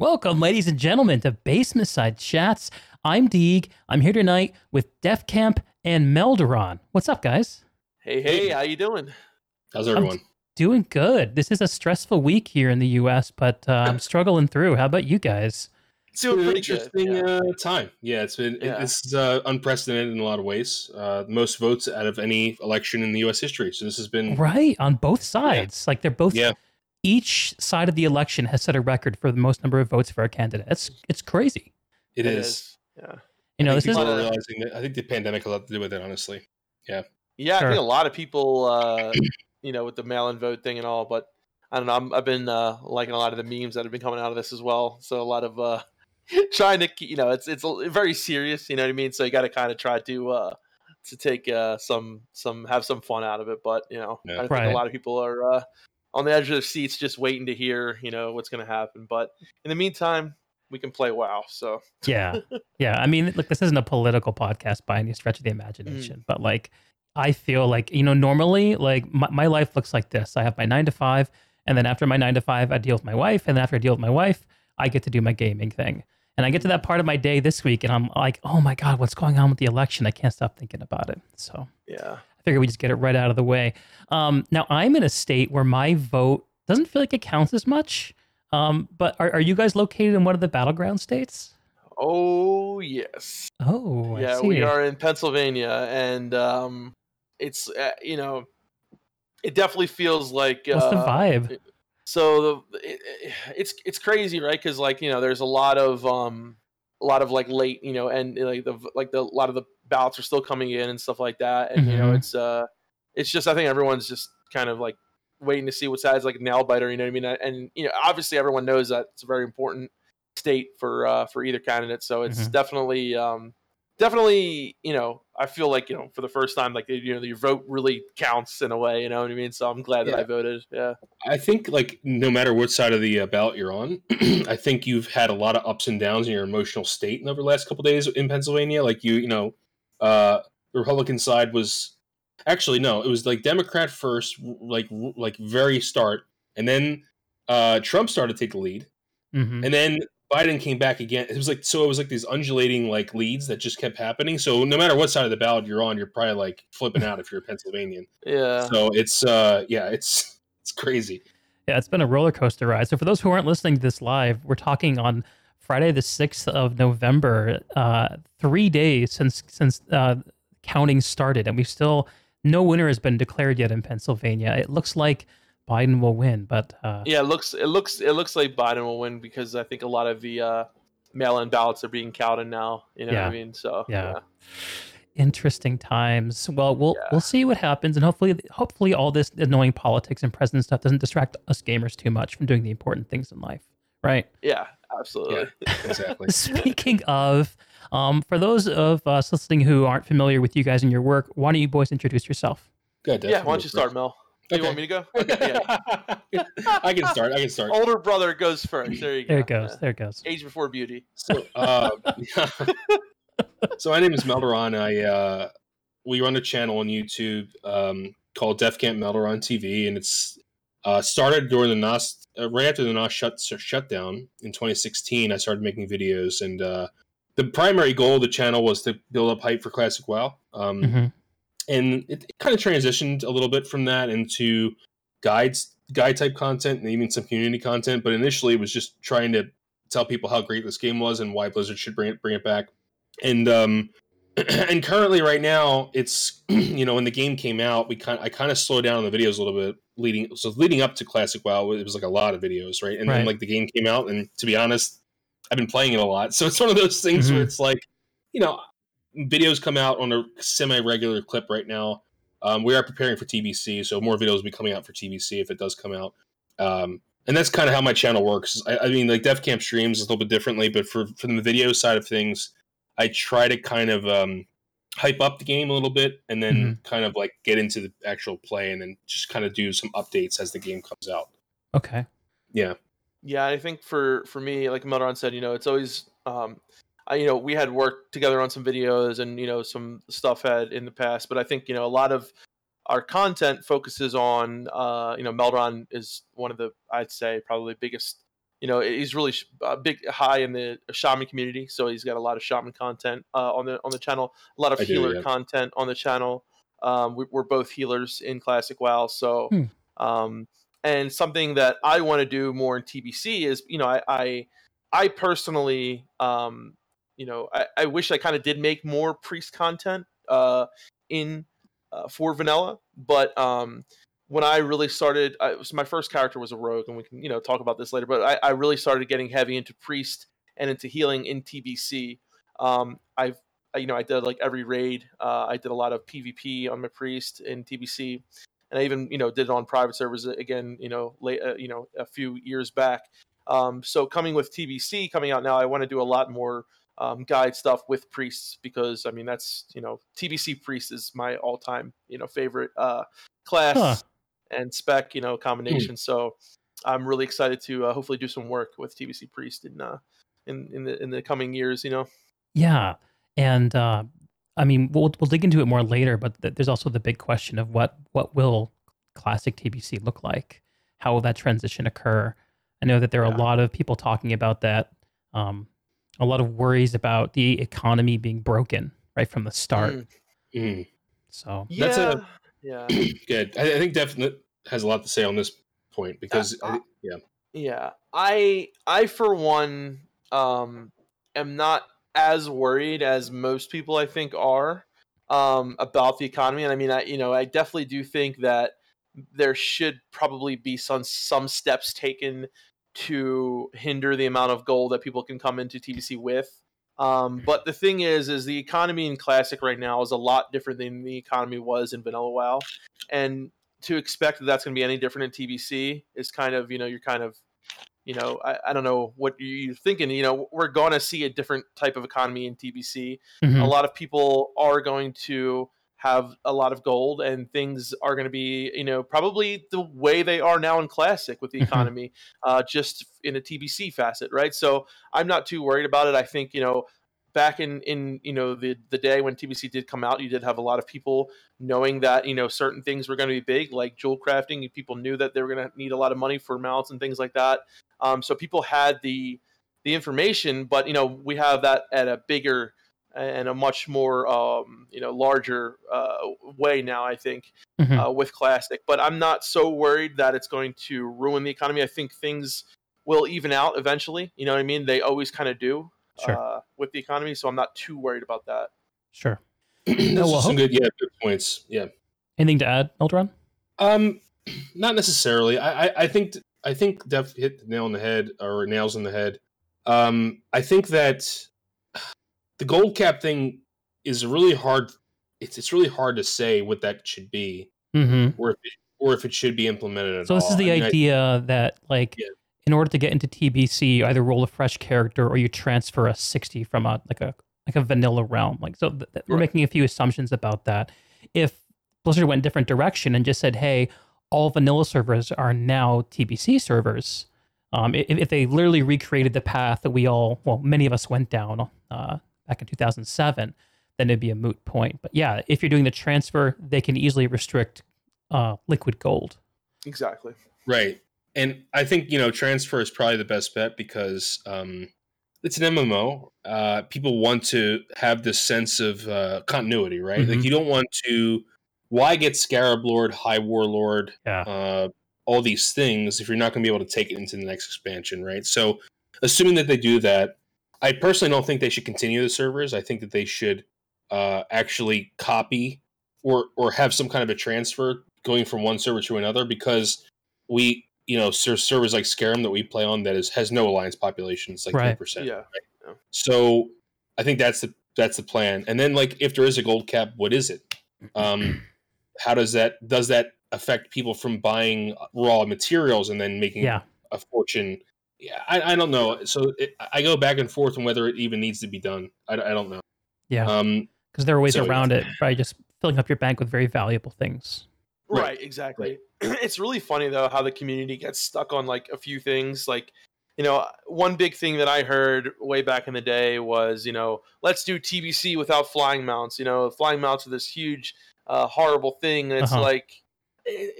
Welcome, ladies and gentlemen, to Basement Side Chats. I'm Deeg. I'm here tonight with Def Camp and Melderon. What's up, guys? Hey, hey, how you doing? How's everyone? Doing good. This is a stressful week here in the U.S., but uh, I'm struggling through. How about you guys? It's been an Doing pretty interesting yeah. uh, time. Yeah, it's been Yeah. this is uh, unprecedented in a lot of ways. Uh, most votes out of any election in the U.S. history. So this has been Right on both sides. Like they're both. Yeah. Each side of the election has set a record for the most number of votes for a candidate. It's it's crazy. it is. Yeah. You know, I this think is people is- are realizing that. I think the pandemic has a lot to do with it. Honestly, Yeah, Sure. I think a lot of people, uh, you know, with the mail-in vote thing and all, but I don't know. I'm, I've been uh, liking a lot of the memes that have been coming out of this as well. So a lot of uh, trying to, you know, it's it's very serious. You know what I mean? So you got to kind of try to uh, to take uh, some some have some fun out of it. But you know, Yeah. I think Right. a lot of people are uh, on the edge of their seats, just waiting to hear, you know, what's going to happen. But in the meantime, we can play WoW. So. Yeah. Yeah. I mean look this isn't a political podcast by any stretch of the imagination mm. but like i feel like you know normally like my, my life looks like this. I have my nine to five and then after my nine to five i deal with my wife and then after i deal with my wife i get to do my gaming thing. And i get to that part of my day this week and i'm like oh my god what's going on with the election? I can't stop thinking about it. So. Yeah, I figure we just get it right out of the way. Um, now I'm in a state where my vote doesn't feel like it counts as much. Um, but are, are you guys located in one of the battleground states? oh yes. Oh, I yeah we are in pennsylvania and um it's uh, you know it definitely feels like What's the uh, vibe? so the it- it's it's crazy right because like you know there's a lot of um a lot of like late you know and like the like the a lot of the ballots are still coming in and stuff like that and you know Mhm. it's uh it's just i think everyone's just kind of like waiting to see what side's like a nail biter you know what i mean and you know obviously everyone knows that it's a very important state for uh for either candidate so it's Mhm. definitely um definitely you know i feel like you know for the first time like you know your vote really counts in a way you know what i mean so i'm glad that i voted yeah I think like no matter what side of the uh, ballot you're on, I think you've had a lot of ups and downs in your emotional state over the last couple days in Pennsylvania. Like you, you know, uh, the Republican side was actually no, it was like Democrat first, like like very start, and then uh, Trump started to take the lead. Mhm. and then Biden came back again. It was like so. It was like these undulating like leads that just kept happening. So no matter what side of the ballot you're on, you're probably like flipping out if you're a Pennsylvanian. yeah So it's uh yeah, it's it's crazy. Yeah, it's been a roller coaster ride. So for those who aren't listening to this live, we're talking on Friday the sixth of November. Uh, three days since since uh, counting started, and we still no winner has been declared yet in Pennsylvania. It looks like Biden will win, but uh, Yeah, it looks it looks it looks like Biden will win because I think a lot of the uh, mail-in ballots are being counted now. You know Yeah. what I mean? So Yeah. interesting times. Well, we'll Yeah. we'll see what happens, and hopefully, hopefully, all this annoying politics and president stuff doesn't distract us gamers too much from doing the important things in life, right? yeah, absolutely. Exactly. Speaking of, um, for those of us listening who aren't familiar with you guys and your work, why don't you boys introduce yourself? Good. Yeah, why don't you start, Mel? Do You want me to go? Okay, yeah. I can start. I can start. Older brother goes first. There you go. There it goes. There it goes. Age before beauty. So, uh, so my name is Melderon. I uh, we run a channel on YouTube um, called Def Camp Melderon TV, and it's uh, started during the Nost uh, right after the Nost shut shutdown in 2016. I started making videos, and uh, the primary goal of the channel was to build up hype for Classic WoW. Um, Mhm. And it, it kind of transitioned a little bit from that into guides guide type content and even some community content but initially it was just trying to tell people how great this game was and why blizzard should bring it bring it back and um and currently right now it's you know when the game came out we kind i kind of slowed down on the videos a little bit leading so leading up to classic wow it was like a lot of videos right and Right. then like the game came out and to be honest i've been playing it a lot so it's one of those things where Mhm. it's like you know videos come out on a semi-regular clip right now. Um, we are preparing for tbc so more videos will be coming out for tbc if it does come out. Um, and that's kind of how my channel works. I, I mean like def camp streams a little bit differently but for from the video side of things i try to kind of um, hype up the game a little bit and then kind of like get into the actual play and then just kind of do some updates as the game comes out. Okay. yeah. Yeah, I think for for me, like Melderon said, you know, it's always, um, I, you know, we had worked together on some videos and you know some stuff had in the past, but I think you know a lot of our content focuses on, uh, you know, Melderon is one of the I'd say probably biggest you know, he's really sh- uh, big, high in the shaman community. So he's got a lot of shaman content uh, on the on the channel, a lot of I do, healer yeah. content on the channel. Um, we, we're both healers in Classic WoW, so Hmm. um, and something that I want to do more in TBC is, you know, I I, I personally, um, you know, I, I wish I kind of did make more priest content uh, in uh, for vanilla, but um, when I really started, I, was, my first character was a rogue, and we can you know talk about this later. But I, I really started getting heavy into priest and into healing in TBC. Um, I've I- you know I did like every raid. Uh, I did a lot of PvP on my priest in TBC, and I even you know did it on private servers again. You know late uh, you know a few years back. Um, so coming with TBC coming out now, I want to do a lot more um, guide stuff with priests because I mean that's you know TBC priest is my all time you know favorite uh, class Huh. and spec you know combination. So I'm really excited to uh, hopefully do some work with TBC priest in uh, in in the in the coming years. You know. Yeah, and uh, I mean, we'll we'll dig into it more later, but th- there's also the big question of what what will classic TBC look like? How will that transition occur? I know that there are Yeah. a lot of people talking about that. Um, a lot of worries about the economy being broken right from the start. Mm, Mm. So yeah. That's a- yeah. Good. I, I think definitely has a lot to say on this point because Uh, I, yeah, Yeah, I I for one um am not as worried as most people I think are um about the economy and I mean I you know I definitely do think that there should probably be some some steps taken to hinder the amount of gold that people can come into TBC with. Um, but the thing is, is the economy in Classic right now is a lot different than the economy was in Vanilla WoW, and to expect that that's going to be any different in TBC is kind of you know you're kind of you know I, I don't know what you're thinking. You know we're going to see a different type of economy in TBC. mhm. A lot of people are going to have a lot of gold and things are going to be you know probably the way they are now in classic with the Mhm. economy uh, just in a tbc facet right? So i'm not too worried about it. I think you know back in in you know the the day when tbc did come out you did have a lot of people knowing that you know certain things were going to be big like jewel crafting people knew that they were going to need a lot of money for mounts and things like that. Um, so people had the the information but you know we have that at a bigger and a much more um, you know larger uh, way now i think Mhm. uh, with classic but i'm not so worried that it's going to ruin the economy i think things will even out eventually you know what i mean they always kind of do Sure. uh, with the economy so i'm not too worried about that Sure. those well, some good yeah good points. Yeah. Anything to add, Eldron? Um, not necessarily. I, I, I think I think Def hit the nail on the head or nails on the head. Um, I think that the gold cap thing is really hard. It's it's really hard to say what that should be, Mm-hmm. or if it, or if it should be implemented at So all. this is the I mean, I- idea that like Yeah. in order to get into TBC, you either roll a fresh character or you transfer a 60 from a like a like a vanilla realm. Like so th- th- we're Right. making a few assumptions about that. If Blizzard went a different direction and just said, "Hey, all vanilla servers are now TBC servers." Um, if, if they literally recreated the path that we all, well, many of us went down uh, back in 2007, then it'd be a moot point. But yeah, if you're doing the transfer, they can easily restrict uh, liquid gold. exactly Right. And I think, you know, transfer is probably the best bet because um, it's an MMO. Uh, people want to have this sense of uh, continuity, right? Mhm. Like, you don't want to. Why get Scarab Lord, High Warlord, Yeah. uh, all these things if you're not going to be able to take it into the next expansion, right? So, assuming that they do that, I personally don't think they should continue the servers. I think that they should uh, actually copy or or have some kind of a transfer going from one server to another because we you know ser- servers like Skeram that we play on that is has no alliance population. It's like Right. ten percent. yeah So I think that's the that's the plan. And then like if there is a gold cap, what is it? Um, how does that does that affect people from buying raw materials and then making Yeah. a fortune? Yeah, I, I don't know. So it, I go back and forth on whether it even needs to be done. I, I don't know. Yeah. Um, because there are ways So- around it by just filling up your bank with very valuable things. Right. Right, exactly. it's really funny though how the community gets stuck on like a few things. Like, you know, one big thing that I heard way back in the day was, you know, let's do TBC without flying mounts. You know, flying mounts are this huge, uh, horrible thing, and it's Uh-huh. like, i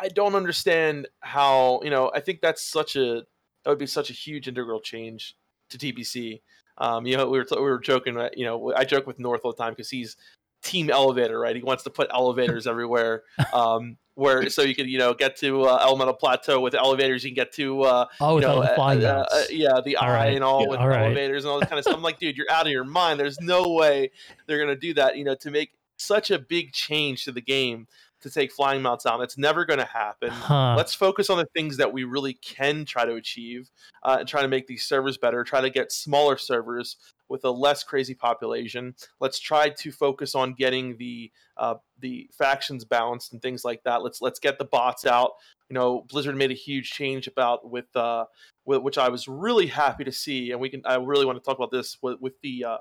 i I don't understand how. You know, I think that's such a That would be such a huge integral change to TBC. Um, you know, we were we were joking. That, you know, I joke with North all the time because he's team elevator, right? He wants to put elevators everywhere. Um, where so you can you know get to uh, Elemental Plateau with elevators. You can get to uh, Oh, you know, the flying uh, uh, yeah, the All eye right. and all Yeah, with all right. elevators and all this kind of stuff. I'm like, dude, you're out of your mind. There's no way they're gonna do that. You know, to make such a big change to the game to take flying mounts out, it's never gonna happen. Huh. Let's focus on the things that we really can try to achieve uh, and try to make these servers better. Try to get smaller servers with a less crazy population. Let's try to focus on getting the uh, the factions balanced and things like that. Let's let's get the bots out. You know, Blizzard made a huge change about with, uh, with which I was really happy to see, and we can. I really want to talk about this with, with the uh,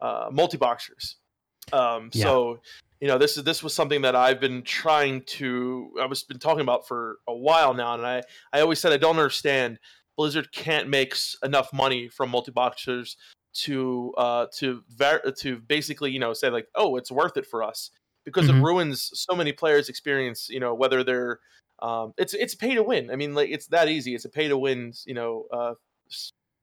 uh, multi boxers. Um, Yeah. So you know this is this was something that I've been trying to I was been talking about for a while now, and I I always said I don't understand. Blizzard can't make enough money from multi boxers to uh to ver- to basically you know say like oh it's worth it for us because Mhm. it ruins so many players experience you know whether they're um it's it's pay to win i mean like it's that easy it's a pay to win you know uh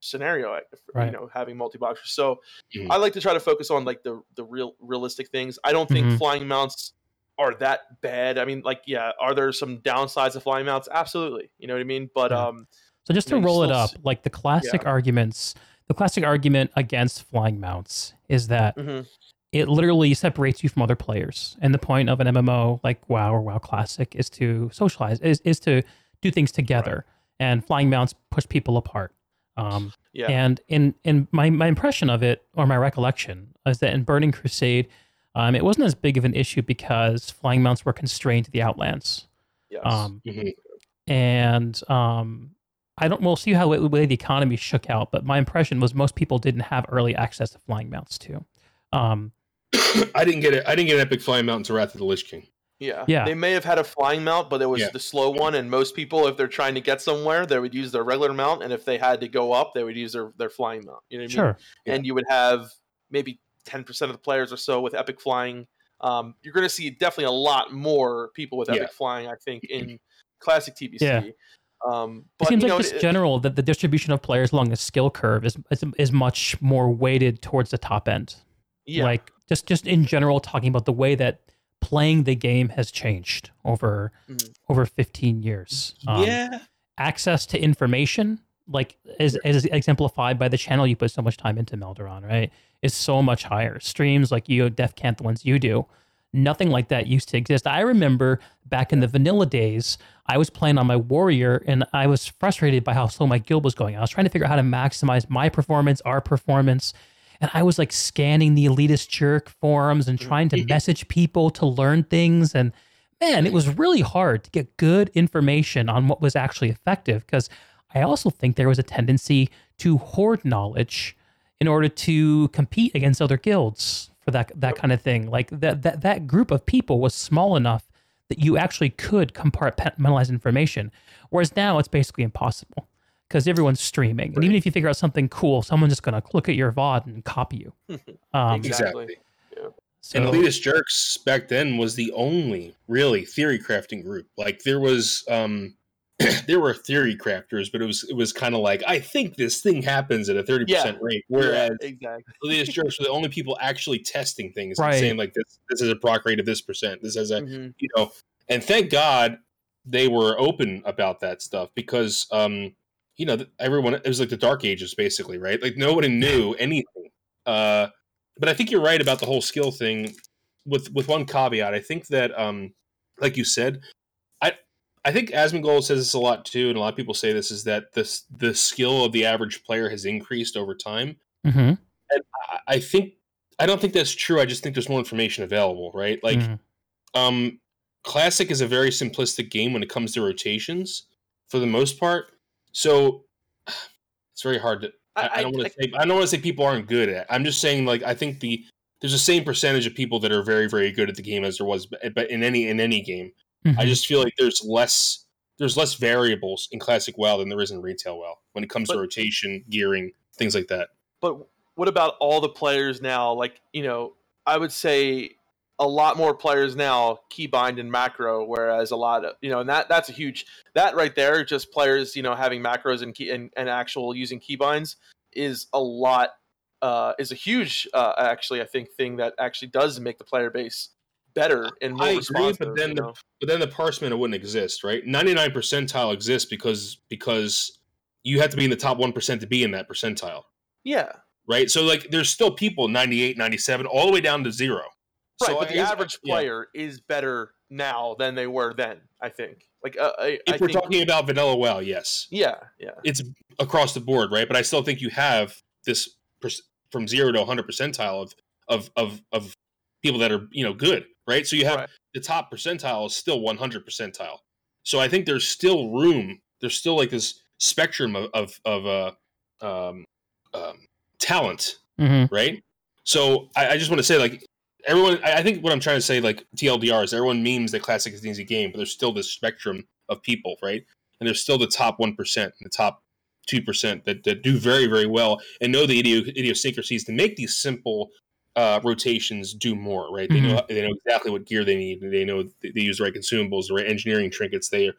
scenario Right. you know having multi boxers so Mhm. i like to try to focus on like the the real realistic things i don't think Mhm. flying mounts are that bad i mean like yeah are there some downsides of flying mounts absolutely you know what i mean but Yeah. um So just to you know, you roll it up, s- like the classic arguments, the classic argument against flying mounts is that mhm, it literally separates you from other players. And the point of an MMO like WoW or WoW Classic is to socialize, is, is to do things together. And flying mounts push people apart. Um, yeah And in in my, my impression of it, or my recollection, is that in Burning Crusade, um, it wasn't as big of an issue because flying mounts were constrained to the Outlands. yes. Um, Mhm. and um, I don't. We'll see how it, the way the economy shook out. But my impression was most people didn't have early access to flying mounts too. Um, I didn't get it. I didn't get an epic flying mount until Wrath of the Lich King. Yeah. Yeah. They may have had a flying mount, but it was Yeah. the slow one. And most people, if they're trying to get somewhere, they would use their regular mount. And if they had to go up, they would use their, their flying mount. You know what I mean? sure. And you would have maybe 10% of the players or so with epic flying. Um, you're going to see definitely a lot more people with epic Yeah. flying, I think, in classic TBC. Yeah. Um, It but seems you like know, just it- general that the distribution of players along the skill curve is is, is much more weighted towards the top end. yeah, Like just just in general, talking about the way that playing the game has changed over Mhm. over 15 years. Um, yeah. access to information, like as, as exemplified by the channel you put so much time into, Melderon, right, is so much higher. Streams like you, Def Camp, the ones you do, nothing like that used to exist. I remember back in the vanilla days, I was playing on my warrior and I was frustrated by how slow my guild was going. I was trying to figure out how to maximize my performance, our performance. And I was like scanning the elitist jerk forums and mm. trying to message people to learn things. And man, it was really hard to get good information on what was actually effective because I also think there was a tendency to hoard knowledge in order to compete against other guilds for that that kind of thing. Like that that that group of people was small enough that you actually could compartmentalize information. Whereas now it's basically impossible because everyone's streaming, and even if you figure out something cool, someone's just gonna look at your VOD and copy you. Um, Exactly. Exactly. so, and elitist jerks back then was the only really theory crafting group. Like there was, um, there were theory crafters, but it was it was kind of like I think this thing happens at a thirty percent rate. Whereas yeah, exactly. elitist jerks were the only people actually testing things and saying like this this is a proc rate of this percent. This has a Mhm. you know, and thank God they were open about that stuff because um, you know, everyone it was like the dark ages basically, right? Like nobody knew anything. Uh but I think you're right about the whole skill thing with with one caveat. I think that um like you said, I I think Asmongold says this a lot too, and a lot of people say this is that this the skill of the average player has increased over time. mhm, I- I think I don't think that's true. I just think there's more information available, right? Like mhm. um classic is a very simplistic game when it comes to rotations for the most part. So it's very hard to I, I I- don't want to say I don't want to say people aren't good at. it. I'm just saying like I think the there's the same percentage of people that are very very good at the game as there was but but in any in any game. I Mhm. just feel like there's less there's less variables in classic WoW than there is in retail WoW when it comes to rotation, gearing, things like that. But what about all the players now? Like, you know, I would say a lot more players now keybind and macro, whereas a lot of you know, and that that's a huge that right there. Just players, you know, having macros and key and, and actual using keybinds is a lot. Uh, is a huge, uh, actually, I think, thing that actually does make the player base better and more I agree, responsive. but then you the know? but then the parseman wouldn't exist, right? Ninety nine percentile exists because because you have to be in the top one percent to be in that percentile, yeah, right? So like, there's still people 98, 97, all the way down to zero. Right. So but I the guess- average yeah. player is better now than they were then. I think. Like, uh, I, If I we're think, talking about vanilla WoW, yes, yeah, yeah, it's across the board, right? But I still think you have this per- from zero to 100 percentile of of of of people that are you know good, right? So you have Right. the top percentile is still 100 percentile. So I think there's still room. There's still like this spectrum of of, of uh, um, um, talent, Mhm. right? So I, I just want to say like. Everyone, I think what I'm trying to say, like TLDR, is everyone memes that classic is an easy game, but there's still this spectrum of people, right? And there's still the top one percent, and the top two percent that, that do very very well and know the idiosyncrasies to make these simple uh, rotations do more right they know they know exactly what gear they need they know they use the right consumables the right engineering trinkets they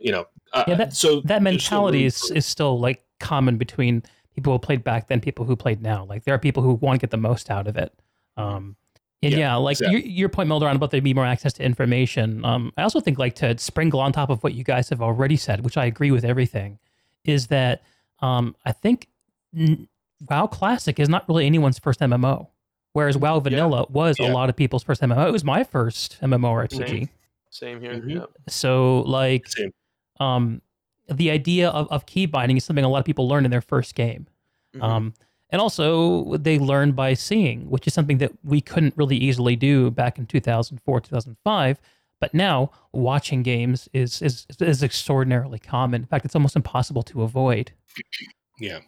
you know uh, Yeah, that- so that mentality is, is still like common between people who played back then, people who played now. Like there are people who want to get the most out of it. Um, and yeah, Yeah, like exactly. your, your point, Melderon, about there be more access to information. Um, I also think like to sprinkle on top of what you guys have already said, which I agree with everything, is that um, I think n- WoW Classic is not really anyone's first MMO, whereas WoW Vanilla was a lot of people's first MMO. It was my first MMORPG. Same. Same here. Mhm. Yeah. So like Same. um, the idea of, of key binding is something a lot of people learn in their first game. Mhm. Um, and also they learn by seeing, which is something that we couldn't really easily do back in 2004, 2005. But now watching games is, is, is extraordinarily common. In fact, it's almost impossible to avoid. yeah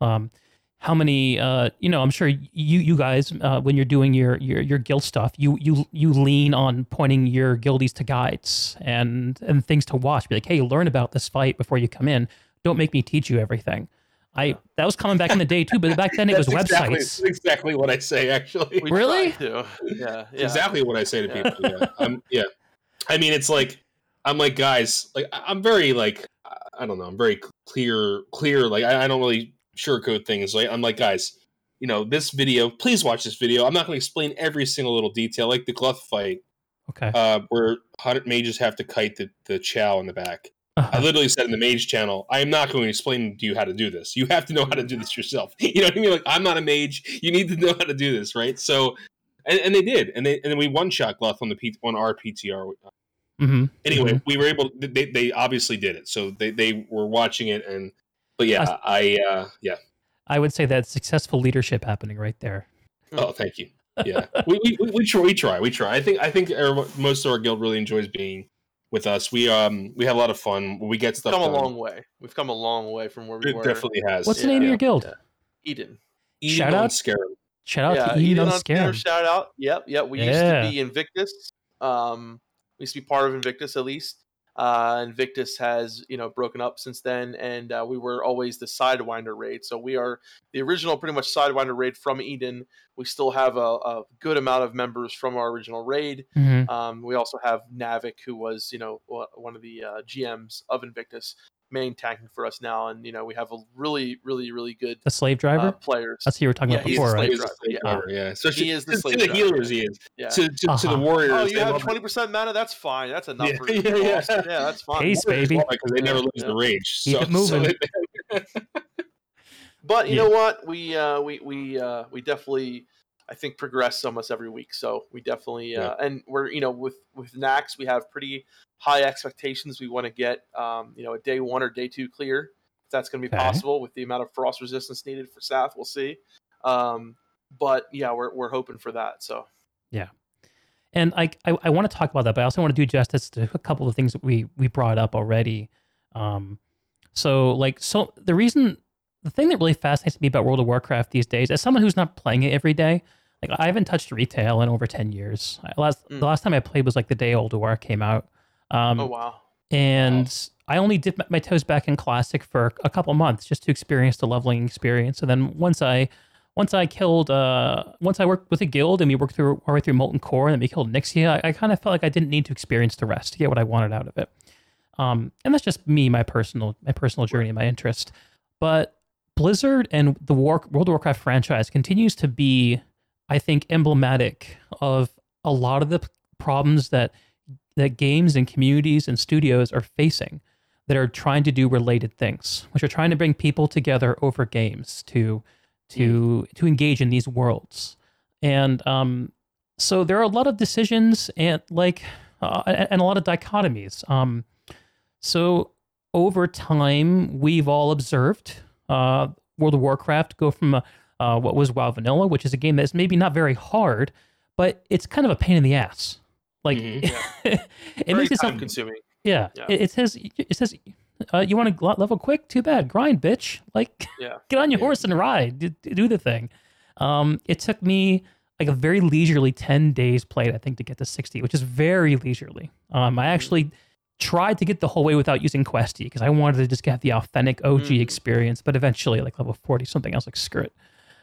Um, how many? Uh, you know, I'm sure you you guys uh, when you're doing your, your your guild stuff, you you you lean on pointing your guildies to guides and and things to watch. Be like, hey, learn about this fight before you come in. Don't make me teach you everything. I that was coming back in the day too, but back then it was That's exactly, websites. that's exactly what i say actually We Really? Yeah. yeah. exactly what I say to Yeah. people. Yeah, I'm, yeah. I mean, it's like I'm like guys, like I- I'm very like I don't know, I'm very clear, clear. Like I, I don't really sugarcoat things. Like I'm like guys, you know, this video. Please watch this video. I'm not going to explain every single little detail, like the Gluth fight, Okay. uh, where hundred mages have to kite the the chow in the back. I literally said in the mage channel, I am not going to explain to you how to do this. You have to know how to do this yourself. You know what I mean? Like I'm not a mage. You need to know how to do this, right? So, and, and they did, and they and then we one shot Gluth on the P, on our PTR. Mm-hmm. Anyway, we were able. They they obviously did it, so they they were watching it, and but yeah, I uh yeah. I would say that's successful leadership happening right there. Oh, thank you. Yeah, we, we, we, we try. We try. We try. I think I think everyone- most of our guild really enjoys being with us. We um we have a lot of fun. We get We've stuff come a long way. We've come a long way from where we It were. definitely has. What's the name of your guild? Yeah. Eden. Eating Shout out- Scarab. Shout out yeah, to Eden on on Twitter, Scam. Shout out. Yep, yep. We Yeah. used to be Invictus. Um, we used to be part of Invictus at least. Uh, Invictus has you know broken up since then, and uh, we were always the Sidewinder raid. So we are the original, pretty much Sidewinder raid from Eden. We still have a, a good amount of members from our original raid. Mhm. Um, we also have Navik, who was you know one of the uh, GMs of Invictus, main tanking for us now, and you know we have a really, really, really good The slave uh, driver. players. That's what you were talking yeah, about before, right? Driver, yeah. driver, yeah. Especially He is the to, slave to the driver, healers, yeah. he is. Yeah. To, to, to the Uh-huh. warriors, Oh, you have twenty percent mana. That's fine. That's enough Yeah, for yeah, you. yeah. yeah, that's fine. Pace, baby. because they never lose yeah. the rage. Keep so, it moving. So But you Yeah. know what? We uh, we we uh, we definitely I think progress almost every week. So we definitely uh, and we're you know with with Nax we have pretty high expectations. We want to get um, you know a day one or day two clear. If that's going to be Okay. possible with the amount of frost resistance needed for South, we'll see. Um, but yeah, we're we're hoping for that. So yeah. And I, I, I want to talk about that, but I also want to do justice to a couple of things that we we brought up already. Um, so like so the reason the thing that really fascinates me about World of Warcraft these days, as someone who's not playing it every day, like I haven't touched retail in over ten years. I, last Mm. the last time I played was like the day Old War came out. Um, oh wow, and I only dipped my toes back in classic for a couple months just to experience the leveling experience. And then once I once I killed, uh, once I worked with a guild and we worked through our way through Molten Core and then we killed Onyxia, I, I kind of felt like I didn't need to experience the rest to get what I wanted out of it. Um, and that's just me, my personal, my personal journey, and my interest. But Blizzard and the War, World of Warcraft franchise continues to be, I think, emblematic of a lot of the problems that that games and communities and studios are facing that are trying to do related things, which are trying to bring people together over games to to to engage in these worlds. And um, so there are a lot of decisions and like uh, and a lot of dichotomies. Um, so over time, we've all observed uh, World of Warcraft go from uh, what was WoW Vanilla, which is a game that's maybe not very hard, but it's kind of a pain in the ass. Like Mhm. Yeah. it Very makes it time sound consuming. yeah. Yeah. It, it says it says uh, you want to level quick? Too bad. Grind, bitch. Like Yeah. get on your Yeah. horse and ride. Do, do the thing. Um, it took me like a very leisurely 10 days played, I think, to get to 60, which is very leisurely. Um, I actually tried to get the whole way without using Questie because I wanted to just get the authentic OG Mm. experience, but eventually, like level 40, something else, like skirt.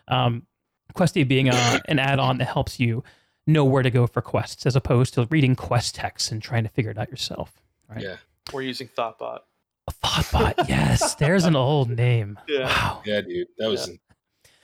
Um, Questie being a, an add on that helps you know where to go for quests as opposed to reading quest texts and trying to figure it out yourself. Right. Yeah. We're using Thottbot. A Thottbot, yes, there's an old name. Yeah. Wow. Yeah, dude. That was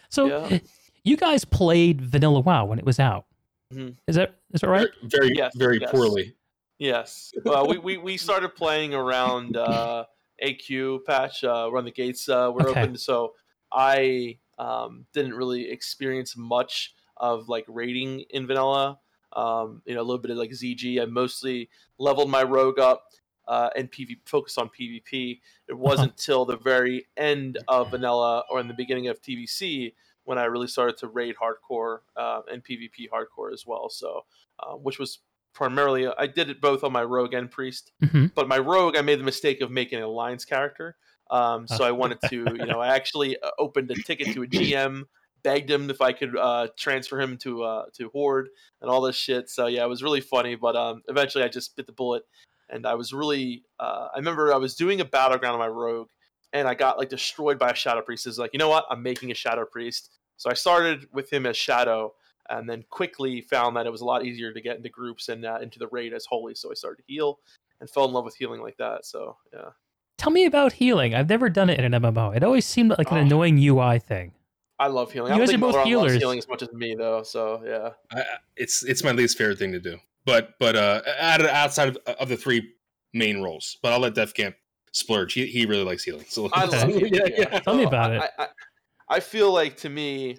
So Yeah. you guys played Vanilla WoW when it was out. Mhm. Is that is that right? very, Yes, very yes. poorly. Yes. Well, we, we, we started playing around uh, AQ patch, uh, Run the Gates uh, were Okay. open. So I um, didn't really experience much of like raiding in vanilla. Um, you know, a little bit of like ZG. I mostly leveled my rogue up uh, and PV focused on PvP. It wasn't till the very end of vanilla or in the beginning of TBC when I really started to raid hardcore uh, and PvP hardcore as well. So, uh, which was primarily I did it both on my rogue and priest. hmm But my rogue, I made the mistake of making an alliance character. Um, so I wanted to, you know, I actually uh, opened a ticket to a GM, begged him if I could uh, transfer him to uh, to Horde and all this shit. So yeah, it was really funny. But um, eventually, I just bit the bullet, and I was really. Uh, I remember I was doing a battleground on my rogue, and I got like destroyed by a shadow priest. Is like, you know what? I'm making a shadow priest. So I started with him as shadow, and then quickly found that it was a lot easier to get into groups and uh, into the raid as holy. So I started to heal and fell in love with healing like that. So yeah. Tell me about healing. I've never done it in an MMO. It always seemed like an Oh. annoying UI thing. I love healing. You I don't guys think are both Motorola loves healers. healing as much as me though. So yeah. I, I- it's it's my least favorite thing to do. But but uh, out outside of, of the three main roles, but I'll let Def Camp splurge. He, he really likes healing. So I love healing. yeah, yeah. yeah. Tell me about I, it. I, I, I feel like to me,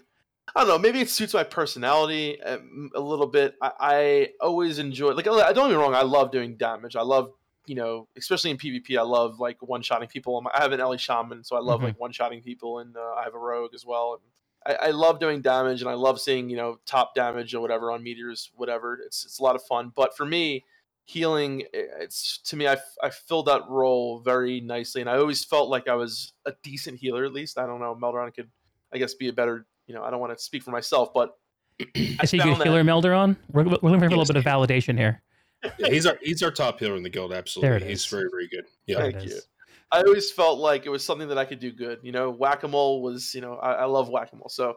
I don't know. Maybe it suits my personality um, a little bit. I, I always enjoy. Like, I- don't get me wrong. I love doing damage. I love, you know, especially in PvP. I love like one shotting people. I'm- have an Ele shaman, so I love Mhm. like one shotting people, and uh, I have a rogue as well. And I, I love doing damage, and I love seeing you know top damage or whatever on meteors, whatever. It's it's a lot of fun. But for me, healing, it's to me, I, I filled that role very nicely, and I always felt like I was a decent healer. At least I don't know. Melderon could, I guess, be a better. You know, I don't want to speak for myself, but I Is he a found good that- healer, Melderon? We're, we're looking for a little bit of validation here. Yeah, he's our he's our top healer in the guild. Absolutely, he's is. very very good. Yeah, Thank you. I always felt like it was something that I could do good. You know, whack a mole was, you know, I, I love whack a mole. So,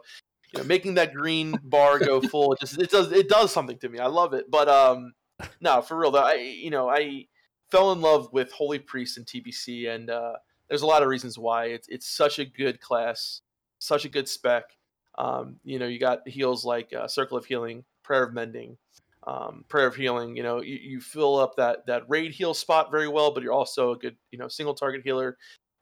you know, making that green bar go full, it just it does it does something to me. I love it. But um, no, for real though, I you know I fell in love with Holy Priest and TBC, and uh, there's a lot of reasons why. It's it's such a good class, such a good spec. Um, you know, you got heals like uh, Circle of Healing, Prayer of Mending, um, Prayer of Healing. You know, you, you fill up that that raid heal spot very well, but you're also a good you know single target healer.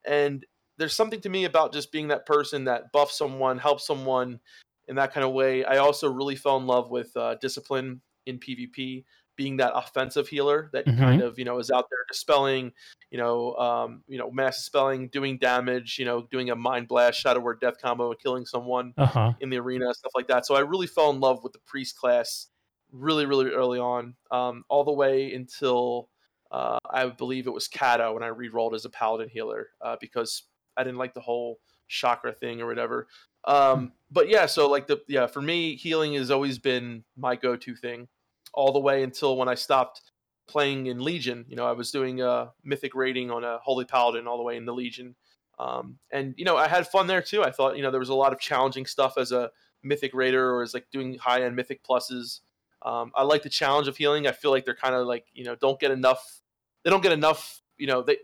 And there's something to me about just being that person that buffs someone, helps someone in that kind of way. I also really fell in love with uh, discipline in PvP, being that offensive healer that Mhm. kind of you know is out there dispelling, you know, um, you know, mass dispelling, doing damage, you know, doing a mind blast, shadow word death combo, and killing someone Uh huh. in the arena, stuff like that. So I really fell in love with the priest class really, really early on, um, all the way until uh, I believe it was Cata when I re-rolled as a paladin healer uh, because I didn't like the whole chakra thing or whatever. Um, but yeah, so like the yeah, for me, healing has always been my go-to thing, all the way until when I stopped playing in Legion. You know, I was doing a mythic rating on a holy paladin all the way in the Legion, Um, and you know, I had fun there too. I thought you know there was a lot of challenging stuff as a mythic raider or as like doing high end mythic pluses. Um, I like the challenge of healing. I feel like they're kind of like you know don't get enough. They don't get enough. You know they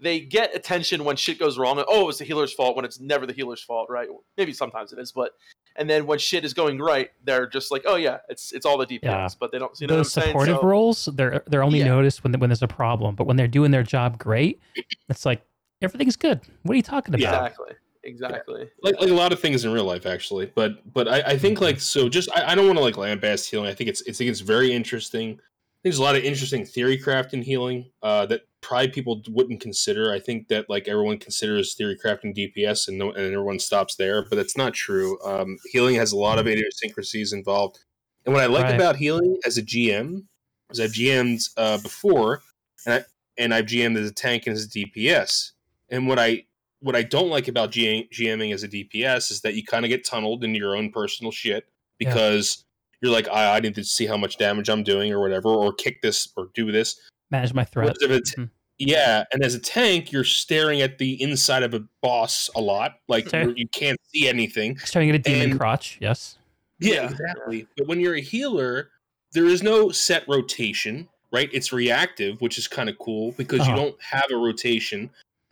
they get attention when shit goes wrong. Oh, it's the healer's fault when it's never the healer's fault, right? Maybe sometimes it is, but and then when shit is going right, they're just like, oh yeah, it's it's all the DPS, Yeah. but they don't. You know Those what I'm supportive So- roles, they're they're only Yeah. noticed when when there's a problem, but when they're doing their job great, it's like everything's good. What are you talking about? Exactly. Exactly. like like a lot of things in real life actually but but i, I think like so just i, I don't want to like lambast healing i think it's i think it's very interesting there's a lot of interesting theory craft in healing uh, that probably people wouldn't consider i think that like everyone considers theory crafting dps and no, and everyone stops there but that's not true um, healing has a lot of idiosyncrasies involved and what i like Right. about healing as a gm is i've gm'd uh, before and i and i've gm'd as a tank and as a dps and what i what I don't like about G- GMing as a DPS is that you kind of get tunneled into your own personal shit Yeah. because you're like, I, I need to see how much damage I'm doing or whatever, or kick this or do this. Manage my threat. Whereas if it's- Mhm. yeah, and as a tank, you're staring at the inside of a boss a lot, like you're- can't see anything. Starting at a demon and- crotch. Yes. Yeah, Yeah. exactly. But when you're a healer, there is no set rotation, right? It's reactive, which is kind of cool because Uh-huh. you don't have a rotation.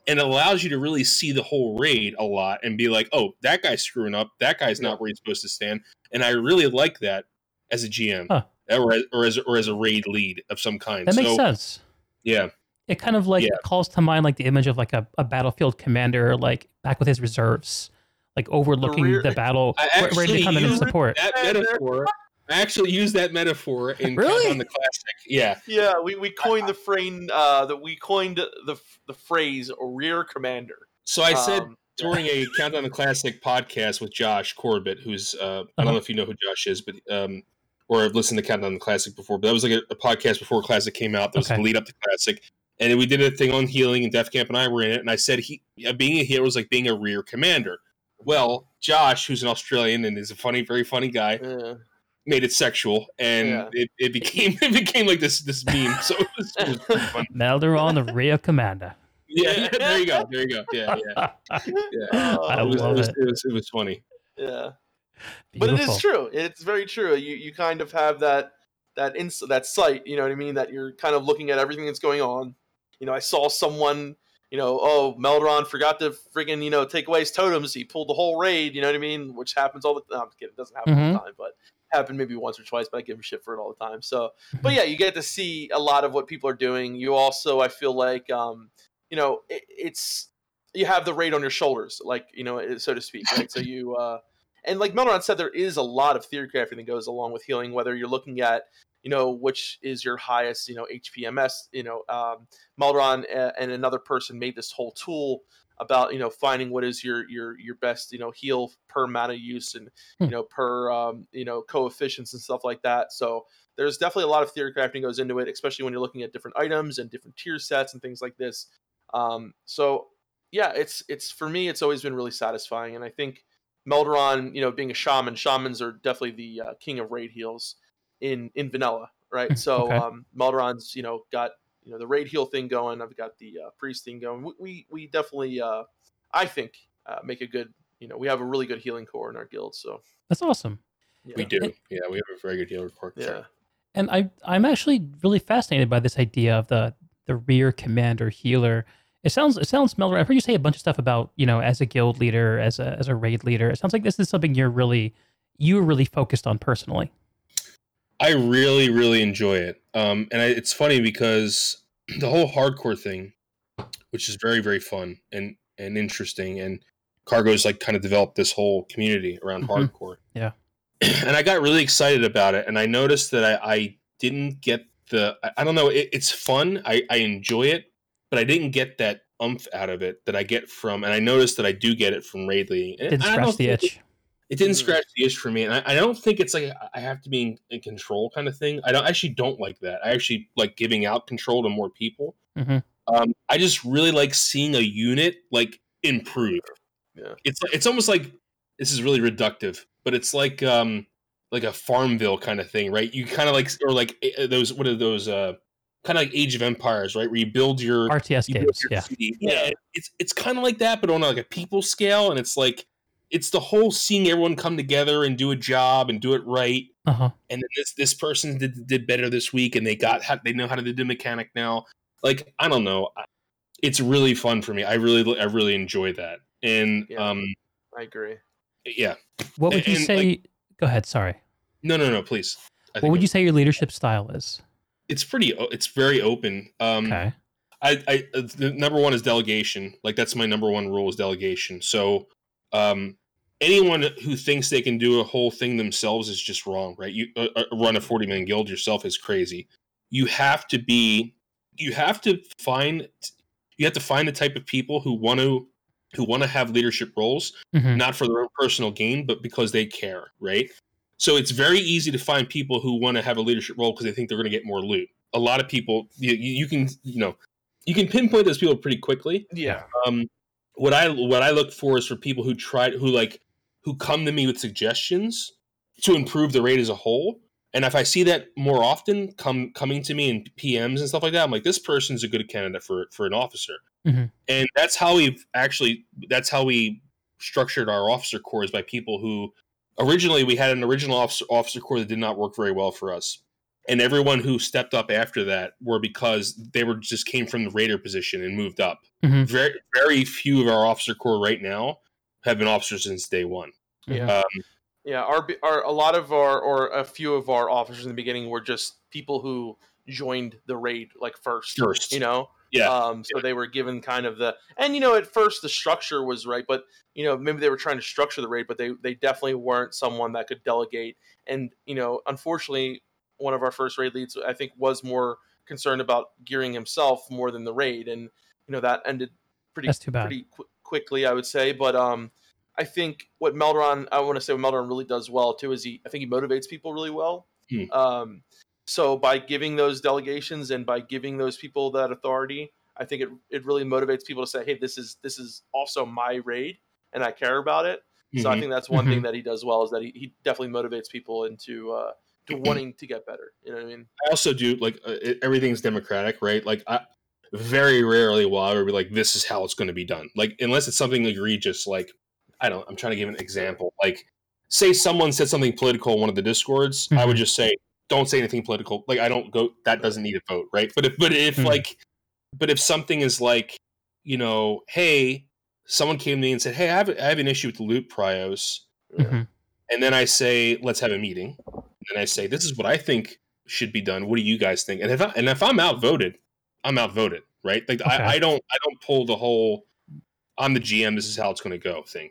And it allows you to really see the whole raid a lot and be like, oh, that guy's screwing up. That guy's not where he's supposed to stand. And I really like that as a GM Huh. Or, as, or, as, or as a raid lead of some kind. That makes so, sense. Yeah. It kind of like Yeah. calls to mind like the image of like a, a battlefield commander like back with his reserves, like overlooking the, battle, I ready to actually come in and used support. That And there- metaphor, I actually use that metaphor in Really? on the Classic. Yeah. Yeah, we, we coined the phrase uh, that we coined the the phrase rear commander. So I said Um, during a Countdown to Classic podcast with Josh Corbett, who's uh, I Uh-huh. don't know if you know who Josh is, but um, or I've listened to Countdown to Classic before, but that was like a, a podcast before Classic came out. That was Okay. the lead up to Classic, and we did a thing on healing, and Def Camp and I were in it, and I said he uh, being a hero was like being a rear commander. Well, Josh, who's an Australian and is a funny, very funny guy, yeah. made it sexual, and Yeah. it, it became it became like this this meme. So it was, it was pretty fun. Melderon, the rear commander. Yeah, there you go, there you go. Yeah, yeah, yeah. Oh, I it, was, love it, was, it. it was it was funny. yeah. But it is true. It's very true. You you kind of have that that ins- that sight. You know what I mean? That you're kind of looking at everything that's going on. You know, I saw someone. You know, oh, Meldron forgot to friggin' you know take away his totems. He pulled the whole raid. You know what I mean? Which happens all the time. I'm kidding. It doesn't happen all the time, but happened maybe once or twice. But I give him shit for it all the time. So, but yeah, you get to see a lot of what people are doing. You also, I feel like, um, you know, it, it's you have the raid on your shoulders, like you know, so to speak, right? so you. uh and like Melron said, there is a lot of theory crafting that goes along with healing. Whether you're looking at, you know, which is your highest, you know, HPMS. You know, um, Melron a- and another person made this whole tool about you know finding what is your your your best you know heal per mana use and Hmm. you know per um, you know coefficients and stuff like that. So there's definitely a lot of theory crafting goes into it, especially when you're looking at different items and different tier sets and things like this. Um, so yeah, it's it's for me, it's always been really satisfying, and I think Melderon, you know, being a shaman, shamans are definitely the uh, king of raid heals in in vanilla, right? So Okay. um, Melderon's, you know, got you know the raid heal thing going. I've got the uh, priest thing going. We we, we definitely, uh, I think, uh, make a good. You know, we have a really good healing core in our guild. So That's awesome. yeah. We do. Yeah, we have a very good healer core. Yeah. And I I'm actually really fascinated by this idea of the the rear commander healer. It sounds it sounds Melder. I've heard you say a bunch of stuff about you know as a guild leader, as a as a raid leader. It sounds like this is something you're really you're really focused on personally. I really, really enjoy it. Um, and I, it's funny because the whole hardcore thing, which is very, very fun and and interesting, and Kargoz like kind of developed this whole community around Mhm. hardcore. Yeah. and I got really excited about it, and I noticed that I, I didn't get the. I, I don't know. It, it's fun. I, I enjoy it, but I didn't get that umph out of it that I get from, and I noticed that I do get it from raid leading. And Didn't scratch the think it- itch. it didn't Mhm. scratch the itch for me, and I, I don't think it's like I have to be in, in control kind of thing. I don't I actually don't like that. I actually like giving out control to more people. Mhm. Um, I just really like seeing a unit like improve. Yeah. It's it's almost like this is really reductive, but it's like um like a Farmville kind of thing, right? You kind of like or like eh, those what are those uh kind of like Age of Empires, right? Where you build your RTS you build games. your Yeah. city. yeah. It's it's kind of like that, but on like a people scale, and it's like it's the whole seeing everyone come together and do a job and do it right. Uh huh. And then this this person did did better this week, and they got how, they know how to do the mechanic now. Like I don't know, it's really fun for me. I really I really enjoy that, and Yeah. um I agree. yeah. What would you And, say? like- go ahead. Sorry. No no no, please. I What would you say your leadership style is? It's pretty. It's very open. Um, Okay. I, I the number one is delegation. Like that's my number one rule is delegation. So um, anyone who thinks they can do a whole thing themselves is just wrong, right? You uh, run a forty man guild yourself is crazy. You have to be. You have to find. You have to find the type of people who want to who want to have leadership roles, Mhm. not for their own personal gain, but because they care, right? So it's very easy to find people who want to have a leadership role because they think they're going to get more loot. A lot of people, you, you you can, you know, you can pinpoint those people pretty quickly. Yeah. Um, what I what I look for is for people who try who like who come to me with suggestions to improve the raid as a whole. And if I see that more often come coming to me in PMs and stuff like that, I'm like, this person's a good candidate for for an officer. Mhm. And that's how we've actually that's how we structured our officer corps by people who originally we had an original officer, officer corps that did not work very well for us. And everyone who stepped up after that were because they were just came from the raider position and moved up. Mhm. Very very few of our officer corps right now have been officers since day one. Yeah. Um, Yeah, our, our a lot of our or a few of our officers in the beginning were just people who joined the raid like first. First. you know. Yeah. Um, so they were given kind of the and you know at first the structure was right, but you know maybe they were trying to structure the raid, but they they definitely weren't someone that could delegate. And you know, unfortunately, one of our first raid leads I think was more concerned about gearing himself more than the raid, and you know that ended pretty That's too bad. pretty qu- quickly, I would say. But um, I think what Melderon, I want to say what Melderon really does well too is he, I think he motivates people really well. Hmm. Um, so by giving those delegations and by giving those people that authority, I think it it really motivates people to say, hey, this is this is also my raid, and I care about it. So I mhm. think that's one Mhm. thing that he does well is that he, he definitely motivates people into uh, to wanting to get better. You know what I mean? I also do like uh, it, everything's democratic, right? Like I very rarely will I ever be like, this is how it's going to be done. Like unless it's something egregious, like I don't. I'm trying to give an example. Like say someone said something political in one of the discords, I would Mhm. just say, don't say anything political. Like I don't go. That doesn't need a vote, right? But if but if Mhm. like, but if something is like, you know, hey, someone came to me and said, hey, I have I have an issue with the loot prios. Mhm. And then I say, let's have a meeting. And I say, this is what I think should be done. What do you guys think? And if I, and if I'm outvoted, I'm outvoted, right? Like Okay. I, I don't I don't pull the whole I'm the GM. This is how it's going to go thing.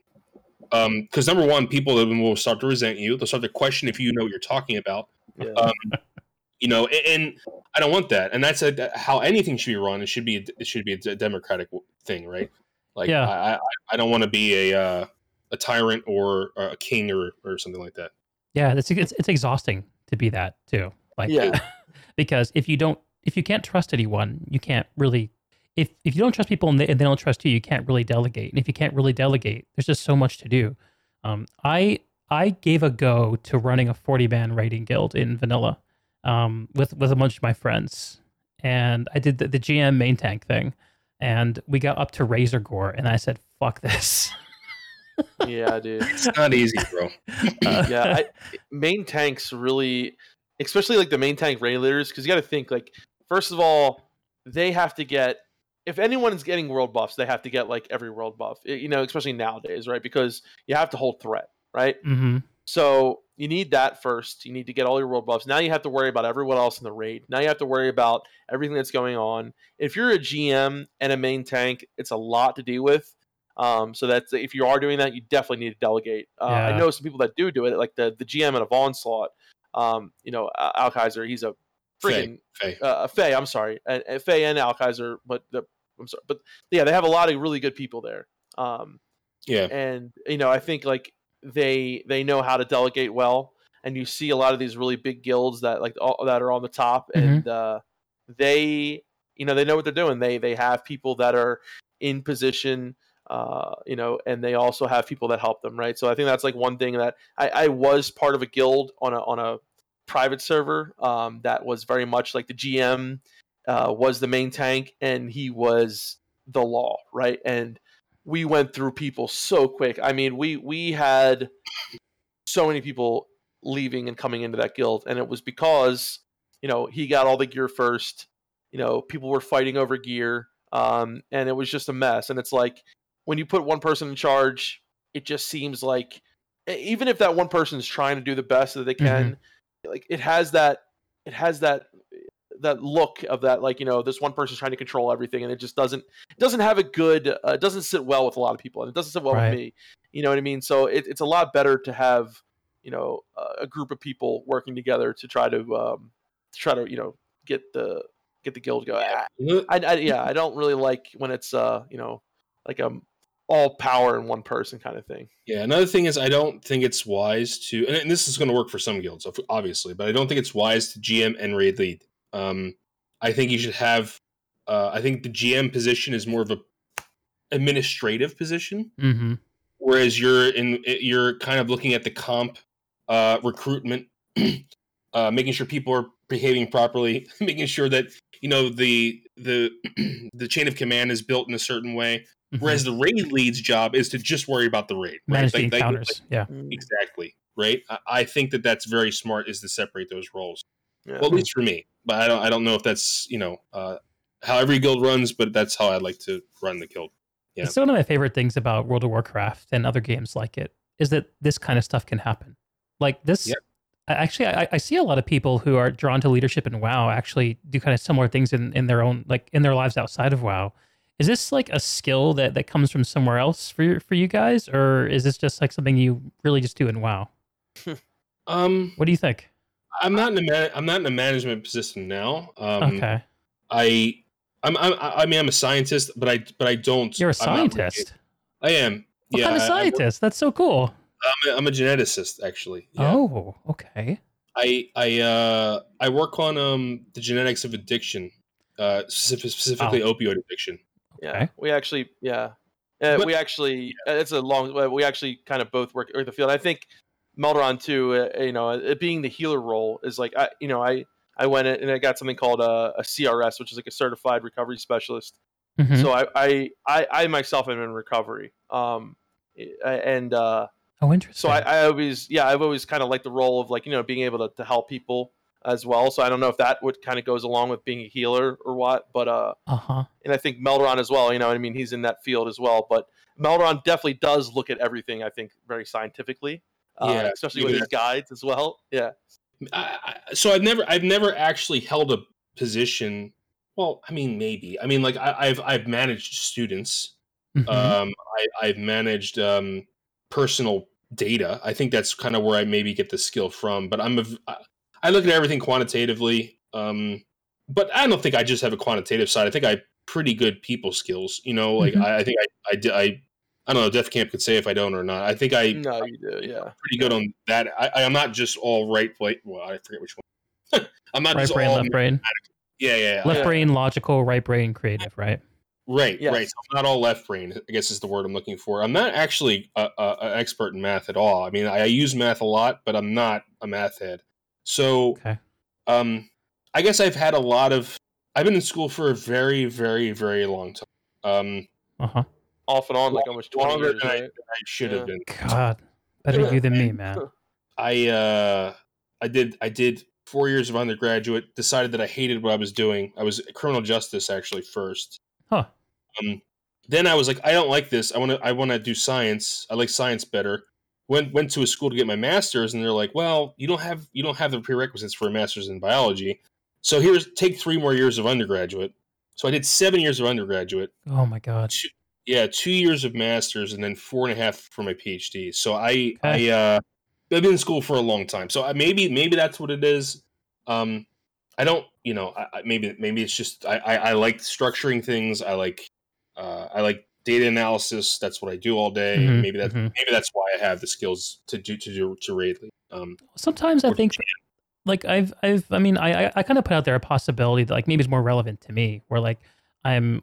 Um, because number one, people will start to resent you. They'll start to question if you know what you're talking about. Yeah. Um, you know, and, and I don't want that. And that's a, how anything should be run. It should be a, it should be a d- democratic thing, right? Like Yeah. I I, I don't want to be a uh, a tyrant or a king or or something like that. Yeah, it's, it's it's exhausting to be that too. Like, Yeah. because if you don't, if you can't trust anyone, you can't really. If if you don't trust people and they, and they don't trust you, you can't really delegate. And if you can't really delegate, there's just so much to do. Um, I I gave a go to running a 40 man raiding guild in vanilla, um, with with a bunch of my friends, and I did the, the GM main tank thing, and we got up to Razorgore, and I said, "Fuck this." yeah, dude. It's not easy, bro. Uh, yeah, I, main tanks really, especially like the main tank raid leaders, because you got to think like first of all, they have to get if anyone's getting world buffs, they have to get like every world buff, you know, especially nowadays, right? Because you have to hold threat, right? hmm So you need that first. You need to get all your world buffs. Now you have to worry about everyone else in the raid. Now you have to worry about everything that's going on. If you're a GM and a main tank, it's a lot to deal with. Um, so that's if you are doing that, you definitely need to delegate. Uh, I know some people that do do it, like the the GM at a Onslaught. Um, you know, Al Kaiser, he's a freaking Faye. uh, Faye. I'm sorry, and, and Faye and Al Kaiser, but the I'm sorry, but yeah, they have a lot of really good people there. Um, Yeah. and you know i think like they they know how to delegate well and you see a lot of these really big guilds that like all, that are on the top Mhm. and uh they you know they know what they're doing they they have people that are in position uh you know and they also have people that help them right so i think that's like one thing that i i was part of a guild on a on a private server um that was very much like the gm uh, was the main tank and he was the law, right? And we went through people so quick. I mean, we we had so many people leaving and coming into that guild, and it was because you know he got all the gear first. You know, people were fighting over gear, um, and it was just a mess. And it's like when you put one person in charge, it just seems like even if that one person is trying to do the best that they can, like it has that it has that that look of that like you know this one person's trying to control everything and it just doesn't doesn't have a good uh, it doesn't sit well with a lot of people and it doesn't sit well Right. with me you know what i mean so it, it's a lot better to have you know uh, a group of people working together to try to um to try to you know get the get the guild going I, I, I yeah i don't really like when it's uh you know like um all power in one person kind of thing Yeah, another thing is I don't think it's wise to, and this is going to work for some guilds, obviously, but I don't think it's wise to GM and raid lead. Um, I think you should have. Uh, I think the GM position is more of a administrative position, Mm-hmm. whereas you're in you're kind of looking at the comp, uh, recruitment, uh, making sure people are behaving properly, making sure that you know the the the chain of command is built in a certain way. Whereas the raid lead's job is to just worry about the raid. right? manage the Like- like- yeah. Exactly. Right. I, I think that that's very smart is to separate those roles. Yeah. Well, at least for me. But I don't. I don't know if that's you know uh, how every guild runs, but that's how I'd like to run the guild. Yeah. It's one of my favorite things about World of Warcraft and other games like it is that this kind of stuff can happen. Like this, Yep. Actually, I, I see a lot of people who are drawn to leadership in WoW actually do kind of similar things in, in their own, like in their lives outside of WoW. Is this like a skill that, that comes from somewhere else for your, for you guys, or is this just like something you really just do in WoW? Um, What do you think? I'm not in a man- I'm not in a management position now. Um, okay, I. I'm, I'm, I mean, I'm a scientist, but I, but I don't. you're a I'm not really- scientist. I am. What yeah, kind of I- I work- scientist? That's so cool. I'm, a, I'm a geneticist, actually. Yeah. Oh, okay. I I uh I work on um the genetics of addiction, uh specific, specifically opioid addiction. Yeah, Okay. we actually, yeah, uh, But- we actually. uh, It's a long. uh, We actually kind of both work in the field. I think Melderon too. Uh, you know, it being the healer role is like I, you know, I I went and I got something called a, a CRS, which is like a certified recovery specialist. Mhm. So I, I I I myself am in recovery. Um, and uh, oh, interesting. so I, I always yeah I've always kind of liked the role of like you know being able to, to help people as well. So I don't know if that would kind of goes along with being a healer or what, but uh uh huh. and I think Melderon as well. You know, I mean, he's in that field as well. But Melderon definitely does look at everything. I think very scientifically, uh, Yeah, especially with even his guides as well. Yeah, I, I, so I've never I've never actually held a position. Well, I mean maybe. I mean like I, I've I've managed students. Mhm. Um, I, I've managed um personal data. I think that's kind of where I maybe get the skill from. But I'm a I- I look at everything quantitatively. Um, but I don't think I just have a quantitative side. I think I have pretty good people skills. You know, like Mhm. I, I think I I did I. I don't know. Def Camp could say if I don't or not. I think I no, you do. Yeah, pretty good on that. I, I'm not just all right. Wait, well, I forget which one. I'm not right just brain, all. left brain, Yeah, yeah, yeah. left Yeah. brain, logical, right brain, creative. Right. Right, Yes. right. So I'm not all left brain. I guess is the word I'm looking for. I'm not actually a, a, an expert in math at all. I mean, I, I use math a lot, but I'm not a math head. So, Okay. um, I guess I've had a lot of. I've been in school for a very, very, very long time. Um, Uh huh. Off and on like almost twenty longer years. than I, Right? than I should Yeah. have been. God, better you than me, man. I uh I did I did four years of undergraduate, decided that I hated what I was doing. I was criminal justice actually first. Huh. Um then I was like, I don't like this. I wanna I wanna do science. I like science better. Went went to a school to get my master's and they're like, Well, you don't have you don't have the prerequisites for a master's in biology. So here's take three more years of undergraduate. So I did seven years of undergraduate Oh my God. Yeah, two years of masters and then four and a half for my PhD. So I Okay. I uh I've been in school for a long time. So I, maybe maybe that's what it is. Um, I don't you know I, I- maybe maybe it's just I, I I like structuring things. I like uh, I like data analysis. That's what I do all day. Mhm, Maybe that's mhm. maybe that's why I have the skills to do to do to raid lead. Um, Sometimes I think, like I've, I've, I mean, I, I, I kind of put out there a possibility that like maybe it's more relevant to me, where like I'm,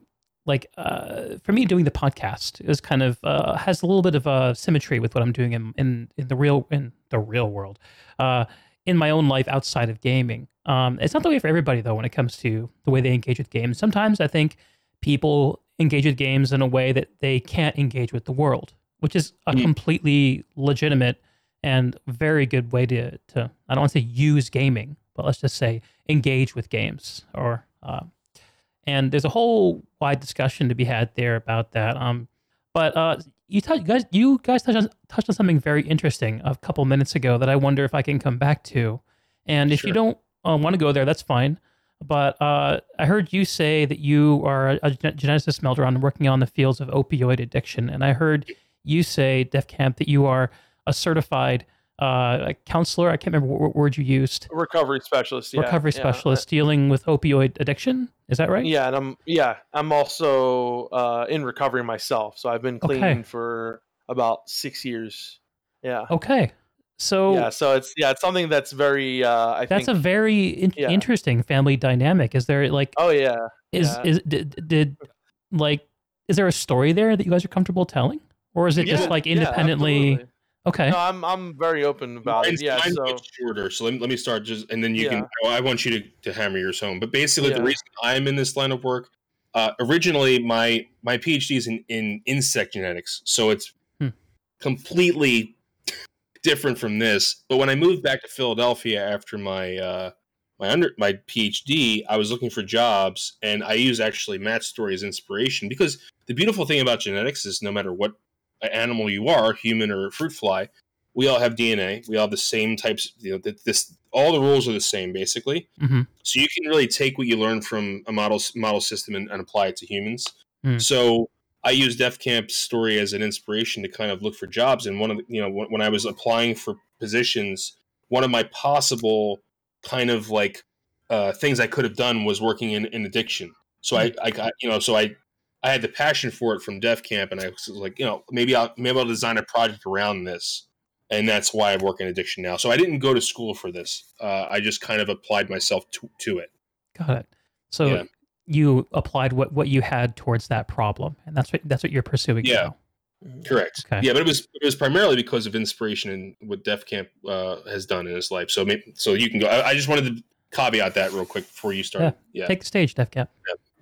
like, uh, for me doing the podcast is kind of uh, has a little bit of a symmetry with what I'm doing in in, in the real in the real world. Uh, in my own life outside of gaming. Um, it's not the way for everybody though when it comes to the way they engage with games. Sometimes I think people engage with games in a way that they can't engage with the world, which is a Mm. completely legitimate and very good way to to I don't want to say use gaming, but let's just say engage with games or uh, and there's a whole wide discussion to be had there about that. Um, but uh, you, touch, you guys, you guys touched on, touched on something very interesting a couple minutes ago that I wonder if I can come back to. And if you don't uh, want to go there, that's fine. But uh, I heard you say that you are a gen- geneticist, Melderon, working on the fields of opioid addiction. And I heard you say, Def Camp, that you are a certified uh, counselor. I can't remember what, what word you used. recovery specialist. Yeah, Recovery yeah, specialist dealing with opioid addiction. Is that right? Yeah, and I'm yeah, I'm also uh, in recovery myself. So I've been clean Okay. for about six years. Yeah. Okay. So yeah, so it's yeah, it's something that's very uh I that's think a very in- Yeah. interesting family dynamic. Is there like Oh yeah. is yeah. is did, did like is there a story there that you guys are comfortable telling, or is it just like independently? Absolutely. okay. No, I'm I'm very open about Mine's, it. Yeah, mine's so much shorter. So let me, let me start just, and then you Yeah. can. oh, I want you to, to hammer yours home. But basically, the reason I'm in this line of work, uh, originally my my PhD is in, in insect genetics, so it's Hmm. completely different from this. But when I moved back to Philadelphia after my uh, my under my PhD, I was looking for jobs, and I use actually Matt's story as inspiration because the beautiful thing about genetics is no matter what animal you are, human or fruit fly, we all have DNA. We all have the same types. You know, that this all the rules are the same basically. Mhm. So you can really take what you learn from a model model system and, and apply it to humans. Hmm. So I use Def Camp's story as an inspiration to kind of look for jobs. And one of the, you know when, when I was applying for positions, one of my possible kind of like uh, things I could have done was working in, in addiction. So I, I got you know so I I had the passion for it from Def Camp, and I was like, you know, maybe I'll maybe I'll design a project around this, and that's why I work in addiction now. So I didn't go to school for this. Uh, I just kind of applied myself to, to it. Got it. So Yeah. you applied what what you had towards that problem, and that's what that's what you're pursuing. Yeah. now. Correct. Okay. Yeah, but it was it was primarily because of inspiration and what Def Camp uh, has done in his life. So maybe so you can go. I, I just wanted to caveat that real quick before you start. Yeah. Take the stage, Def Camp.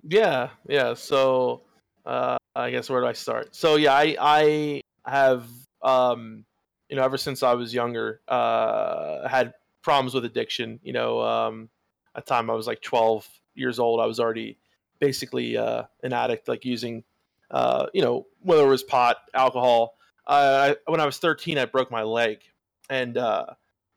Yeah, yeah. So uh, I guess where do I start? So yeah, I I have um, you know ever since I was younger uh, had problems with addiction. You know, um, at the time I was like 12 years old. I was already basically uh, an addict, like using uh, you know whether it was pot, alcohol. I, when I was 13, I broke my leg, and uh,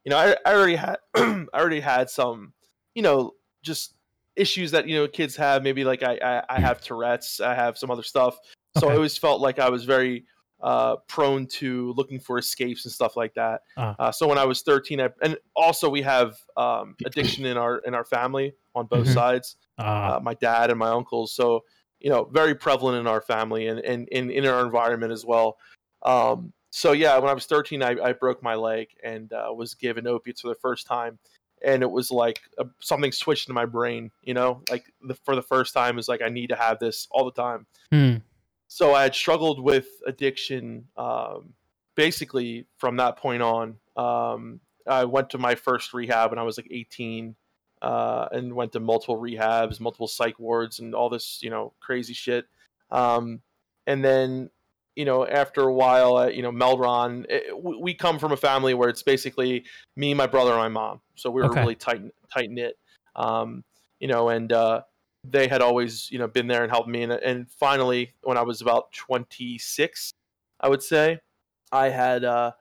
you know I, I already had I already had some you know just issues that you know kids have maybe like i i, I have tourette's i have some other stuff so i always felt like i was very uh, prone to looking for escapes and stuff like that Ah. uh, so when i was 13 I, and also we have um, addiction in our in our family on both Mhm. sides Uh, uh, my dad and my uncles. So, you know, very prevalent in our family and, and, and in our environment as well. Um, so, yeah, when I was 13, I, I broke my leg and uh, was given opiates for the first time. And it was like a, something switched in my brain, you know, like the, for the first time is like, I need to have this all the time. hmm. So I had struggled with addiction um, basically from that point on. Um, I went to my first rehab when I was like 18 uh, and went to multiple rehabs, multiple psych wards, and all this, you know, crazy shit. Um, and then, you know, after a while, uh, you know, Melderon, it, we, we come from a family where it's basically me, my brother, and my mom. So we were Okay. really tight, tight knit. Um, you know, and uh, they had always, you know, been there and helped me. And, and finally, when I was about 26, I would say, I had, uh,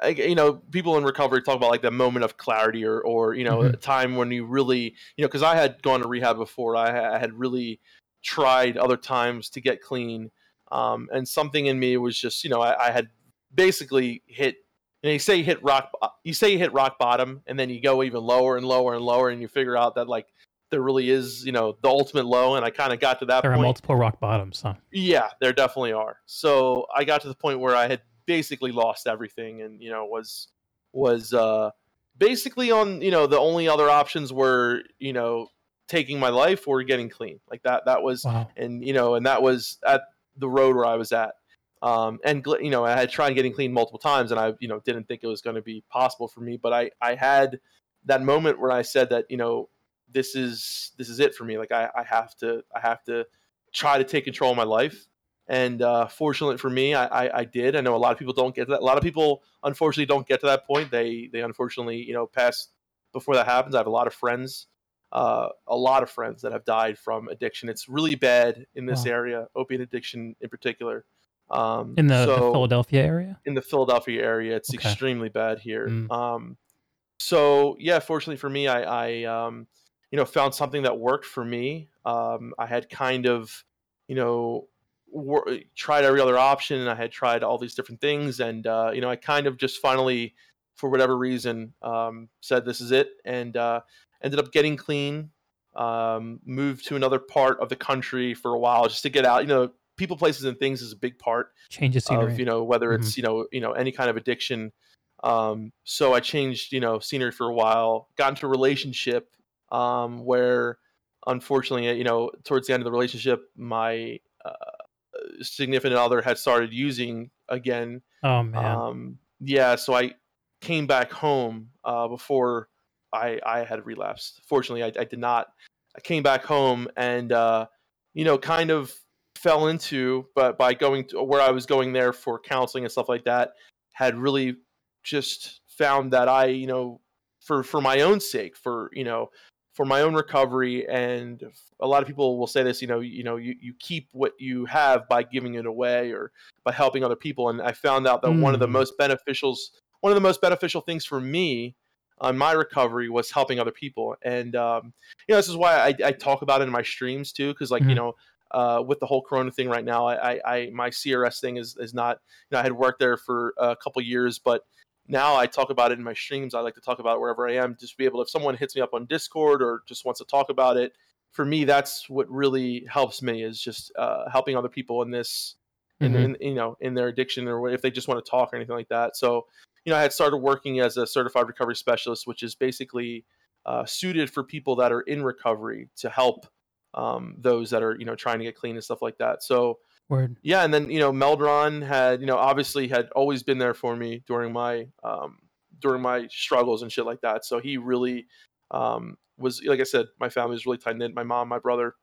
I, you know, people in recovery talk about like the moment of clarity or, or you know, Mhm. a time when you really, you know, because I had gone to rehab before. I, I had really tried other times to get clean. Um, and something in me was just, you know, I, I had basically hit, you, you say you hit rock, you say you hit rock bottom, and then you go even lower and lower and lower, and you figure out that like there really is, you know, the ultimate low. And I kind of got to that there are multiple rock bottoms. Huh? Yeah, there definitely are. So I got to the point where I had basically lost everything, and you know was was uh, basically on you know the only other options were you know taking my life or getting clean. Like that that was Wow. and you know and that was at the road where I was at. Um, and you know I had tried getting clean multiple times, and I you know didn't think it was going to be possible for me, but I I had that moment where I said that you know this is this is it for me. Like I, I have to I have to try to take control of my life. And uh, fortunately for me, I, I, I did. I know a lot of people don't get that. A lot of people unfortunately don't get to that point. They they unfortunately you know pass before that happens. I have a lot of friends, uh, a lot of friends that have died from addiction. It's really bad in this Wow. area, opiate addiction in particular. Um, In the, the Philadelphia area? in the Philadelphia area. It's Okay. extremely bad here. Mm. Um, so yeah, fortunately for me, I, I um, you know found something that worked for me. Um, I had kind of you know wor- tried every other option, and I had tried all these different things, and uh, you know I kind of just finally, for whatever reason, um, said this is it, and uh, ended up getting clean. Um, moved to another part of the country for a while just to get out. You know, people, places, and things is a big part Change of scenery. of you know whether it's you know you know any kind of addiction um so i changed you know scenery for a while got into a relationship um where unfortunately you know towards the end of the relationship my uh, significant other had started using again oh, man. um yeah so i came back home uh before i i had relapsed. Fortunately i, I did not. I came back home and uh you know kind of fell into but by going to where i was going there for counseling and stuff like that had really just found that i you know for for my own sake for you know for my own recovery. And a lot of people will say this you know you know you, you keep what you have by giving it away or by helping other people. And i found out that one of the Mm. most beneficial one of the most beneficial things for me on my recovery was helping other people and um, you know this is why I, I talk about it in my streams too because like you Mhm. know uh, with the whole corona thing right now I, I, I my crs thing is, is not you know i had worked there for a couple years but now I talk about it in my streams. I like to talk about it wherever I am, just be able if someone hits me up on Discord or just wants to talk about it. For me, that's what really helps me is just uh, helping other people in this, in, Mhm. in you know, in their addiction or if they just want to talk or anything like that. So, you know, I had started working as a certified recovery specialist, which is basically uh, suited for people that are in recovery to help um, those that are you know trying to get clean and stuff like that. So Word. yeah, and then you know Melderon had you know obviously had always been there for me during my um, during my struggles and shit like that. So he really um, was like I said, my family was really tight knit. My mom, my brother,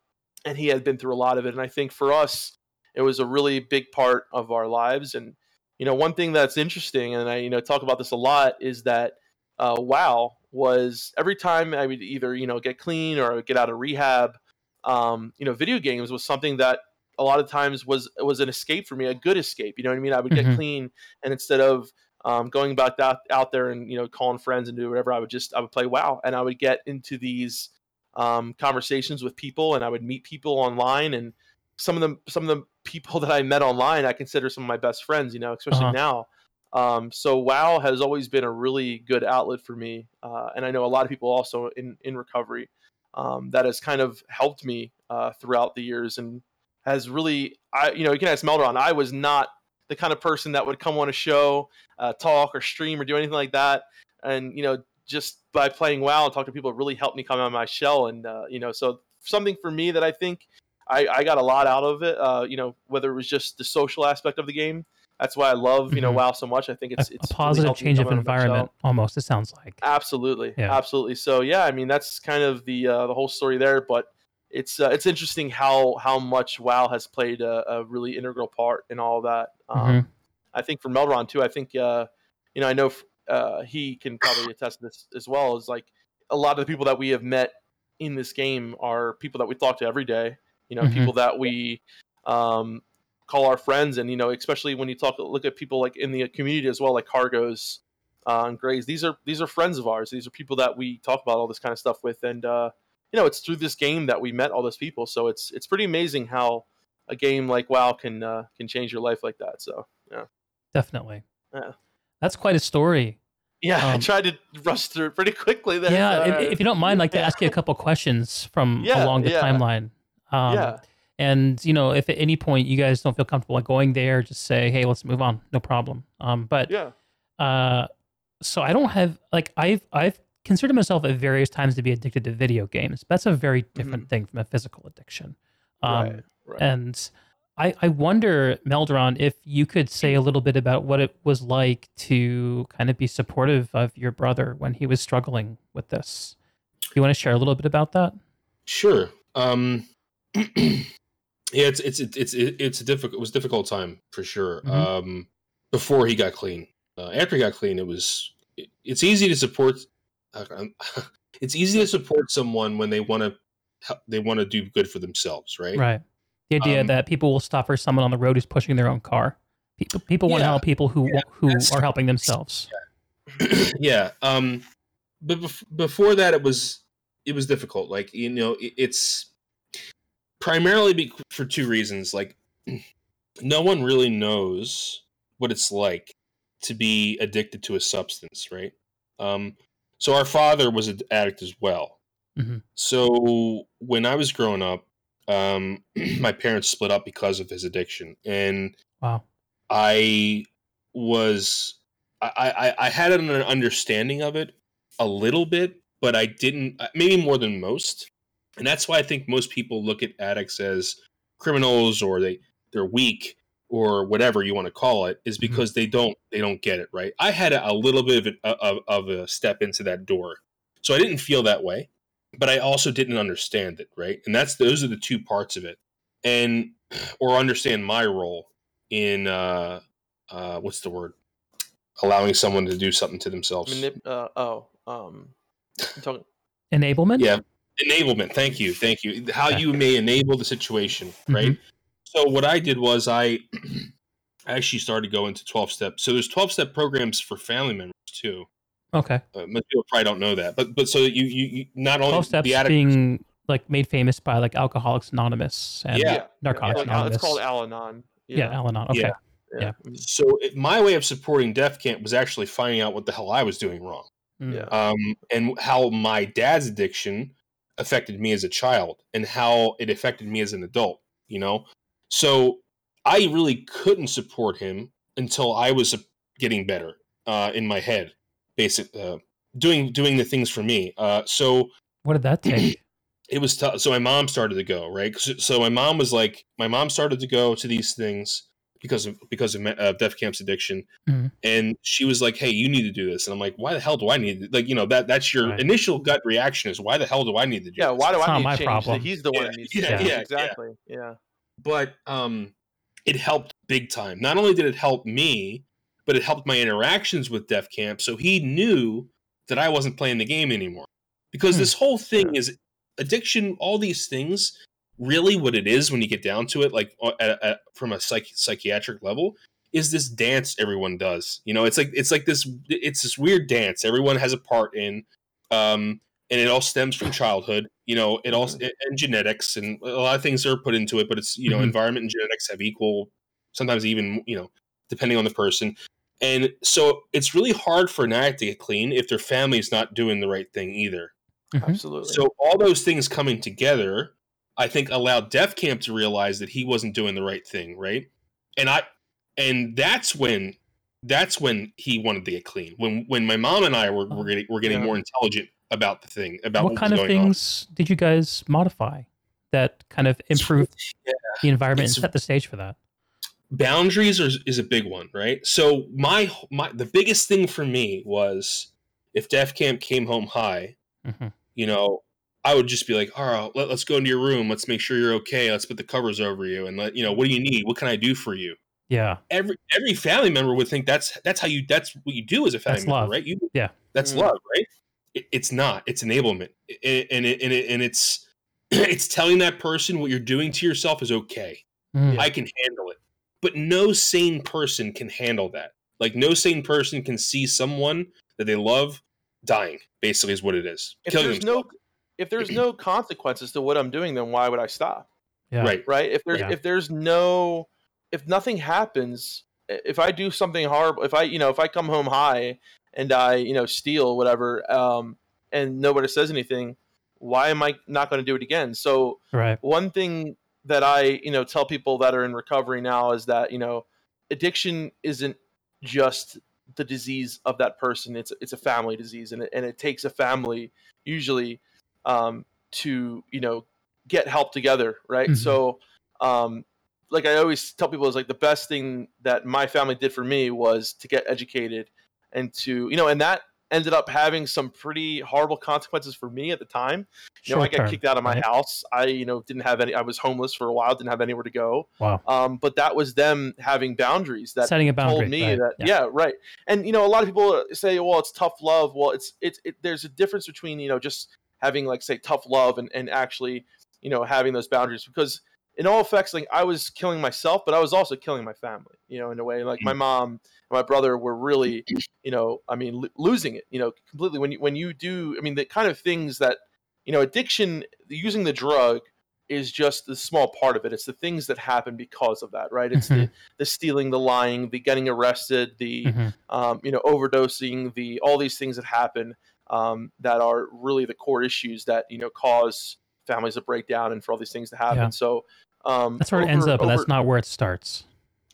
and he had been through a lot of it. And I think for us, it was a really big part of our lives. And you know, one thing that's interesting, and I you know talk about this a lot, is that uh, WoW was every time I would either you know get clean or get out of rehab. Um, you know, video games was something that a lot of times was was an escape for me, a good escape. You know what I mean? I would get Mhm. clean, and instead of um, going back out, out there and you know calling friends and do whatever, I would just I would play WoW, and I would get into these um, conversations with people, and I would meet people online, and some of them some of the people that I met online, I consider some of my best friends. You know, especially Uh-huh. now. Um, so WoW has always been a really good outlet for me, uh, and I know a lot of people also in in recovery um, that has kind of helped me uh, throughout the years and has really I you know you can ask Melderon I was not the kind of person that would come on a show uh, talk or stream or do anything like that and you know just by playing WoW and talking to people it really helped me come out of my shell and uh, you know so something for me that I think I, I got a lot out of it uh, you know whether it was just the social aspect of the game that's why I love you know Mhm. WoW so much I think it's a, it's a positive me change of environment, almost, it sounds like. Absolutely, Yeah. absolutely. So yeah, I mean that's kind of the uh, the whole story there. But it's uh, it's interesting how how much WoW has played a, a really integral part in all that. Um, Mhm. I think for Melderon too. I think uh, you know I know f- uh, he can probably attest to this as well. Is like a lot of the people that we have met in this game are people that we talk to every day. You know, Mhm. people that we um, call our friends, and you know, especially when you talk look at people like in the community as well, like Kargoz uh, and Grays. These are these are friends of ours. These are people that we talk about all this kind of stuff with, and uh, you know, it's through this game that we met all those people. So it's it's pretty amazing how a game like WoW can uh, can change your life like that. So yeah Definitely. Yeah. That's quite a story. yeah, I Um, tried to rush through it pretty quickly. There. yeah, Uh, if, if you don't mind, like to ask you a couple questions from Yeah, along the yeah. timeline. Um, yeah, And you know, if at any point you guys don't feel comfortable like going there, just say, "Hey, let's move on. No problem." Um, but yeah, uh, so I don't have like I've I've considered myself at various times to be addicted to video games. That's a very different thing from a physical addiction. Um, right, right. And I, I wonder, Melderon, if you could say a little bit about what it was like to kind of be supportive of your brother when he was struggling with this. Do you want to share a little bit about that? Sure. Um, yeah, it's it's it's it's a difficult. It was a difficult time for sure. Mhm. Um, before he got clean, uh, after he got clean, it was. It, it's easy to support. Uh, it's easy to support someone when they want to. They want to do good for themselves, right? Right. The idea Um, that people will stop for someone on the road who's pushing their own car. People, people want to help people who Yeah, who are helping themselves. yeah. Um, but bef- before that, it was it was difficult. Like you know, it, it's primarily be- for two reasons. Like, no one really knows what it's like to be addicted to a substance, right? Um, so our father was an addict as well. Mhm. So when I was growing up, um, my parents split up because of his addiction, and Wow. I was I, I I had an understanding of it a little bit, but I didn't maybe more than most. And that's why I think most people look at addicts as criminals or they they're weak or whatever you want to call it is because they don't they don't get it right. I had a, a little bit of, a, of of a step into that door, so I didn't feel that way, but I also didn't understand it right. And that's those are the two parts of it, and or understand my role in uh, uh, what's the word? Allowing someone to do something to themselves. Manip- uh, oh, um, talking, Enablement? Yeah. Enablement. Thank you. Thank you. How you may enable the situation, right? So what I did was I I actually started going to 12 step. So there's 12 step programs for family members too. Okay. Uh, most people probably don't know that. But but so you you, you not only 12 steps the addict being like made famous by like Alcoholics Anonymous and Yeah. Narcotics like, Anonymous. it's called Al-Anon. yeah, Al Anon. Okay. Yeah. yeah. Mm, so it, my way of supporting Def Camp was actually finding out what the hell I was doing wrong. Mm. Yeah. um, and how my dad's addiction affected me as a child and how it affected me as an adult you know? So i really couldn't support him until i was getting better uh, in my head basic uh, doing doing the things for me. Uh, so What did that take? it was tough so my mom started to go right? So, so my mom was like my mom started to go to these things because of because of uh, Def Camp's addiction, Mhm. and she was like, "Hey, you need to do this," and I'm like, "Why the hell do I need to? like you know that that's your Right. initial gut reaction is why the hell do I need to do Yeah, this? why do It's I not need my change? problem. He's the one Yeah, that needs to yeah, change. yeah, yeah. exactly. Yeah. but um it helped big time not only did it help me but it helped my interactions with def camp so he knew that i wasn't playing the game anymore because Hmm. this whole thing is addiction all these things really what it is when you get down to it like uh, at, at, from a psych, psychiatric level is this dance everyone does you know it's like it's like this it's this weird dance everyone has a part in um and it all stems from childhood you know it also and genetics and a lot of things are put into it but it's you know Mhm. environment and genetics have equal sometimes even you know depending on the person and so it's really hard for an addict to get clean if their family's not doing the right thing either Mhm. Absolutely. so all those things coming together, I think allowed Def Camp to realize that he wasn't doing the right thing, right? And I and that's when that's when he wanted to get clean. When when my mom and I were, were getting were getting Yeah. more intelligent about the thing, about What what, kind was of going on. things did you guys modify that kind of improved Yeah. the environment and set the stage for that? boundaries are, is a big one, right? So my my the biggest thing for me was if Def Camp came home high, Mhm. you know, I would just be like, all right, let, let's go into your room. Let's make sure you're okay. Let's put the covers over you, and let you know what do you need? What can I do for you? Yeah. Every every family member would think that's that's how you that's what you do as a family That's member, love. right? You Yeah. that's Mm. love, right? It, it's not. It's enablement, and and it, and, it, and it's it's telling that person what you're doing to yourself is okay. Mm. I can handle it. But no sane person can handle that. Like no sane person can see someone that they love dying. Basically, is what it is. if Killing there's themselves. no if there's no consequences to what I'm doing, then why would I stop? Yeah. right. Right? If there's Yeah. if there's no if nothing happens, if I do something horrible, if I you know if I come home high and I you know steal whatever, um, and nobody says anything, why am I not going to do it again? So Right. one thing that I, you know, tell people that are in recovery now is that, you know, addiction isn't just the disease of that person. It's it's a family disease and it, and it takes a family usually um, to, you know, get help together, right? Mhm. So um, like I always tell people is like the best thing that my family did for me was to get educated and to you know and that ended up having some pretty horrible consequences for me at the time. You know, I got Short-term, kicked out of my right? house. I you know didn't have any. I was homeless for a while. Didn't have anywhere to go. Wow. Um, but that was them having boundaries that Setting a boundary. told me right, that yeah. yeah. right and you know a lot of people say well it's tough love well it's it's it, there's a difference between you know just having like say tough love and, and actually you know having those boundaries because in all effects like i was killing myself but i was also killing my family you know in a way. Like my mom and my brother were really you know i mean lo- losing it you know completely. When you when you do i mean the kind of things that you know addiction using the drug is just the small part of it. It's the things that happen because of that right? It's the Mhm. the stealing, the lying, the getting arrested, the Mhm. um, you know overdosing, the all these things that happen um, that are really the core issues that you know cause families to break down and for all these things to happen. Yeah. So um, That's where it ends over- up, but that's not where it starts.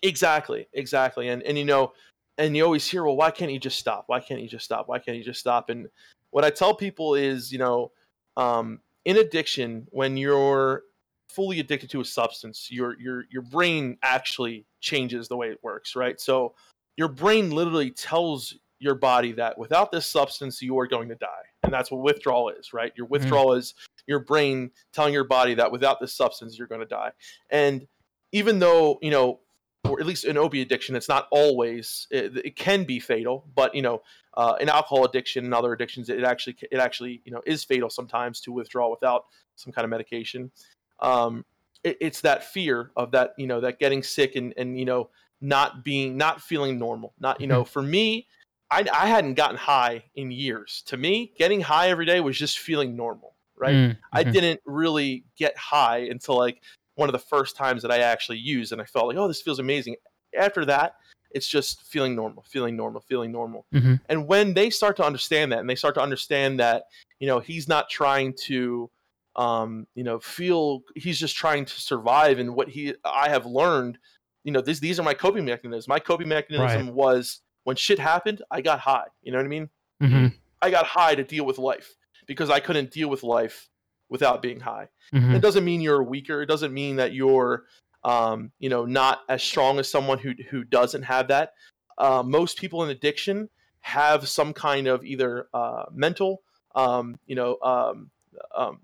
Exactly, exactly. And and you know, and you always hear, well, why can't you just stop? Why can't you just stop? Why can't you just stop? And what I tell people is, you know, um, in addiction, when you're fully addicted to a substance, your your your brain actually changes the way it works, right? So your brain literally tells your body that without this substance, you are going to die, and that's what withdrawal is, right? Your withdrawal is your brain telling your body that without this substance, you're going to die, and even though you know or at least in opiate addiction, it's not always. It, it can be fatal, but you know, uh, in alcohol addiction and other addictions, it actually it actually you know is fatal sometimes to withdraw without some kind of medication. Um, it, it's that fear of that you know that getting sick and and you know not being not feeling normal. Not you know for me, I I hadn't gotten high in years. To me, getting high every day was just feeling normal, right? Mm, I mhm. didn't really get high until like one of the first times that I actually used, and I felt like, oh, this feels amazing. After that, it's just feeling normal, feeling normal, feeling normal. Mhm. And when they start to understand that, and they start to understand that, you know, he's not trying to, um, you know, feel he's just trying to survive, and what he I have learned, you know, these these are my coping mechanisms. My coping mechanism was when shit happened, I got high. You know what I mean? Mhm. I got high to deal with life because I couldn't deal with life without being high. Mhm. It doesn't mean you're weaker. It doesn't mean that you're, um, you know, not as strong as someone who who doesn't have that. Uh, most people in addiction have some kind of either uh, mental, um, you know, um, um,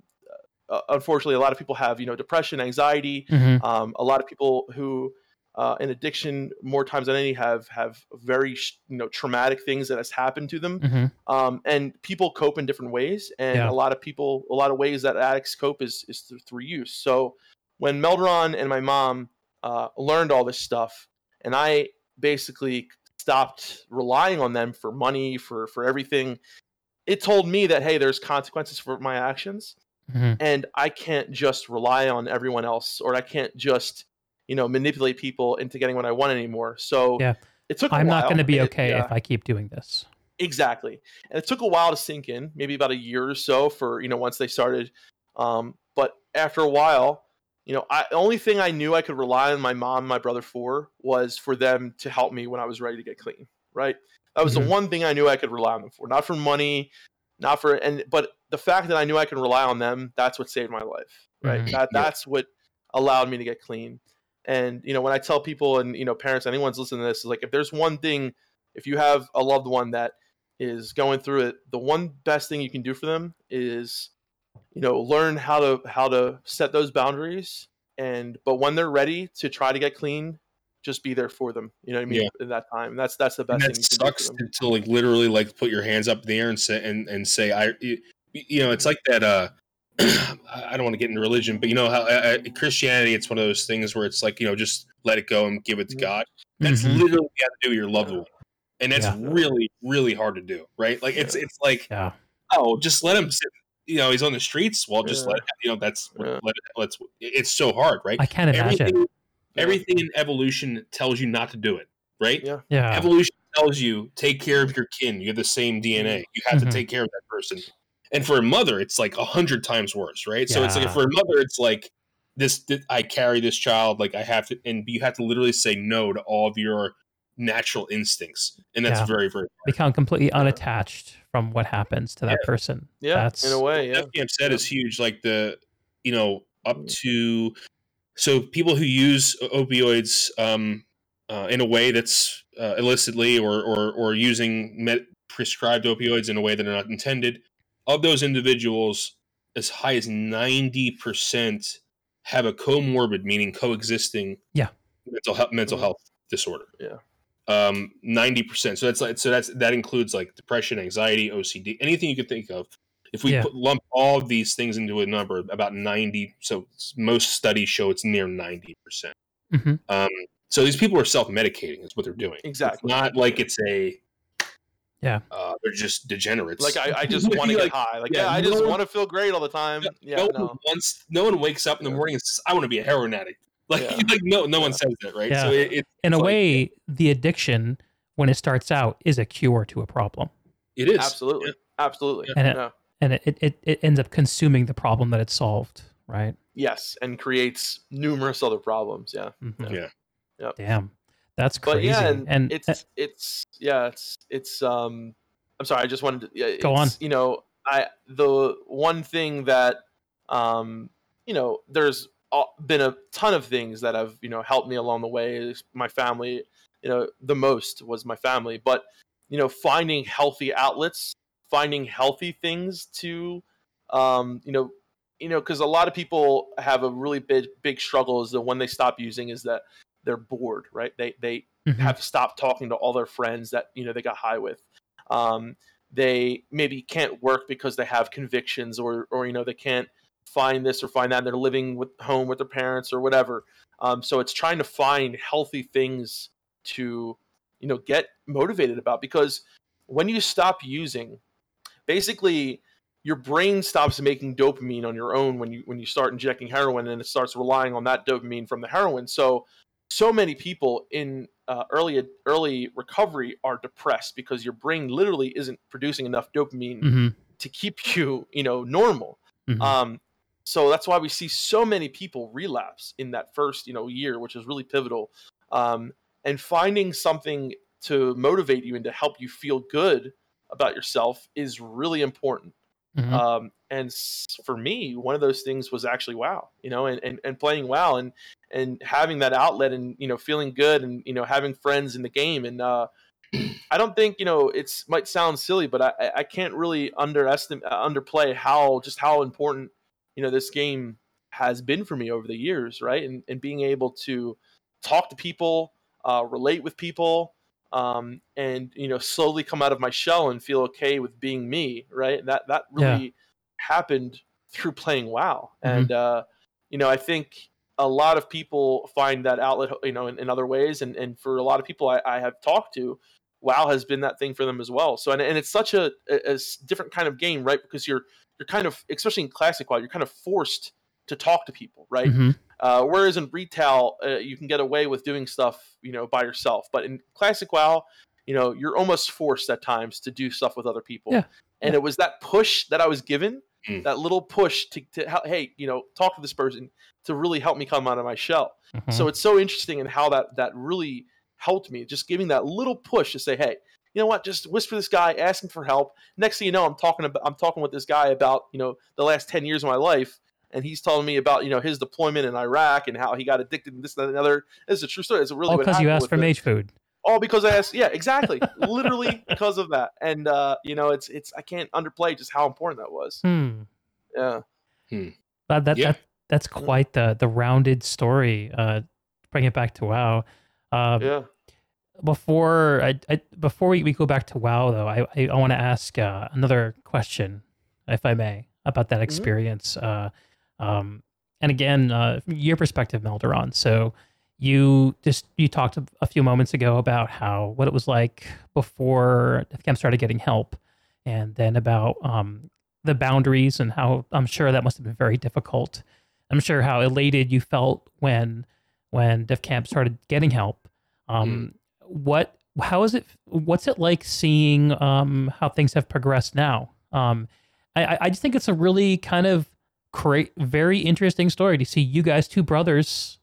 uh, unfortunately, a lot of people have you know depression, anxiety. Mhm. Um, a lot of people who uh, in addiction more times than any have have very you know traumatic things that has happened to them Mhm. um, and people cope in different ways and Yeah. a lot of people a lot of ways that addicts cope is is through, through use so when melderon and my mom uh, learned all this stuff and i basically stopped relying on them for money for for everything it told me that hey there's consequences for my actions Mhm. and i can't just rely on everyone else or i can't just you know manipulate people into getting what i want anymore so Yeah. it took a I'm not going to be It- okay yeah. if I keep doing this. Exactly. And it took a while to sink in, maybe about a year or so for, you know, once they started. Um, but after a while, you know, I, the only thing I knew I could rely on my mom and my brother for was for them to help me when I was ready to get clean. Right. That was Mhm. the one thing I knew I could rely on them for. Not for money, not for, and, but the fact that I knew I could rely on them, that's what saved my life. Right. Mhm. That, Yeah. that's what allowed me to get clean. And, you know, when I tell people and, you know, parents, anyone's listening to this, is like, if there's one thing, if you have a loved one that is going through it, the one best thing you can do for them is, you know, learn how to how to set those boundaries. And but when they're ready to try to get clean, just be there for them. You know what I mean? Yeah. In that time, that's that's the and best that thing you can sucks do for them. to, to like literally like put your hands up in the air and say and, and say I you, you know it's like that uh I I don't want to get into religion but you know how uh, uh, Christianity it's one of those things where it's like you know just let it go and give it to Mhm. God that's Mhm. literally what you have to do with your loved one and that's Yeah. really really hard to do right like it's, it's like Yeah. oh just let him sit you know he's on the streets well just Yeah. let you know that's Yeah. let it, let's it's so hard right I can't imagine. everything everything in evolution tells you not to do it right Yeah. Yeah. evolution tells you take care of your kin you have the same dna you have Mhm. to take care of that person and for a mother it's like a hundred times worse right so it's like for a mother it's like this, th- i carry this child like i have to and you have to literally say no to all of your natural instincts and that's Yeah. very very Become completely unattached from what happens to that person. Yeah, That's in a way, yeah. Def Camp Set is huge. Like the, you know, up Mm. to so people who use opioids um, uh, in a way that's uh, illicitly or or, or using med- prescribed opioids in a way that are not intended, of those individuals, as high as ninety percent have a comorbid, meaning coexisting, Yeah. mental health mental Mhm. health disorder. Yeah. Um, ninety percent. So that's like so that's that includes like depression, anxiety, OCD, anything you could think of. If we Yeah. put, lump all of these things into a number, about ninety. So most studies show it's near ninety percent. hmm Um, so these people are self-medicating. Is what they're doing. Exactly. It's not like it's a. Yeah. Uh, they're just degenerates. Like I, I just want to Like, get high. Like yeah, yeah, I just one- want to feel great all the time. Yeah, no, no. one wants. No one wakes up in the Yeah. morning and says, "I want to be a heroin addict." Like, Yeah. like no, no one says that, right? Yeah. So it, it, In a like- way, the addiction, when it starts out, is a cure to a problem. it is Absolutely. Absolutely. And it- Yeah. And it, it, it, it ends up consuming the problem that it solved, right? Yes, and creates numerous other problems. Yeah. Mhm. Yeah. Yep. Damn. That's crazy. But yeah, and, and it's it's yeah, it's it's um I'm sorry, I just wanted to Go on. You know, I the one thing that um you know, there's been a ton of things that have, you know, helped me along the way. My family, you know, the most was my family, but you know, finding healthy outlets, finding healthy things to um, you know, you know, because a lot of people have a really big big struggle is that when they stop using is that they're bored, right? They they Mhm. have stopped talking to all their friends that you know they got high with. Um, they maybe can't work because they have convictions, or or you know they can't find this or find that. And They're living with home with their parents or whatever. Um, so it's trying to find healthy things to you know get motivated about because when you stop using, basically your brain stops making dopamine on your own when you when you start injecting heroin and it starts relying on that dopamine from the heroin so so many people in uh, early early recovery are depressed because your brain literally isn't producing enough dopamine Mhm. to keep you you know normal Mhm. um so that's why we see so many people relapse in that first you know year which is really pivotal um and finding something to motivate you and to help you feel good about yourself is really important Mhm. um, and for me one of those things was actually wow you know and, and, and playing wow and and having that outlet and you know feeling good and you know having friends in the game and uh, i don't think you know it's might sound silly but i I- can't really underestimate uh, underplay how just how important you know this game has been for me over the years right and, and being able to talk to people uh, relate with people um, and you know slowly come out of my shell and feel okay with being me right and that that Yeah. Happened through playing wow Mhm. and uh, you know i think a lot of people find that outlet you know in, in other ways and, and for a lot of people I, I have talked to wow has been that thing for them as well so and, and it's such a different kind of game right because you're you're kind of especially in classic wow you're kind of forced to talk to people right Mhm. uh, whereas in retail, uh, you can get away with doing stuff, you know, by yourself. But in classic WoW, you know, you're almost forced at times to do stuff with other people. Yeah. And it was that push that I was given, Mm. that little push to, to hel- hey, you know, talk to this person to really help me come out of my shell. Mhm. So it's so interesting in how that that really helped me. Just giving that little push to say, hey, you know what? Just whisper this guy, ask him for help. Next thing you know, I'm talking about I'm talking with this guy about you know the last ten years of my life, and he's telling me about you know his deployment in Iraq and how he got addicted and this that, and the other. It's a true story. It's really because you asked for mage food. All because I asked. Yeah, exactly. Literally because of that. And uh, you know, it's it's I can't underplay just how important that was. Hmm. Yeah. That, that, Yeah. that that's quite the the rounded story. Uh, bring it back to WoW. Uh, Yeah. before I, I before we, we go back to WoW though, I I, I want to ask uh, another question, if I may, about that experience. Uh, um, and again, uh, from your perspective, Melderon. So you just you talked a, few moments ago about how what it was like before Def Camp started getting help, and then about um, the boundaries and how I'm sure that must have been very difficult. I'm sure how elated you felt when when Def Camp started getting help. Um, What how is it? What's it like seeing um, how things have progressed now? Um, I, I- I just think it's a really kind of great, very interesting story to see you guys, two brothers,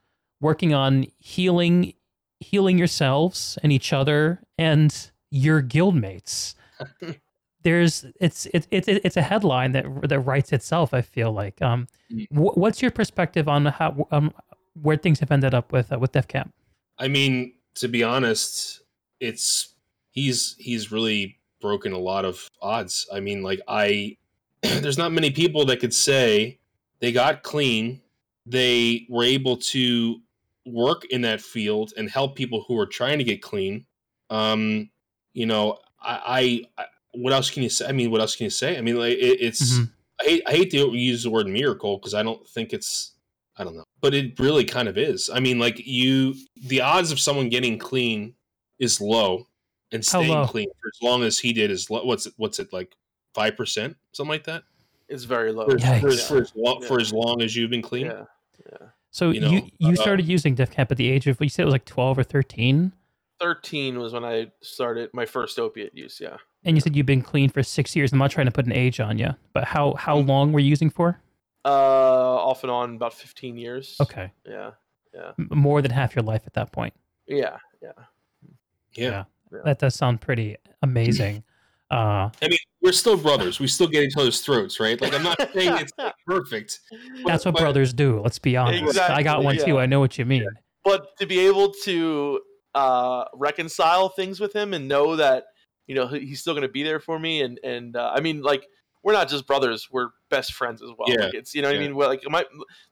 working on healing, healing yourselves and each other and your guildmates. There's it's it's it's it's a headline that that writes itself. I feel like. Um, Mm. wh- what's your perspective on how um where things have ended up with uh, with Def Camp. I mean, to be honest, it's he's he's really broken a lot of odds. I mean, like I there's not many people that could say they got clean, they were able to work in that field and help people who are trying to get clean. Um, you know, I, I, I what else can you say? I mean, what else can you say? I mean, like it, it's Mhm. I hate I hate to use the word miracle because I don't think it's I don't know, but it really kind of is. I mean, like you, the odds of someone getting clean is low, and staying low? clean for as long as he did is low. What's it? What's it like? Five percent, something like that. It's very low. For, Yikes. for, for, as long, for as long as you've been clean. Yeah. Yeah. So You you know, you, uh, started using Def Camp at the age of you said it was like twelve or thirteen, 13 was when I started my first opiate use. Yeah. and you said you've been clean for six years. I'm not trying to put an age on you, but how how Mm. long were you using for? Uh, off and on about 15 years. Okay, Yeah. M- more than half your life at that point. Yeah. Yeah. Yeah. Yeah. That does sound pretty amazing. Uh, I mean, we're still brothers. We still get each other's throats, right? Like, I'm not saying it's like, perfect. that's what but- brothers do. Let's be honest. I got Exactly, one too. I know what you mean. But to be able to uh, reconcile things with him and know that you know he's still going to be there for me, and and uh, I mean, like we're not just brothers; we're best friends as well. Yeah. Like, it's you know what Yeah. I mean. Well, like my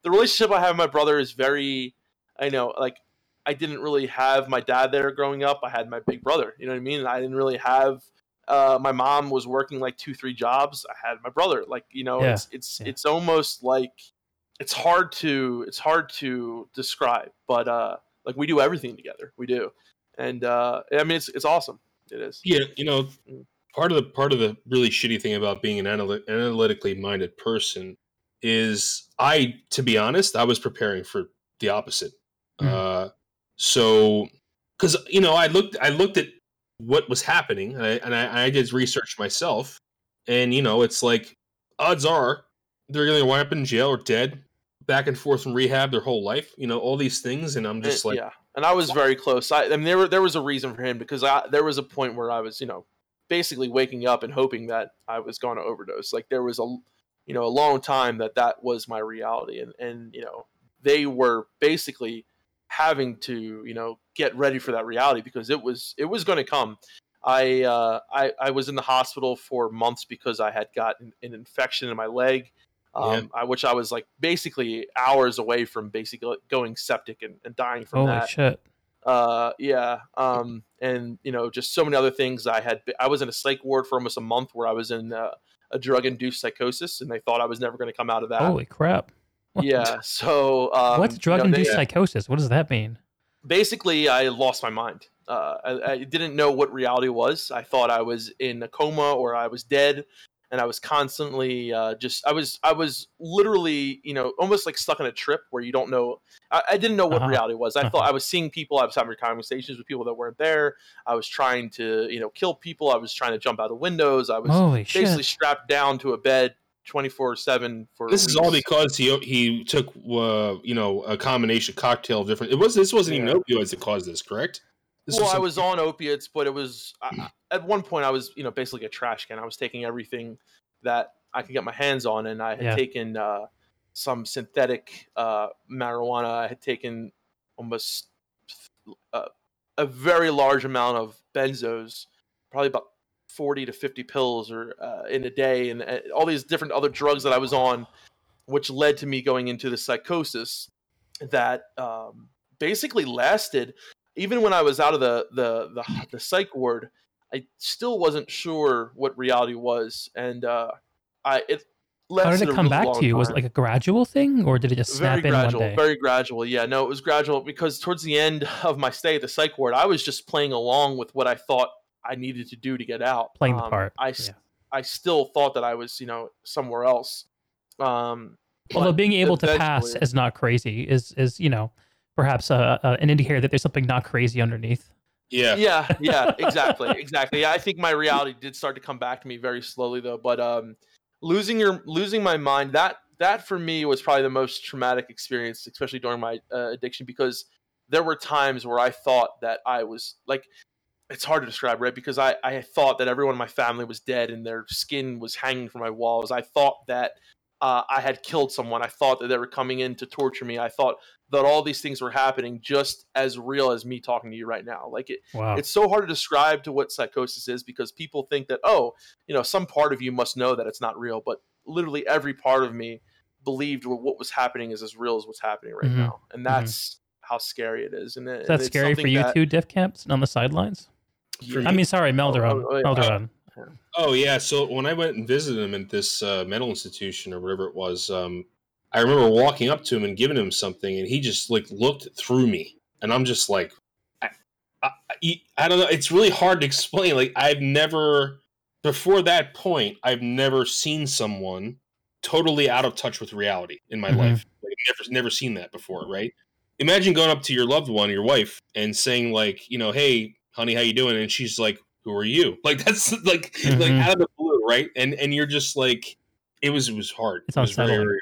the relationship I have with my brother is very, I know, like I didn't really have my dad there growing up. I had my big brother. You know what I mean? And I didn't really have. Uh, my mom was working like two, three jobs. I had my brother. Like you know, Yeah. it's it's Yeah. it's almost like it's hard to it's hard to describe, but uh, like we do everything together. We do, and uh, I mean it's it's awesome. It is. Yeah, you know, Mm. part of the part of the really shitty thing about being an analy- analytically minded person is I, to be honest, I was preparing for the opposite. Mm. Uh, so, because you know, I looked, I looked at what was happening, and I, and I, I did research myself, and you know, it's like odds are they're going to wind up in jail or dead, back and forth from rehab their whole life. You know, all these things, and I'm just Uh, like, yeah, and I was very close. I, I mean, there were, there was a reason for him because I, there was a point where I was, you know, basically waking up and hoping that I was going to overdose. Like there was a, you know, a long time that that was my reality, and and you know, they were basically having to, you know, get ready for that reality because it was it was going to come. I, uh, I I was in the hospital for months because I had gotten an infection in my leg. Um, I, which I was like basically hours away from basically going septic and, and dying from Holy that shit! uh yeah um and you know just so many other things i had i was in a psych ward for almost a month where i was in uh, a drug induced psychosis and they thought i was never going to come out of that Holy crap! What- yeah so um, What's you know, drug induced they- psychosis? What does that mean? basically i lost my mind uh, I, I didn't know what reality was i thought i was in a coma or i was dead and i was constantly uh, just i was i was literally you know almost like stuck in a trip where you don't know i, I didn't know what Uh-huh. reality was i Uh-huh. thought i was seeing people i was having conversations with people that weren't there i was trying to you know kill people i was trying to jump out of windows i was Holy basically shit! strapped down to a bed 24 7 for This is all because he he took uh, you know a combination cocktail of different. It was this wasn't Yeah. even opioids that caused this, correct? This well, I was on opiates, but it was I, I- at one point I was you know basically a trash can. I was taking everything that I could get my hands on, and I had Yeah. taken uh, some synthetic uh, marijuana. I had taken almost uh, a very large amount of benzos, probably about forty to fifty pills or uh, in a day, and uh, all these different other drugs that I was on, which led to me going into the psychosis that um, basically lasted even when I was out of the the the, the psych ward, I still wasn't sure what reality was, and uh, I it How did it come back to you? Was it like a gradual thing, or did it just snap very in gradual, one day? very gradual. Yeah, no, it was gradual because towards the end of my stay at the psych ward, I was just playing along with what I thought I needed to do to get out. Playing the Um, part. I s- yeah. I still thought that I was you know somewhere else. Um, Although being able to pass eventually- as not crazy is is you know perhaps a, a, an indicator that there's something not crazy underneath. yeah. yeah yeah exactly exactly yeah, i think my reality did start to come back to me very slowly though but um losing your losing my mind that that for me was probably the most traumatic experience especially during my uh, addiction because there were times where i thought that i was like it's hard to describe right because i i thought that everyone in my family was dead and their skin was hanging from my walls i thought that uh, I had killed someone. I thought that they were coming in to torture me. I thought that all these things were happening just as real as me talking to you right now. Like it, Wow. it's so hard to describe to what psychosis is because people think that oh, you know, some part of you must know that it's not real, but literally every part of me believed what was happening is as real as what's happening right Mhm. now, and that's how scary it is. And it, Is that and it's scary for you that- too, Def Camps, on the sidelines? For I me- mean, sorry, Melderon. oh, oh, yeah. Melderon. Oh yeah, so when I went and visited him at this uh, mental institution or whatever it was, um, I remember walking up to him and giving him something, and he just like looked through me, and I'm just like, I, I, I- I don't know. It's really hard to explain. Like I've never before that point, I've never seen someone totally out of touch with reality in my Mhm. life. Like never, never seen that before, right? Imagine going up to your loved one, your wife, and saying like, you know, hey, honey, how you doing? And she's like, who are you? Like that's like like Mhm. out of the blue, right? And and you're just like, it was it was hard. It's it was very, very hard.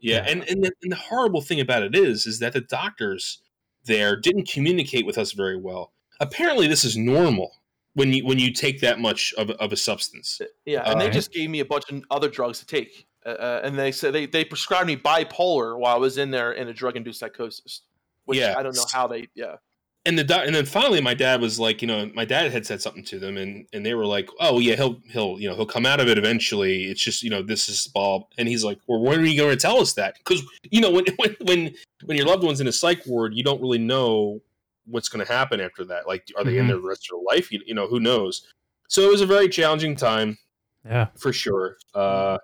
Yeah, Yeah. and and the, and the horrible thing about it is, is that the doctors there didn't communicate with us very well. Apparently, this is normal when you when you take that much of, of a substance. Yeah, and they just gave me a bunch of other drugs to take, uh, uh, and they said they, they prescribed me bipolar while I was in there in a drug induced psychosis. Which Yeah. I don't know how they. Yeah, And the doc- and then finally, my dad was like, you know, my dad had said something to them, and and they were like, oh yeah, he'll he'll you know he'll come out of it eventually. It's just you know this is Bob, and he's like, well, when are you going to tell us that? Because you know when when when when your loved one's in a psych ward, you don't really know what's going to happen after that. Like, are they in Mhm. there the rest of their life? You, you know, who knows? So it was a very challenging time Yeah. for sure. Uh,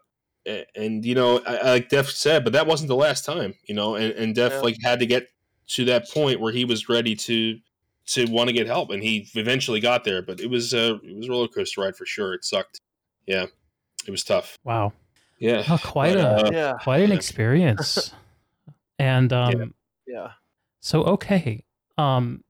a- and you know, I, I- like Def said, but that wasn't the last time. You know, and, and Def Yeah. like had to get to that point where he was ready to to want to get help, and he eventually got there. But it was uh, it was a roller coaster ride for sure. It sucked. Yeah, it was tough. Wow. Yeah, Oh, quite But, a uh, yeah, quite an yeah. experience. and um, yeah. so okay, um,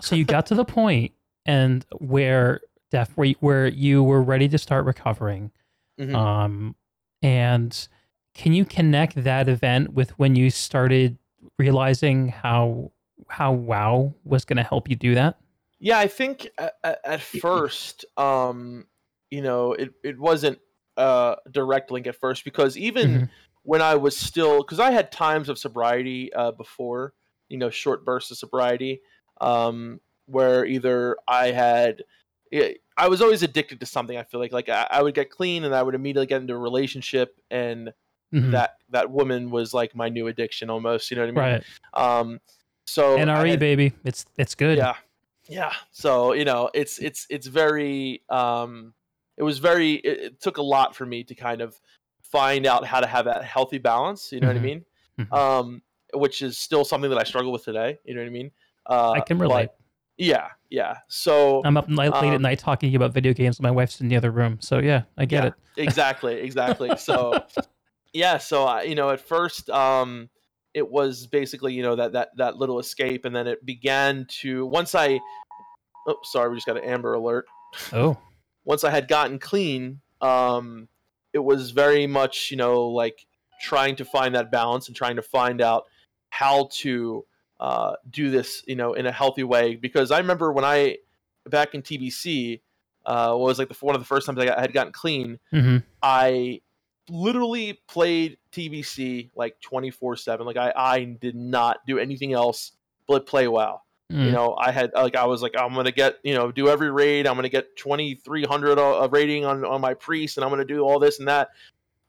so you got to the point and where Def, where you, where you were ready to start recovering. Mhm. Um, and can you connect that event with when you started realizing how how WoW was going to help you do that? Yeah, I think at, at first, um, you know, it, it wasn't a direct link at first because even Mhm. when I was still, because I had times of sobriety uh, before, you know, short bursts of sobriety, um, where either I had, I- I was always addicted to something. I feel like, like I, I would get clean and I would immediately get into a relationship, and Mhm. that that woman was like my new addiction almost. You know what I mean? right. Um, so NRE had- baby, it's it's good. yeah yeah so you know it's it's it's very um it was very it, it took a lot for me to kind of find out how to have that healthy balance you know Mhm. what i mean Mhm. um which is still something that i struggle with today you know what i mean uh I can but- relate. yeah yeah so I'm up late, late at um, night talking about video games. My wife's in the other room, so yeah, I get Yeah. it. exactly exactly so yeah so I, you know at first um it was basically you know that that that little escape and then it began to once i oh sorry we just got an amber alert Oh, once I had gotten clean, um, it was very much, you know, like trying to find that balance and trying to find out how to uh, do this, you know, in a healthy way. Because I remember when I back in TBC uh, was like the one of the first times I, got, I had gotten clean. hmm I literally played TBC like twenty four seven. Like I, I did not do anything else but play WoW Mm. you know i had like i was like i'm gonna get you know do every raid i'm gonna get 2300 of rating on on my priest and i'm gonna do all this and that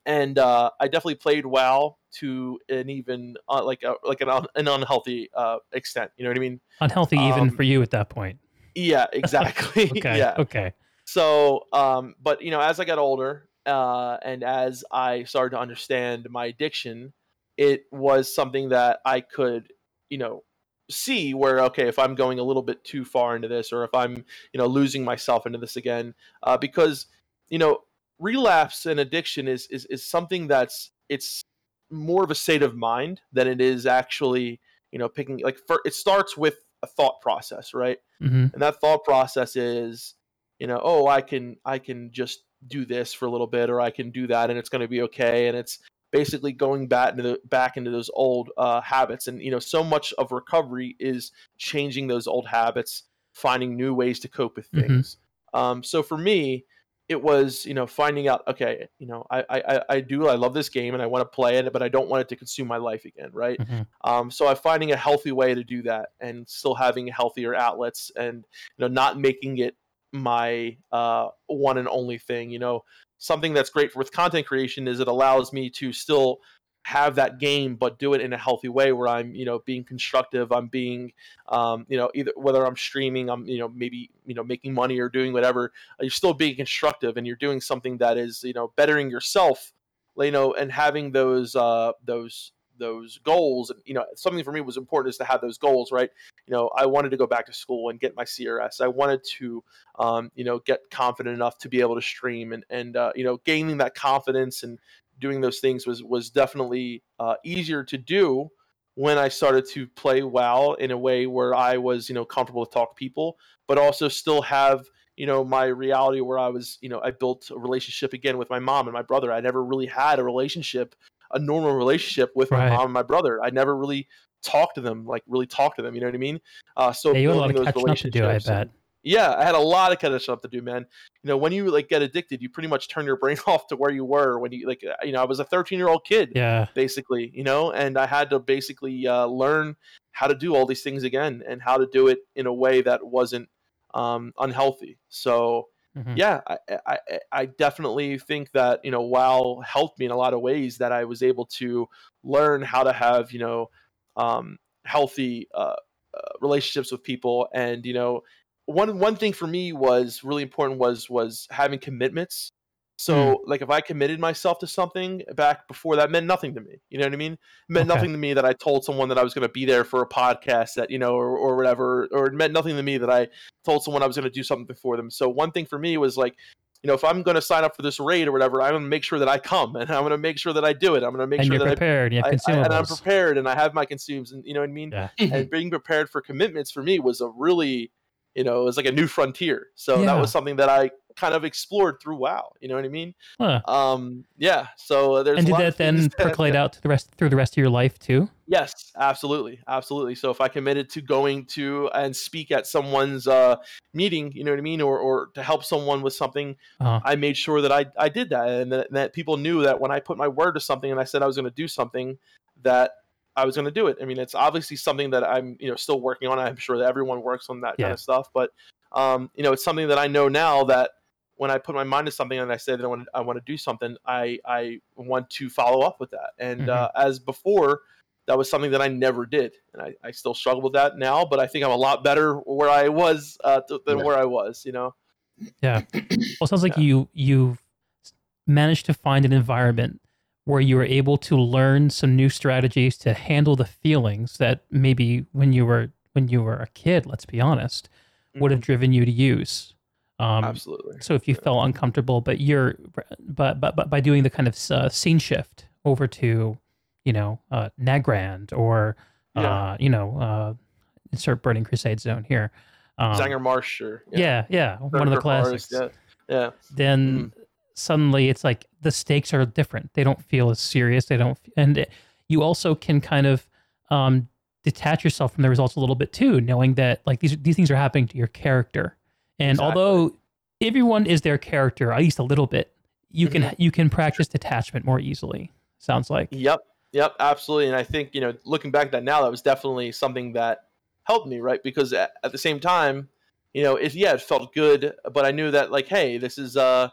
and uh i definitely played wow to an even uh, like a like an, un- an unhealthy uh extent you know what i mean unhealthy even um, for you at that point. yeah exactly Okay. yeah Okay. so um but you know as i got older uh and as i started to understand my addiction it was something that i could you know see where okay if i'm going a little bit too far into this or if i'm you know losing myself into this again uh, because you know relapse and addiction is, is is something that's it's more of a state of mind than it is actually you know picking like for, it starts with a thought process right? Hmm and that thought process is you know oh i can i can just do this for a little bit or i can do that and it's going to be okay and it's basically going back into the, back into those old uh, habits and you know so much of recovery is changing those old habits finding new ways to cope with Mhm. things. Um, so for me it was you know finding out okay you know I, I i do i love this game and i want to play it but i don't want it to consume my life again right? Hmm um, so i'm finding a healthy way to do that and still having healthier outlets and you know not making it my uh, one and only thing you know? Something that's great with content creation is it allows me to still have that game but do it in a healthy way where i'm you know being constructive i'm being um, you know either whether i'm streaming i'm you know maybe you know making money or doing whatever you're still being constructive and you're doing something that is you know bettering yourself you know and having those uh those those goals and you know something for me was important is to have those goals right you know i wanted to go back to school and get my crs i wanted to um, you know get confident enough to be able to stream and and uh, you know gaining that confidence and doing those things was was definitely uh, easier to do when I started to play WoW in a way where I was you know comfortable to talk to people, but also still have you know my reality where I was you know I built a relationship again with my mom and my brother. I never really had a relationship, a normal relationship with my mom and my brother. I never really talked to them like really talked to them. You know what I mean? Uh, so Yeah, you had a lot building of those catching up to do. I relationships bet. yeah, I had a lot of catching up to do, man. You know, when you like get addicted, you pretty much turn your brain off to where you were when you like. uh, You know, I was a 13 year old kid, Yeah. basically. You know, and I had to basically uh, learn how to do all these things again and how to do it in a way that wasn't um, unhealthy. So Mhm. yeah, I, I I- I definitely think that you know WoW helped me in a lot of ways that I was able to learn how to have you know um, healthy uh, uh, relationships with people and you know one one thing for me was really important was was having commitments Hmm. so like if i committed myself to something back before that meant nothing to me you know what i mean it meant Okay. nothing to me that i told someone that i was going to be there for a podcast that you know or, or whatever or it meant nothing to me that i told someone i was going to do something for them so one thing for me was like you know if i'm going to sign up for this raid or whatever i'm going to make sure that i come and i'm going to make sure that i do it i'm going to make and sure that I prepared. You have I, I, and I'm prepared and I have my consumes and you know what I mean? Yeah. And being prepared for commitments for me was a really, you know, it was like a new frontier. So that was something that I kind of explored through WoW. You know what I mean? Huh. Um, yeah. So there's And a did lot that then that- percolate out to the rest through the rest of your life too? Yes, absolutely, absolutely. So if I committed to going to and speak at someone's uh, meeting, you know what I mean, or or to help someone with something, Uh-huh. I made sure that I I did that, and that, that people knew that when I put my word to something and I said I was going to do something, that I was going to do it. I mean, it's obviously something that I'm you know still working on. I'm sure that everyone works on that Yeah. kind of stuff, but um, you know, it's something that I know now that when I put my mind to something and I say that I want I want to do something, I I want to follow up with that. And Mhm. uh, as before, that was something that I never did, and I, I still struggle with that now. But I think I'm a lot better where I was uh, th- than Yeah. where I was. You know. Yeah. Well, it sounds like Yeah. you you managed to find an environment where you were able to learn some new strategies to handle the feelings that maybe when you were when you were a kid, let's be honest, would have driven you to use. Um, Absolutely. So if you felt uncomfortable, but you're, but but but by doing the kind of uh, scene shift over to, you know, uh, Nagrand or, uh, Yeah. you know, uh, insert Burning Crusade zone here. Um, Zangarmarsh, or yeah, yeah, one of the classics. Yeah. Yeah. Then suddenly it's like the stakes are different. They don't feel as serious. They don't, and it- you also can kind of um, detach yourself from the results a little bit too, knowing that like these these things are happening to your character. And Exactly. although everyone is their character, at least a little bit, you can you can practice detachment more easily. Sounds like Yep. Yep. Absolutely. And I think you know, looking back at that now, that was definitely something that helped me, right? Because at, at the same time, you know, it yeah, it felt good, but I knew that like, hey, this is uh,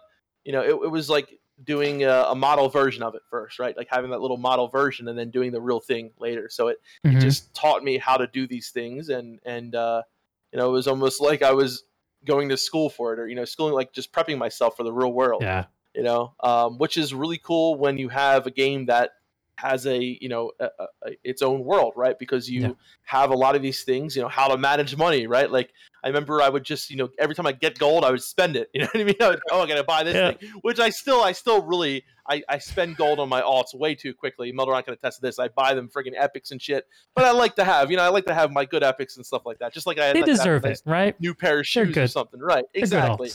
you know, it, it was like doing a, a model version of it first, right? Like having that little model version and then doing the real thing later. So it Mhm. just taught me how to do these things and and uh, you know, it was almost like I was going to school for it or you know, schooling like just prepping myself for the real world yeah, you know, um, which is really cool when you have a game that has a you know a, a, a- its own world, right? Because you Yeah. have a lot of these things, you know, how to manage money, right? Like I remember I would just you know every time I get gold, I would spend it. You know what I mean? I would, oh, I gotta buy this Yeah. thing, which I still I still really I, I spend gold on my alts way too quickly. Melderon can attest to this. I buy them friggin' epics and shit, but I like to have you know I like to have my good epics and stuff like that. Just like I they like deserve it, nice right? New pair of shoes or something, right? They're Exactly.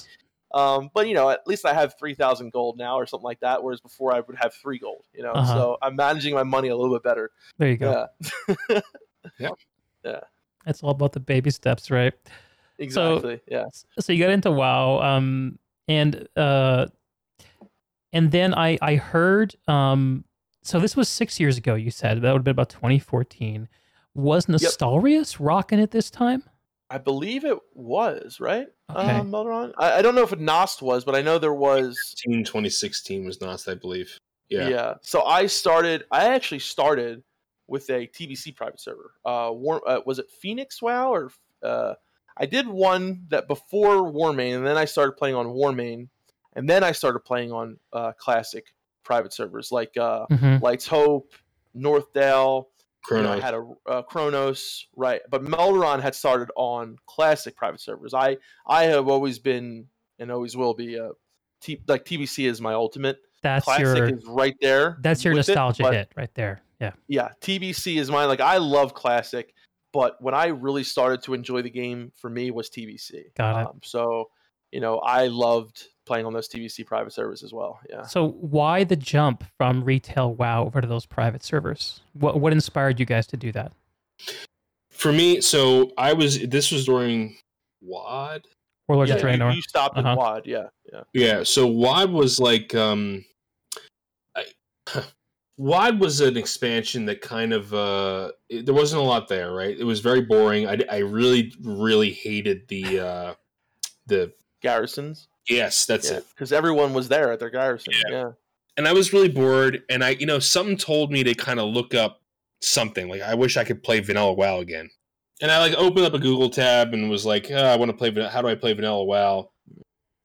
Alts. Um, but you know, at least I have three thousand gold now, or something like that. Whereas before I would have three gold. You know, Uh-huh. so I'm managing my money a little bit better. There you go. Yeah, Yeah. It's all about the baby steps, right? exactly. yeah, So you got into WoW. Um, and uh, and then I I heard um, so this was six years ago. You said that would have been about 2014. Was Nostalrius rocking it this time? I believe it was right. Okay. Um, Melderon? I, I don't know if Nost was, but I know there was. 2016, 2016 was Nost, I believe. Yeah. Yeah. So I started. I actually started with a TBC private server. Uh, War, uh was it Phoenix WoW or uh, I did one that before Warmane, and then I started playing on Warmane, and then I started playing on uh, classic private servers like uh, Mhm. Lights Hope, Northdale. You know, I had a uh, Kronos, right? But Melron had started on classic private servers. I I have always been and always will be a T, like TBC is my ultimate. That's classic your is right there. that's your with it, nostalgia hit right there. Yeah. yeah, TBC is mine. Like I love classic, but when I really started to enjoy the game for me was TBC. Got it. Um, so, you know, I loved playing on those TBC private servers as well. Yeah. So why the jump from retail WoW over to those private servers? What what inspired you guys to do that? For me, so I was. This was during WoD. Warlords yeah, of you, Draenor. you stopped Uh-huh. in WoD. Yeah, yeah. Yeah. So WoD was like. um I, WoD was an expansion that kind of uh it- there wasn't a lot there, right? It was very boring. I, I really really hated the uh the Garrisons. Yes that's yeah, it because everyone was there at their garrison. Yeah. and I was really bored. And I, you know, something told me to kind of look up something. Like, I wish I could play Vanilla WoW again. And I like opened up a Google tab and was like, oh, I want to play. How do I play Vanilla WoW?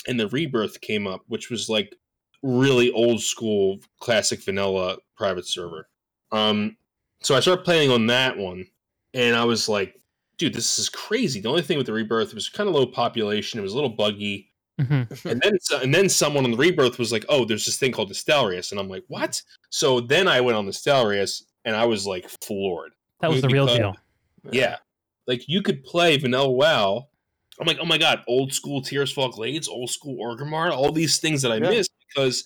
And the Rebirth came up, which was like really old school, classic vanilla private server. Um, so I started playing on that one, and I was like, dude, this is crazy. The only thing with the Rebirth it was kind of low population. It was a little buggy Mhm. and then and then someone on the rebirth was like, "Oh, there's this thing called the Nostalrius," and I'm like, "What?" So then I went on the Nostalrius, and I was like floored. That was the real deal. Yeah, like you could play Vanilla WoW. I'm like, oh my god, old school Tirisfal Glades, old school Orgrimmar, all these things that I Yeah. missed because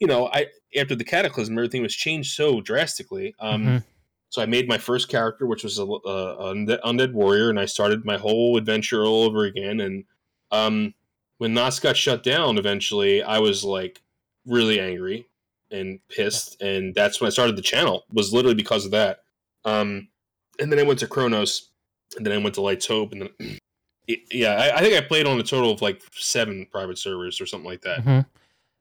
you know I after the Cataclysm, everything was changed so drastically. Um, Mhm. So I made my first character, which was a, a, a undead, undead warrior, and I started my whole adventure all over again. And um, when Nost got shut down, eventually, I was like really angry and pissed, and that's when I started the channel. Was literally because of that. Um, and then I went to Kronos, and then I went to Lights Hope, and then it- yeah, I, I think I played on a total of like seven private servers or something like that. Mhm.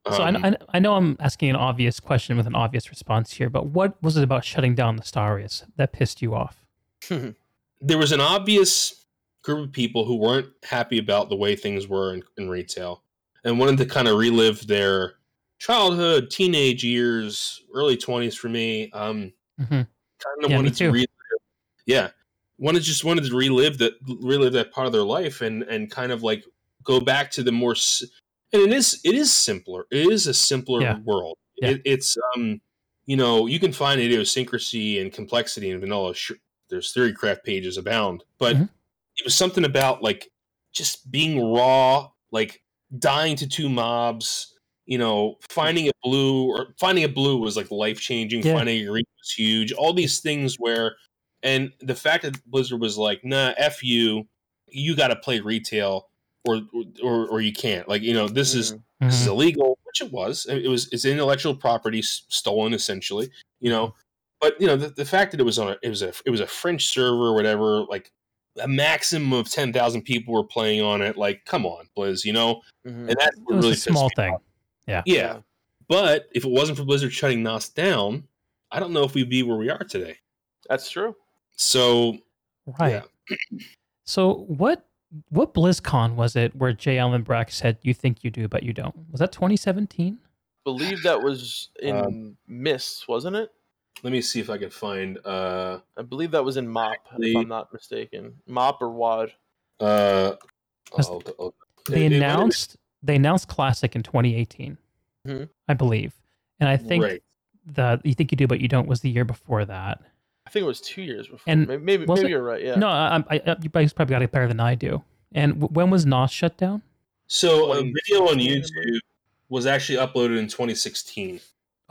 So I, Um, kn- I, I know I'm asking an obvious question with an obvious response here, but what was it about shutting down the Starius that pissed you off? there was an obvious group of people who weren't happy about the way things were in, in retail and wanted to kind of relive their childhood, teenage years, early 20s for me. Um, Mhm. kind of Yeah, wanted to relive, yeah, wanted just wanted to relive that, relive that part of their life and, and kind of like go back to the more, and it is, it is simpler. It is a simpler Yeah. world. Yeah. It, it's, um, you know, you can find idiosyncrasy and complexity in vanilla. There's theory craft pages abound, but Mhm. It was something about like just being raw, like dying to two mobs. You know, finding a blue or finding a blue was like life changing. Yeah. Finding a green was huge. All these things where, and the fact that Blizzard was like, "Nah, f you, you got to play retail, or, or or you can't." Like, you know, this is this is Mhm. illegal, which it was. It was it's intellectual property stolen essentially, you know. But you know the, the fact that it was on a it was a it was a French server or whatever, like a maximum of ten thousand people were playing on it. Like, come on, Blizz, you know. Mhm. And that's It what was really a small thing. off. Yeah. yeah. But if it wasn't for Blizzard shutting Nost down, I don't know if we'd be where we are today. That's true. So Right. So what what BlizzCon was it where J. Allen Brack said you think you do but you don't? Was that 2017? Believe that was in Um, Mists, wasn't it? Let me see if I can find uh I believe that was in Mop, Actually- if I'm not mistaken. Mop or WoD. uh I'll- I'll- They it- it- announced they announced Classic in 2018, Mhm. I believe, and I think right. the you think you do but you don't was the year before that. I think it was two years before. And maybe maybe, maybe you're right. Yeah. No, I, I, I, you guys probably got it better than I do. And w- when was Nost shut down? So a video on YouTube was actually uploaded in 2016.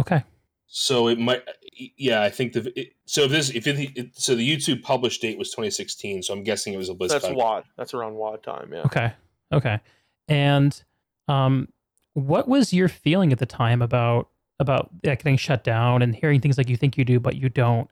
Okay, So it might, yeah, I think the it, so if this if it, it so the YouTube published date was 2016. So I'm guessing it was a BlizzCon. That's WoD. That's around WoD time. Yeah. okay, okay. And um, what was your feeling at the time about about that getting shut down and hearing things like you think you do but you don't?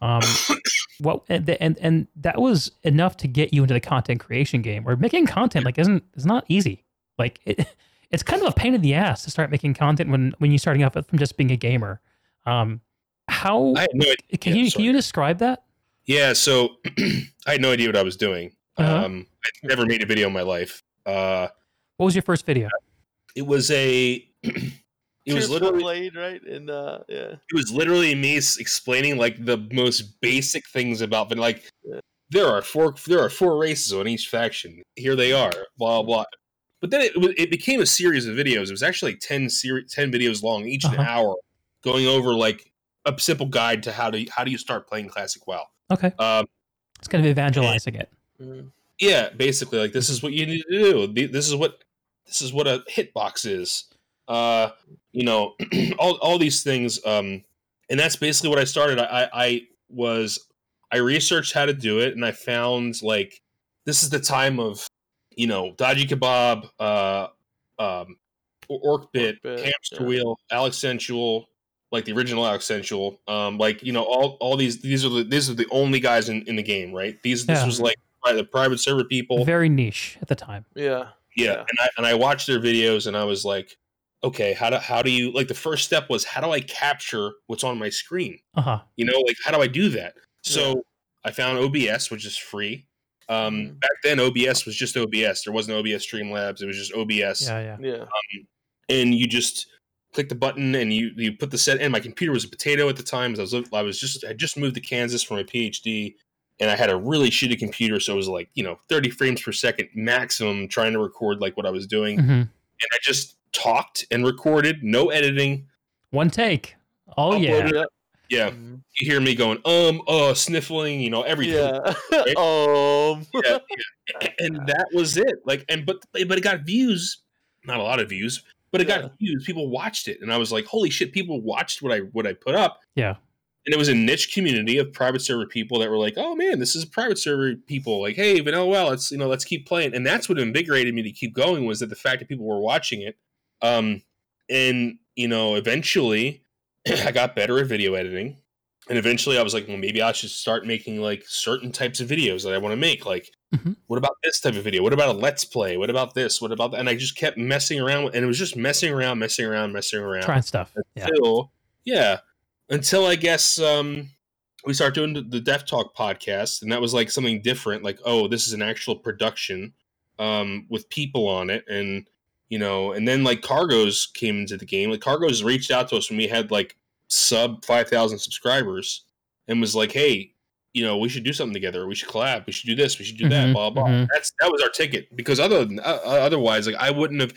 Um, what and, and and that was enough to get you into the content creation game. Where making content like isn't is not easy. Like it, it's kind of a pain in the ass to start making content when when you're starting off from just being a gamer. Um, how I had no idea. can yeah, you can you describe that? Yeah, so I had no idea what I was doing. Uh-huh. Um, I'd never made a video in my life. Uh, What was your first video? it was a. it was literally Blade, right? And uh, yeah, it was literally me explaining like the most basic things about but like Yeah. there are four there are four races on each faction here they are blah blah but then it, it became a series of videos it was actually like 10 series 10 videos long each an Uh-huh. hour going over like a simple guide to how to how do you start playing classic wow. Okay, um it's kind of evangelizing it. Yeah basically like this is what you need to do. This is what this is what a hitbox is. Uh you know all, all these things um and that's basically what i started. I, I i was i researched how to do it and i found like this is the time of you know dodgy kebab uh um orkbit Orkbit, hamster yeah. wheel Alexensual like the original Alexensual um like you know all all these these are the these are the only guys in, in the game right these this was like by the private server people Very niche at the time. yeah, yeah, Yeah. and I and I watched their videos and I was like, okay, how do how do you like the first step was how do I capture what's on my screen? Uh huh. You know, like how do I do that? So I found OBS, which is free. Um, Mhm. back then OBS was just OBS. There wasn't OBS Streamlabs. It was just OBS, Yeah, yeah. yeah. and you just click the button and you you put the set in. My computer was a potato at the time. 'cause I was I was just I just moved to Kansas for my PhD. And I had a really shitty computer, so it was like you know 30 frames per second maximum trying to record like what I was doing. hmm and I just talked and recorded, no editing. One take. Oh yeah. Uploaded Yeah. Yeah, Mhm. you hear me going, um, uh, sniffling, you know, everything. Yeah. right? um. Yeah, yeah. and that was it. Like, and but but it got views, not a lot of views, but it Yeah. got views. People watched it, and I was like, holy shit, people watched what I what I put up. Yeah. And it was a niche community of private server people that were like, "Oh man, this is private server people." Like, "Hey, Vanilla well, let's you know, let's keep playing." And that's what invigorated me to keep going was that the fact that people were watching it. Um, and you know, eventually, I got better at video editing, and eventually, I was like, "Well, maybe I should start making like certain types of videos that I want to make." Like, Mhm. what about this type of video? What about a let's play? What about this? What about that? And I just kept messing around, with, and it was just messing around, messing around, messing around Trying stuff. Yeah. until yeah until i guess um we start doing the- the deaf talk podcast and that was like something different like oh this is an actual production um with people on it and you know and then like Kargoz came into the game like Kargoz reached out to us when we had like sub 5000 subscribers and was like hey you know we should do something together we should collab we should do this we should do that Mhm, blah blah mhm. that's that was our ticket because other than uh, otherwise like i wouldn't have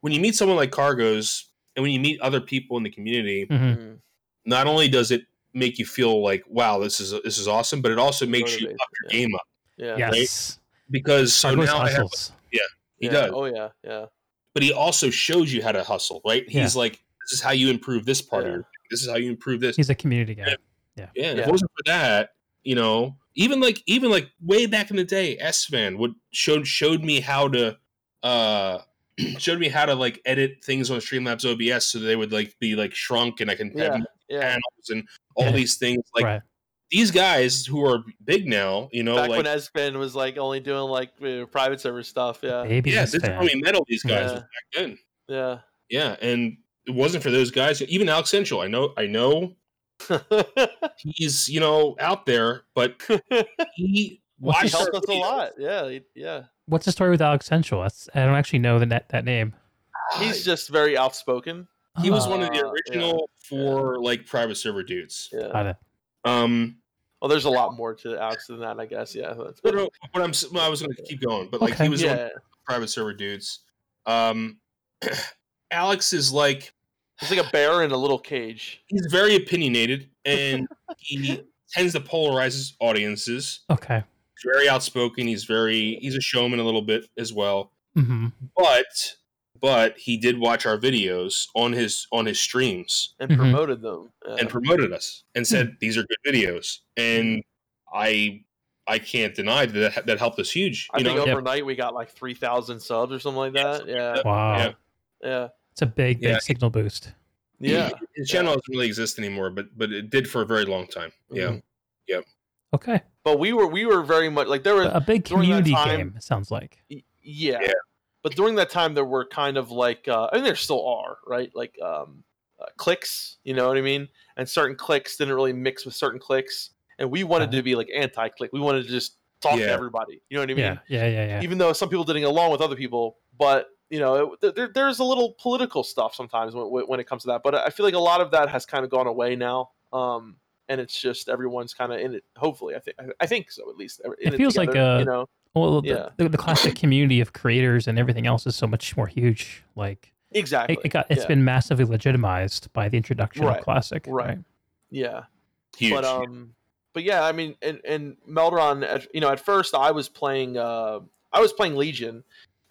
when you meet someone like Kargoz and when you meet other people in the community hmm Mhm. not only does it make you feel like wow this is this is awesome but it also makes you up your yeah. game up Yeah. Yes. because so Kargoz now I have, hustles. he yeah. does Oh yeah. Yeah. but he also shows you how to hustle right Yeah. he's like this is how you improve this part of your this is how you improve this He's a community guy. yeah and if it wasn't for that you know even like even like way back in the day Esfand would showed showed me how to uh showed me how to like edit things on streamlabs obs so they would like be like shrunk and i can Yeah. have Yeah. panels and all Yeah. these things like right. these guys who are big now you know Back like when Esfand was like only doing like uh, private server stuff. Yeah. Baby yeah this this is how we met all these guys Yeah. back then Yeah. yeah and it wasn't for those guys even Alexensual i know i know he's you know out there but he he Watch helped us a lot. Yeah. he- Yeah. What's the story with Alexensual? That's I don't actually know the net, that name. He's just very outspoken. he was one of the Uh, original four like private server dudes Yeah. got it. um Well, there's a lot more to Alex than that, I guess. Yeah. what, what i'm well, i was going to keep going but like Okay. he was one of yeah. the private server dudes um alex is like It's like a bear in a little cage. he's very opinionated and he tends to polarize his audiences Okay. He's very outspoken he's very he's a showman a little bit as well hmm but but he did watch our videos on his on his streams and Mhm. promoted them. Yeah. and promoted us and said Hmm. these are good videos and i i can't deny that that, that helped us huge I you think know Yep. overnight we got like three thousand subs or something like that. Yeah, Wow. Yeah. yeah. It's a big, big Yeah. signal boost. Yeah. His channel doesn't really exist anymore, but but it did for a very long time. Yeah. Mhm. Okay, But we were we were very much like there were a big community time- game. Sounds like. Yeah. Yeah. But during that time, there were kind of like, uh, I mean, there still are, right? Like um, uh, clicks, you know what I mean? And certain clicks didn't really mix with certain clicks. And we wanted Uh-huh. to be like anti click. We wanted to just talk Yeah. to everybody. You know what I mean? Yeah, yeah, yeah, yeah. Even though some people didn't get along with other people, but you know, it, there, there's a little political stuff sometimes when, when it comes to that. But I feel like a lot of that has kind of gone away now. Um, and it's just everyone's kind of in it. Hopefully, I think I think so at least. in It feels like, together, uh, you know Well, Yeah. the, the, the classic community of creators and everything else is so much more huge. Like exactly. it, it got, it's yeah. been massively legitimized by the introduction Right, of classic. right. Right. yeah. Huge. But um, but yeah, I mean, and and Melderon, at, you know, at first I was playing, uh, I was playing Legion,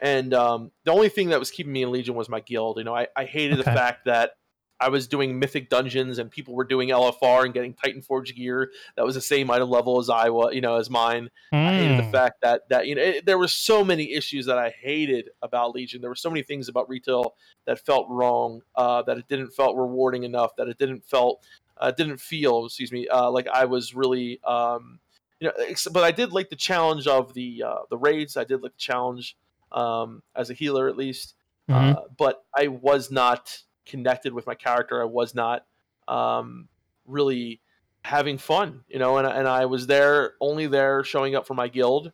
and um, the only thing that was keeping me in Legion was my guild. You know, I, I hated the fact that I was doing Mythic dungeons and people were doing LFR and getting Titan Forge gear that was the same item level as I was, you know, as mine. I hated the Mm. fact that that you know it, there were so many issues that I hated about Legion. There were so many things about retail that felt wrong, uh, that it didn't felt rewarding enough, that it didn't felt uh, didn't feel, excuse me, uh, like I was really, um, you know. But I did like the challenge of the uh, the raids. I did like the challenge um, as a healer at least, Mhm. uh, but I was not connected with my character. I was not um, really having fun, you know, and, and I was there only there showing up for my guild.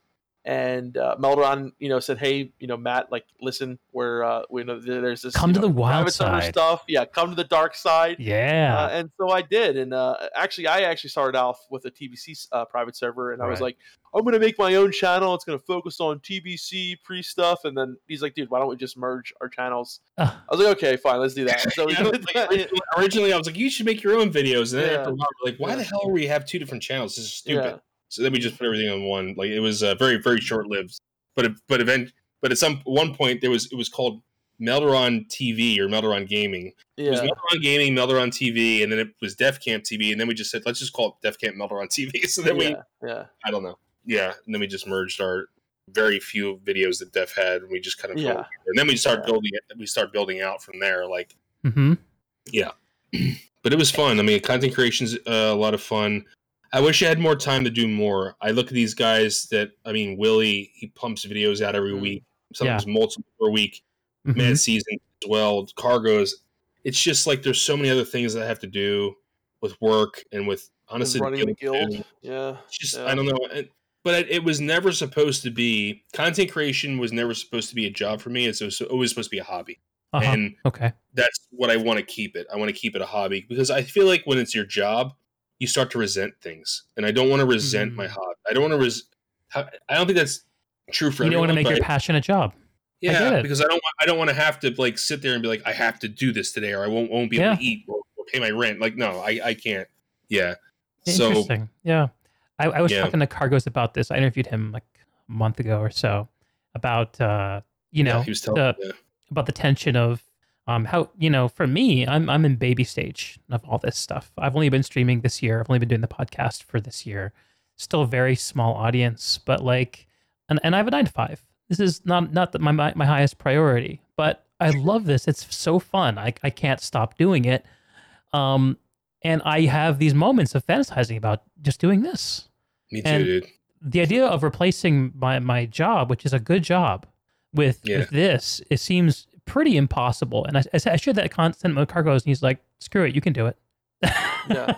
And uh, Melderon, you know, said, "Hey, you know, Matt, like, listen, we're, uh, we know there's this Come to know, the wild side." stuff. Yeah, come to the dark side." yeah. Uh, and so I did, and uh, actually, I actually started off with a TBC uh, private server, and I was like, "I'm going to make my own channel. It's going to focus on TBC pre stuff." And then he's like, "Dude, why don't we just merge our channels?" Uh, I was like, "Okay, fine, let's do that." So we Yeah, like, originally, originally, I was like, you should make your own videos. And then Yeah. after a while, we're like, why Yeah. the hell are we have two different channels? This is stupid. Yeah. So then we just put everything on one. Like it was uh, very, very short lived. But it- but event but at some one point there was it was called Melderon TV or Melderon Gaming. It was Yeah, Melderon Gaming, Melderon TV, and then it was Def Camp TV, and then we just said let's just call it Def Camp Melderon TV. So then we yeah, yeah, I don't know. Yeah, and then we just merged our very few videos that Def had, and we just kind of Yeah. and then we start Yeah. building it. We start building out from there. Like mm-hmm. yeah. but it was fun. I mean, content creation's uh, a lot of fun. I wish I had more time to do more. I look at these guys that I mean, Willie he pumps videos out every Mhm. week, sometimes multiple per week. hmm Mad season as well, Kargoz. It's just like there's so many other things that I have to do with work and with And honestly running guild guild. Yeah, just Yeah. I don't know. It, but it, it was never supposed to be content creation was never supposed to be a job for me. It's always always supposed to be a hobby, Uh-huh. and okay. that's what I want to keep it. I want to keep it a hobby because I feel like when it's your job, you start to resent things, and I don't want to resent Mm. my hobby. I don't want to res. I don't think that's true for You don't want to make your I- passion a job. yeah, it. because I don't want I don't want to have to like sit there and be like I have to do this today or I won't won't be able to eat or, or pay my rent. Like no, I I can't. Yeah. So Interesting. yeah. I, I was Yeah. talking to Kargoz about this. I interviewed him like a month ago or so about uh, you know yeah, he was telling the, yeah. about the tension of um how you know for me I'm I'm in baby stage of all this stuff. I've only been streaming this year. I've only been doing the podcast for this year. Still a very small audience, but like and, and I have a 9 to 5. This is not not my my my highest priority, but I love this. It's so fun. I I can't stop doing it. Um and I have these moments of fantasizing about just doing this Me too, and- dude. the idea of replacing my my job, which is a good job, with Yeah. with this, it seems pretty impossible. And I, I, said- I shared that content with Kargoz, and he's like, "Screw it, you can do it. Yeah.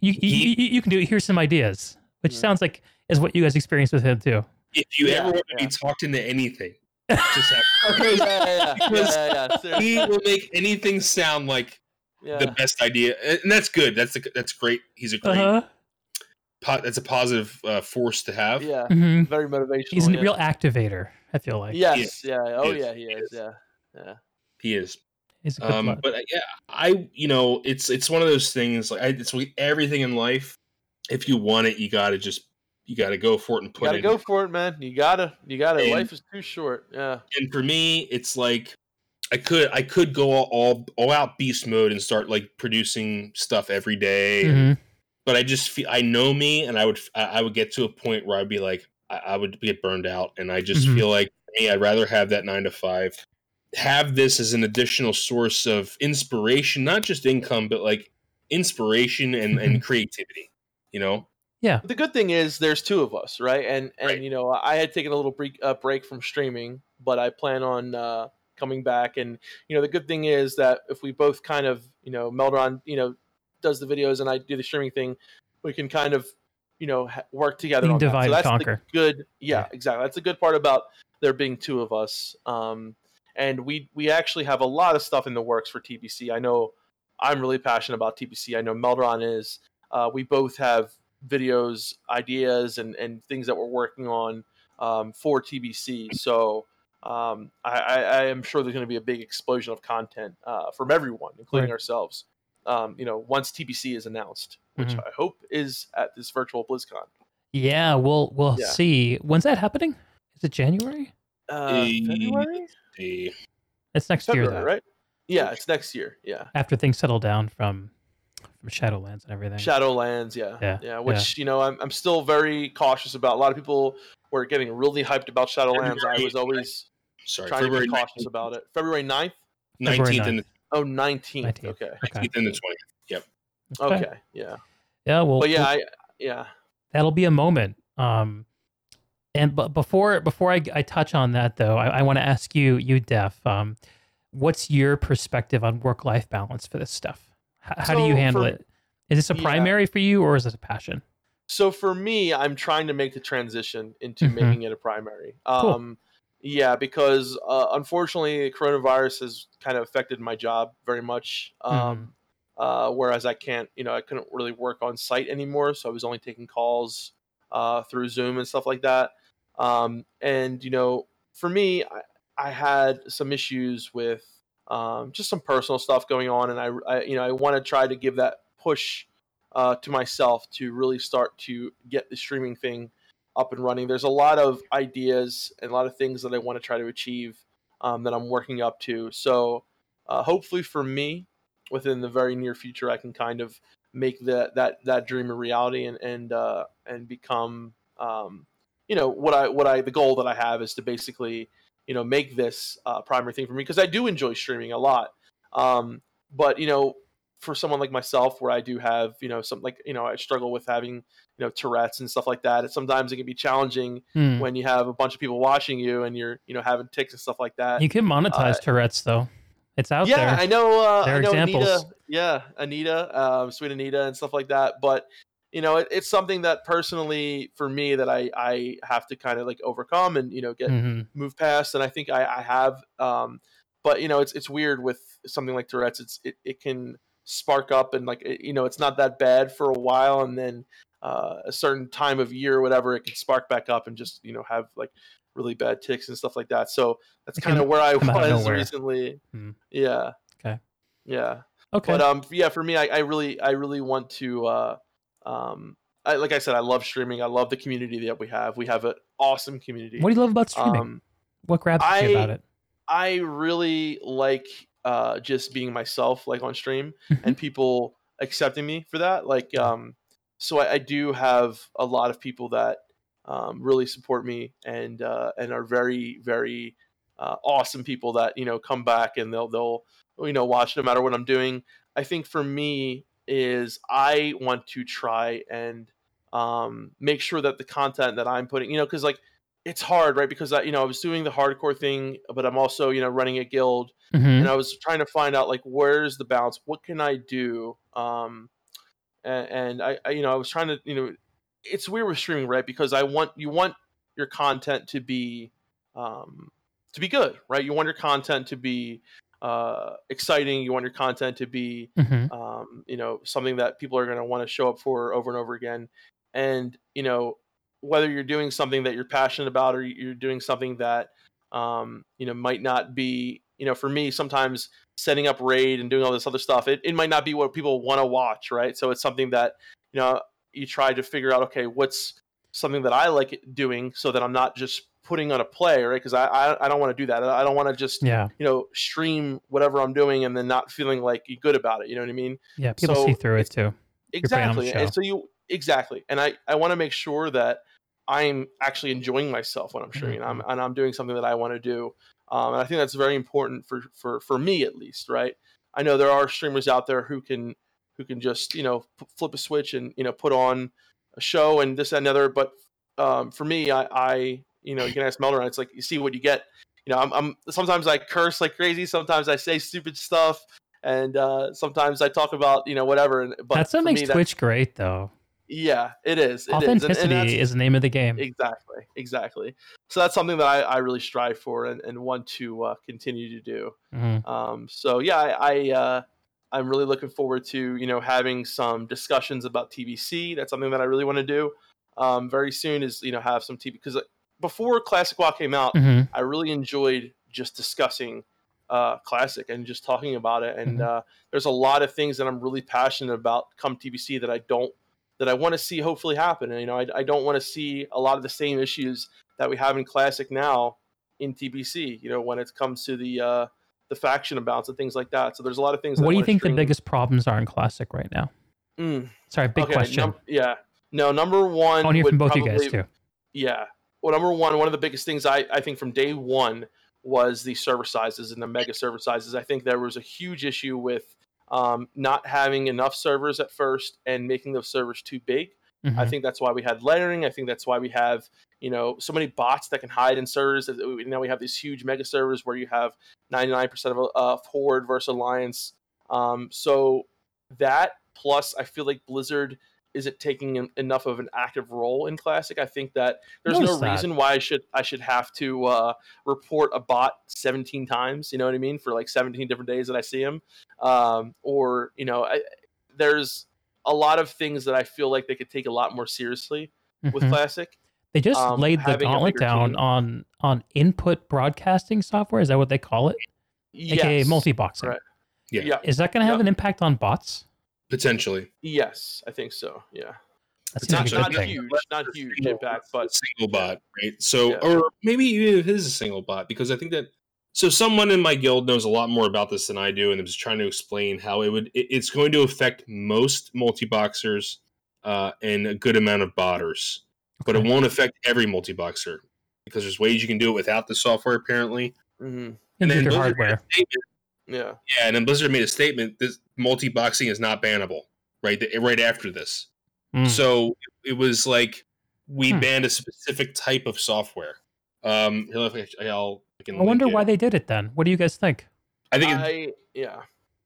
you, you, you, you can do it. Here's some ideas." Which Mhm. sounds like is what you guys experienced with him too. If you Yeah, ever want to be talked into anything, just have, yeah, yeah, yeah, Because yeah, yeah, he will make anything sound like yeah. the best idea, and that's good. That's the, that's great. He's a great. Uh-huh. Po- that's a positive uh, force to have. yeah, hmm very motivational. He's a yeah. real activator. I feel like Yes, yeah. Oh yeah, he he is. is. Yeah, yeah. He is. he's a good Um, blood. but uh, yeah, I you know it's it's one of those things like I, it's like everything in life. If you want it, you got to just you got to go for it and You put gotta it. go for it, man. You gotta, you gotta. And- Life is too short. Yeah, and for me, it's like I could I could go all, all all out beast mode and start like producing stuff every day. Mhm. But I just feel I know me, and I would I I would get to a point where I'd be like I, I would get burned out, and I just Mhm. feel like hey, I'd rather have that nine to five have this as an additional source of inspiration, not just income, but like inspiration and, and creativity. You know, Yeah. the good thing is there's two of us, right? And and Right. you know, I had taken a little break, uh, break from streaming, but I plan on uh, coming back. And you know, the good thing is that if we both kind of you know Melderon, you know, does the videos and I do the streaming thing, we can kind of you know ha- work together. On can that. divide So and that's conquer. the good. Yeah, Yeah. exactly. That's the good part about there being two of us. Um, and we we actually have a lot of stuff in the works for TBC. I know I'm really passionate about TBC. I know Melderon is. Uh, we both have videos, ideas, and, and things that we're working on um, for TBC. So um, I, I, I am sure there's going to be a big explosion of content uh, from everyone, including Right. ourselves. Um, you know, once TBC is announced, which Mhm. I hope is at this virtual BlizzCon. Yeah, we'll we'll Yeah. see. When's that happening? Is it January? Uh, February? The It's next year, though. right? Yeah, it's next year. Yeah. After things settle down from from Shadowlands and everything. Shadowlands, yeah, Yeah, yeah. Which you know, I'm, I'm still very cautious about. A lot of people were getting really hyped about Shadowlands. I was always sorry, trying February to be cautious about it. February 9th? February 19th and the, Oh, 19th. 19th. Okay. Okay. 19th and the 20th. Yep. Okay. Yeah. Yeah. Well. But yeah, well, I yeah. that'll be a moment. Um, and but before before I, I touch on that though, I, I want to ask you, you Def, um, what's your perspective on work life balance for this stuff? H- how do you handle for- it? Is this a Yeah. primary for you or is it a passion? So for me, I'm trying to make the transition into Mhm. making it a primary. Cool. Um, yeah, because uh, unfortunately, coronavirus has kind of affected my job very much. Mm-hmm. Um, uh, whereas I can't, you know, I couldn't really work on site anymore, so I was only taking calls uh, through Zoom and stuff like that. Um, and you know, for me, I, I had some issues with um, just some personal stuff going on, and I, I you know, I want to try to give that push uh, to myself to really start to get the streaming thing up and running. There's a lot of ideas and a lot of things that I want to try to achieve um, that I'm working up to. So uh, hopefully for me, within the very near future, I can kind of make that that that dream a reality and and uh, and become um, you know what I what I the goal that I have is to basically you know make this uh, primary thing for me because I do enjoy streaming a lot. Um, but you know for someone like myself where I do have, you know, some like, you know, I struggle with having, you know, Tourette's and stuff like that. Sometimes it can be challenging Hmm. when you have a bunch of people watching you and you're, you know, having ticks and stuff like that. You can monetize Tourette's though. It's out yeah, there. I know. Uh, There I are know examples. Anita. Yeah, Anita, um, sweet Anita, and stuff like that. But you know, it, it's something that personally, for me, that I I have to kind of like overcome and you know get Mhm. move past. And I think I, I have. Um, but you know, it's it's weird with something like Tourette's. It's it, it can spark up and like it, you know, it's not that bad for a while, and then uh, a certain time of year or whatever, it can spark back up and just you know have like really bad ticks and stuff like that. So that's kind of where I come out of was recently. Hmm. Yeah. Okay. Yeah. Okay. But um, yeah, for me, I, I really, I really want to, uh, um, I, like I said, I love streaming. I love the community that we have. We have an awesome community. what do you love about streaming? um, what grabs you about it? I really like uh, just being myself, like on stream, Mhm. and people accepting me for that. Like, um, so I, I do have a lot of people that um, really support me and uh, and are very, very uh, awesome people that you know come back and they'll they'll you know watch no matter what I'm doing. I think for me is I want to try and um, make sure that the content that I'm putting, you know, because like it's hard, right? Because I, you know, I was doing the hardcore thing, but I'm also, you know, running a guild, Mhm. and I was trying to find out like where's the balance. What can I do? Um, and, and I, I, you know, I was trying to, you know, it's weird with streaming, right? Because I want you want your content to be, um, to be good, right? You want your content to be uh, exciting. You want your content to be Mhm. um, you know something that people are going to want to show up for over and over again and you know whether you're doing something that you're passionate about or you're doing something that um, you know might not be you know for me sometimes setting up raid and doing all this other stuff it, it might not be what people want to watch right so it's something that you know you try to figure out okay what's something that i like doing so that i'm not just putting on a play right because I, I i don't want to do that i don't want to just Yeah. you know stream whatever i'm doing and then not feeling like good about it you know what i mean Yeah. People So see through it too. putting on a exactly and so you exactly and i i want to make sure that I'm actually enjoying myself when I'm streaming, Mm-hmm. I'm, and I'm doing something that I want to do. Um, and I think that's very important for, for for me at least, right? I know there are streamers out there who can who can just you know p- flip a switch and you know put on a show and this that, and other. But um, for me, I, I you know you can ask Melder, it's like you see what you get. You know, I'm, I'm sometimes I curse like crazy, sometimes I say stupid stuff, and uh, sometimes I talk about you know whatever. And but That's what makes me, Twitch great, though. yeah, it is. It is. And- and Authenticity is the name of the game. Exactly, exactly. So that's something that I, I really strive for and, and want to uh, continue to do. Mhm. Um, so yeah, I, I uh, I'm really looking forward to you know having some discussions about TBC. That's something that I really want to do um, very soon. Is you know have some TV because before Classic WoW came out, Mhm. I really enjoyed just discussing uh, Classic and just talking about it. And Mhm. uh, there's a lot of things that I'm really passionate about come TBC that I don't that I want to see hopefully happen. And you know, I, I don't want to see a lot of the same issues that we have in Classic now in TBC. You know, when it comes to the uh, the faction balance and things like that. So there's a lot of things. that What do you think the biggest problems are in Classic right now? Mm, Sorry, big okay, question. num- yeah. No, number one. I want to hear from both you guys too. Yeah. Well, number one, one of the biggest things I, I think from day one was the server sizes and the mega server sizes. I think there was a huge issue with um, not having enough servers at first and making those servers too big. I Mhm. think that's why we had layering. I think that's why we have you know so many bots that can hide in servers. Now we have these huge mega servers where you have 99% of uh, Horde versus Alliance. Um, so that plus, I feel like Blizzard isn't taking en- enough of an active role in Classic. I think that there's no Noticed that. reason why I should I should have to uh, report a bot 17 times. You know what I mean? For like 17 different days that I see him, um, or you know, I, there's a lot of things that I feel like they could take a lot more seriously with Mhm. Classic. They just um, laid the gauntlet down team. on on input broadcasting software. Is that what they call it? AKA Yes. multi-boxing. Right. Yeah. Yeah. Is that going to have Yep. an impact on bots? Potentially. Yes, I think so. Yeah. That It's seems Not, a not huge, not huge Single- impact, but single bot, right? So, Yeah. or maybe even if it is a single bot, because I think that so someone in my guild knows a lot more about this than I do, and is trying to explain how it would. It, it's going to affect most multi-boxers uh, and a good amount of botters, but it won't affect every multi-boxer because there's ways you can do it without the software, apparently. mhm, And then Include your Blizzard made a hardware. statement- yeah. yeah, and then Blizzard made a statement: this multi-boxing is not bannable, right? th- Right after this. Mm. So it was like we Hmm. banned a specific type of software. Um, here, let I'll, I, can I wonder why they did it then. What do you guys think? I think it, I yeah.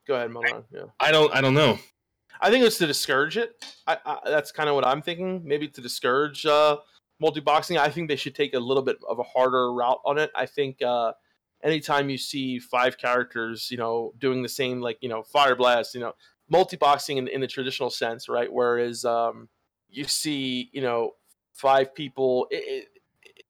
Go ahead, Milan. Yeah. I don't. I don't know. I think it's to discourage it. I, I, that's kind of what I'm thinking. Maybe to discourage uh, multi-boxing. I think they should take a little bit of a harder route on it. I think uh, anytime you see five characters, you know, doing the same, like you know, fire blast, you know, multi-boxing in, in the traditional sense, right? Whereas um, you see, you know, five people it, it,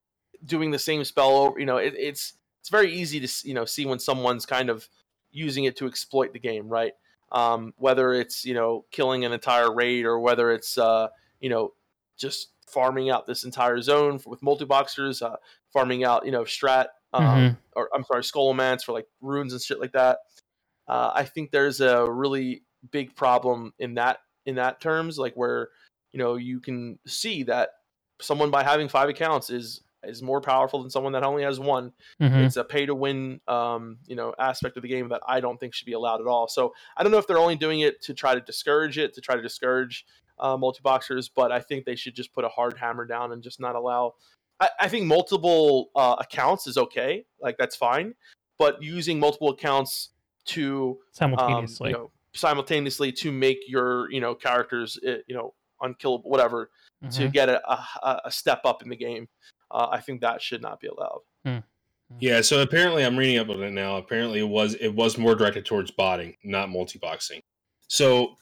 doing the same spell over, you know, it, it's it's very easy to you know see when someone's kind of using it to exploit the game, right? um, whether it's you know killing an entire raid or whether it's uh, you know just farming out this entire zone with multi-boxers, uh, farming out you know strat um, Mhm. or I'm sorry Scholomance for like runes and shit like that. Uh, I think there's a really big problem in that in that terms, like where you know you can see that someone by having five accounts is is more powerful than someone that only has one Mhm. it's a pay to win um, you know aspect of the game that I don't think should be allowed at all. So I don't know if they're only doing it to try to discourage it, to try to discourage uh, multi boxers, but I think they should just put a hard hammer down and just not allow. I, I think multiple uh, accounts is okay, like that's fine, but using multiple accounts to um, Simultaneously. you know, simultaneously to make your you know characters uh, you know unkillable, whatever, to Mhm. get a, a, a step up in the game. Uh, I think that should not be allowed. Yeah. So apparently, I'm reading up on it now. Apparently, it was it was more directed towards botting, not multi-boxing. So.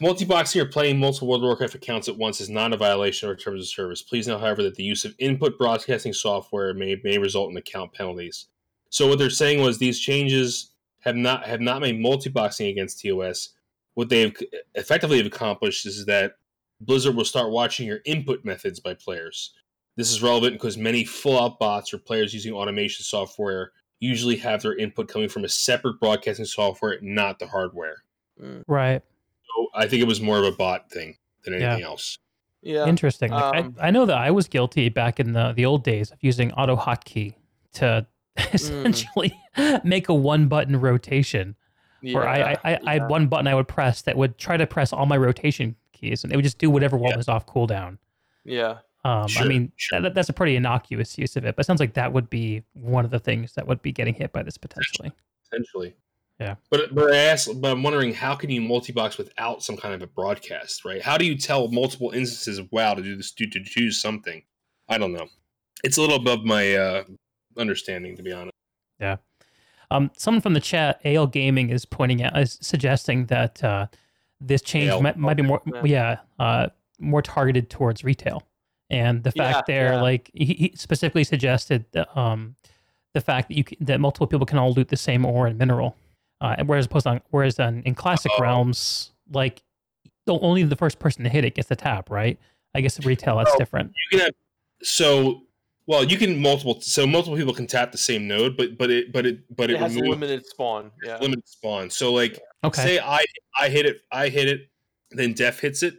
Multi-boxing or playing multiple World of Warcraft accounts at once is not a violation of our terms of service. Please note, however, that the use of input broadcasting software may, may result in account penalties. So what they're saying was these changes have not have not made multi-boxing against TOS. What they've effectively have accomplished is that Blizzard will start watching your input methods by players. This is relevant because many full-out bots or players using automation software usually have their input coming from a separate broadcasting software, not the hardware. Mm. Right. So I think it was more of a bot thing than Yeah. anything else. Yeah. Interesting. Like, Um, I, I know that I was guilty back in the, the old days of using auto hotkey to Mm. essentially make a one button rotation. yeah. Where I, I, I, I had one button I would press that would try to press all my rotation keys and it would just do whatever one Yeah. was off cooldown. Yeah. Um, I mean, sure. that, that's a pretty innocuous use of it, but it sounds like that would be one of the things that would be getting hit by this potentially. potentially. Yeah. But but I ask, but I'm wondering how can you multi-box without some kind of a broadcast, right? How do you tell multiple instances of WoW to do this to, to choose something? I don't know. It's a little above my uh, understanding, to be honest. Yeah. Um, someone from the chat, Ale Gaming, is pointing out, is suggesting that uh, this change AL, might, might be more, yeah. yeah, uh, more targeted towards retail. And the Yeah, fact there, yeah. like he, he specifically suggested, that, um, the fact that you can, that multiple people can all loot the same ore and mineral, uh, whereas opposed on whereas on, in classic Oh. realms, like the, only the first person to hit it gets the tap, right? I guess in retail that's Well, different. You can have so well, you can multiple so multiple people can tap the same node, but but it but it but It it, has a removes limited spawn. Yeah. limited spawn. So like Okay. say I I hit it, I hit it, then Def hits it,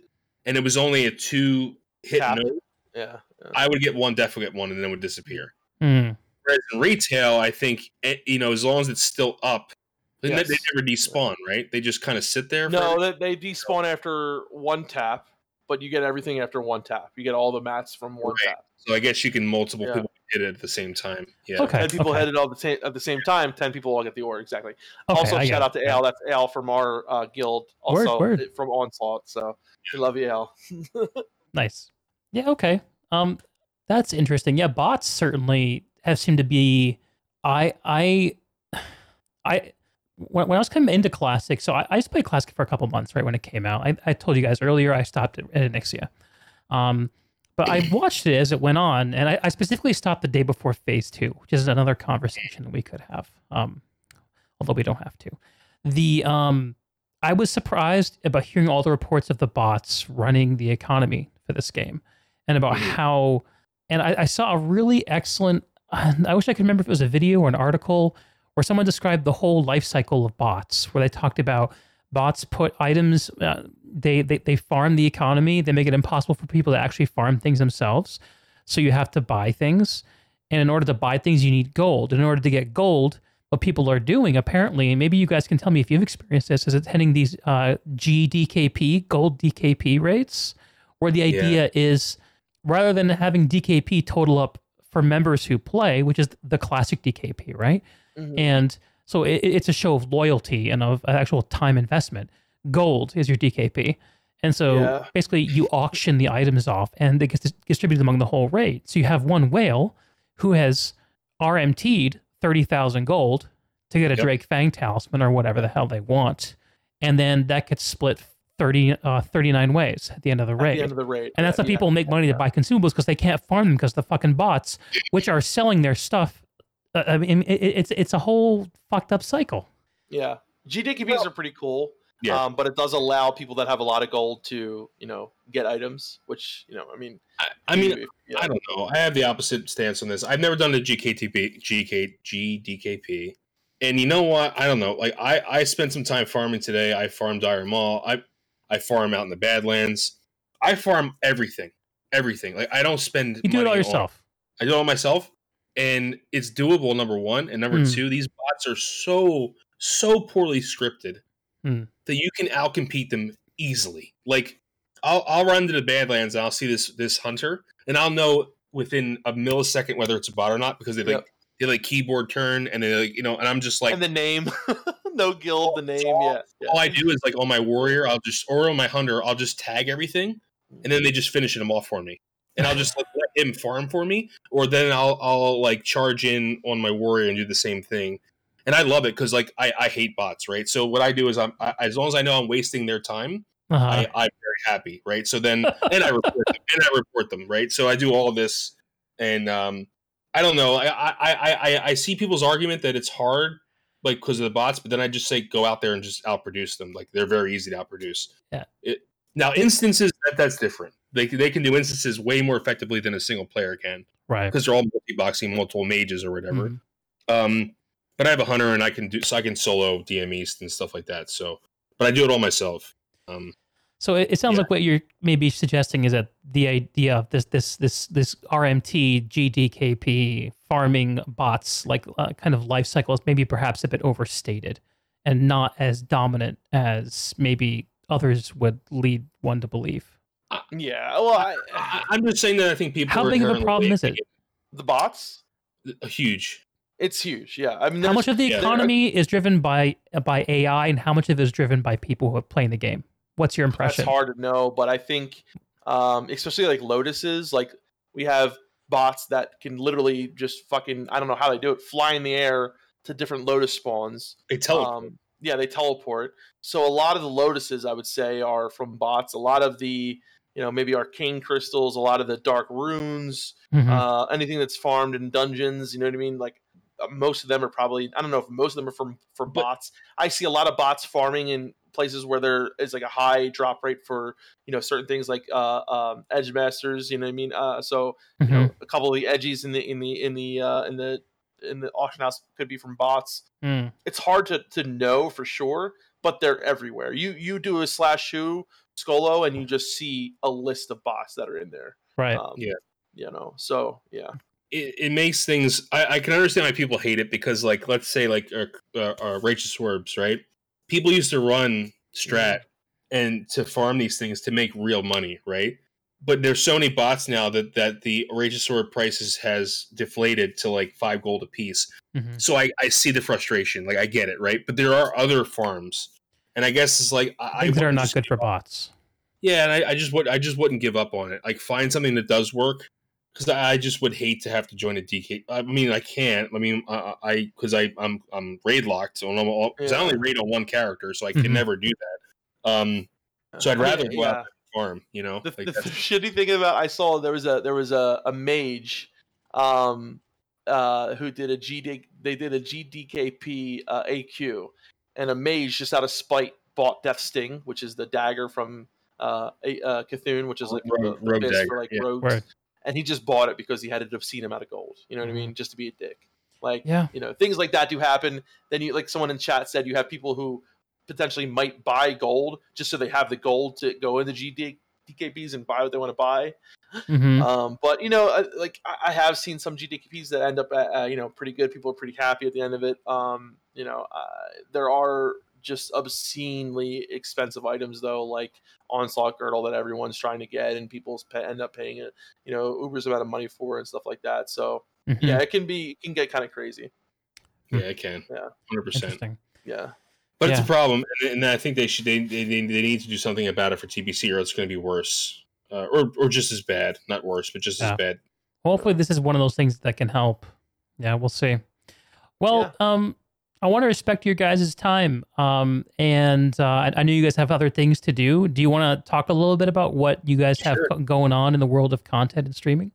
and it was only a two hit Tap. node. Yeah. yeah. I would get one, Def would get one, and then it would disappear. Hmm. Whereas in retail, I think eh, you know as long as it's still up, they, Yes. they never despawn, right? They just kind of sit there. No, for, they, they despawn after one tap, but you get everything after one tap. You get all the mats from one Right. tap. so I guess you can multiple Yeah. people hit it at the same time. Yeah. Okay. Ten people okay. hit it all the same at the same time. Ten people all get the ore exactly. Okay, also, I shout out to Al. That's Al from our uh, guild. Word, Also word. from Onslaught. So we love you, Al. Nice. Yeah, okay. Um that's interesting. Yeah, bots certainly have seemed to be I I I when, when I was coming into classic, so I, I just played classic for a couple months right when it came out. I, I told you guys earlier I stopped at, at Onyxia. Um but I watched it as it went on, and I, I specifically stopped the day before phase two, which is another conversation we could have. Um although we don't have to. The um I was surprised about hearing all the reports of the bots running the economy for this game and about how and I, I saw a really excellent I wish I could remember if it was a video or an article where someone described the whole life cycle of bots where they talked about bots put items uh, they, they they farm the economy. They make it impossible for people to actually farm things themselves. So you have to buy things. And in order to buy things you need gold. In order to get gold what people are doing apparently and maybe you guys can tell me if you've experienced this is attending these uh, gdkp gold dkp rates where the Yeah. idea is rather than having dkp total up for members who play which is the classic dkp right Mhm. and so it, it's a show of loyalty and of actual time investment. Gold is your DKP, and so Yeah. basically you auction the items off, and they get distributed among the whole raid. So you have one whale who has RMT'd thirty thousand gold to get a Yep. Drake Fang talisman or whatever the hell they want, and then that gets split 30, uh, 39 ways at the end of the raid. At the end of the raid. And that's Yeah, how people make money to buy consumables because they can't farm them because the fucking bots, which are selling their stuff. Uh, I mean, it, it's it's a whole fucked up cycle. Yeah. GDKPs are pretty cool. Yeah. Um, but it does allow people that have a lot of gold to, you know, get items, which, you know, I mean, I, I mean, you- yeah. I don't know. I have the opposite stance on this. I've never done the GKTP, GK, GDKP, and you know what? I don't know. Like I, I spent some time farming today. I farmed Dire Maul. I, I farm out in the Badlands. I farm everything, everything. Like I don't spend. You do it money all on- yourself. I do it all myself, and it's doable. Number one, and number Hmm. two, these bots are so so poorly scripted Hmm. that you can outcompete them easily. Like I'll I'll run to the Badlands and I'll see this this hunter, and I'll know within a millisecond whether it's a bot or not because they like Yep. they like keyboard turn and they like you know, and I'm just like and the name, no guild, the name, yeah. yeah. all I do is like on my warrior, I'll just or on my hunter, I'll just tag everything, and then they just finish them off for me, and I'll just like, let him farm for me, or then I'll I'll like charge in on my warrior and do the same thing, and I love it because like I, I hate bots, right? So what I do is I'm I, as long as I know I'm wasting their time, Uh-huh. I, I'm very happy, right? So then and I report them, and I report them, right? So I do all of this, and um, I don't know. I I, I I I see people's argument that it's hard, like because of the bots, but then I just say go out there and just outproduce them. Like they're very easy to outproduce. Yeah. It, now instances that that's different. They can- they can do instances way more effectively than a single player can right. because they're all multi-boxing, multiple mages or whatever. Mhm. Um, but I have a hunter and I can do so I can solo DM East and stuff like that. So, but I do it all myself. Um, So it, it sounds Yeah. like what you're maybe suggesting is that the idea of this this this this RMT GDKP farming bots like uh, kind of life cycle is maybe perhaps a bit overstated and not as dominant as maybe others would lead one to believe. Yeah. Well, I, I, I'm just saying that I think people. How are big of a problem is it? the bots. Huge. It's huge. Yeah. I mean, How much of the yeah. economy is driven by by AI, and how much of it is driven by people who are playing the game? What's your That's impression? hard to know, but I think, um, especially like Lotuses, like we have bots that can literally just fucking I don't know how they do it, fly in the air to different Lotus spawns. They tell Um, yeah, they teleport. So a lot of the Lotuses, I would say, are from bots. A lot of the you know maybe arcane crystals, a lot of the dark runes, Mhm. uh, anything that's farmed in dungeons. You know what I mean? Like uh, most of them are probably I don't know if most of them are from for But- bots. I see a lot of bots farming in places where there is like a high drop rate for you know certain things like uh, um, Edgemasters. You know what I mean? Uh, so you know a couple of the edgies in the in the in the uh, in the in the auction house could be from bots. Mm. It's hard to to know for sure, but they're everywhere. You you do a slash who Scholo and you just see a list of bots that are in there. Right. Um, Yeah. You know, so yeah. it, it makes things I, I can understand why people hate it because like let's say like uh, uh, uh, righteous swerves right people used to run strat and to farm these things to make real money right but there's so many bots now that that the righteous sword prices has deflated to like five gold a piece Mhm. so I, I see the frustration like i get it right but there are other farms and i guess it's like i, I Things that are wouldn't not good give for up. bots. Yeah, and I, I just would I just wouldn't give up on it. Like find something that does work because I, I just would hate to have to join a DK. I mean, I can't. I mean, I I because I I'm I'm raid locked, so I'm because I only raid on one character, so I can Mhm. never do that. Um, so I'd I mean, rather go yeah. out and farm. You know, the, like the that's- shitty thing about I saw there was a there was a, a mage um uh who did a GD they did a GDKP uh, AQ and a mage just out of spite bought Death Sting which is the dagger from uh, a, uh C'Thun which is like Rogue- the, the rogue dagger, for like yeah. rogues Word. and he just bought it because he had an obscene amount of gold you know what. I mean just to be a dick like Yeah. you know things like that do happen then you like someone in chat said you have people who potentially might buy gold just so they have the gold to go into GD DKPs and buy what they want to buy. hmm Um, but you know, I, like I, I have seen some GDKPs that end up, at, uh, you know, pretty good. People are pretty happy at the end of it. Um, you know, uh, there are just obscenely expensive items though, like onslaught girdle that everyone's trying to get, and people pay, end up paying it, you know, Uber's amount of money for and stuff like that. So Mm-hmm. yeah, it can be, it can get kind of crazy. yeah, it can. Yeah. hundred percent. Yeah. But it's a problem, and, and I think they should they, they they need to do something about it for TBC, or it's going to be worse, uh, or or just as bad, not worse, but just Yeah. as bad. Hopefully, this is one of those things that can help. Yeah, we'll see. Well, um, I want to respect your guys' time. Um, and uh, I, I know you guys have other things to do. Do you want to talk a little bit about what you guys have Sure. go- going on in the world of content and streaming?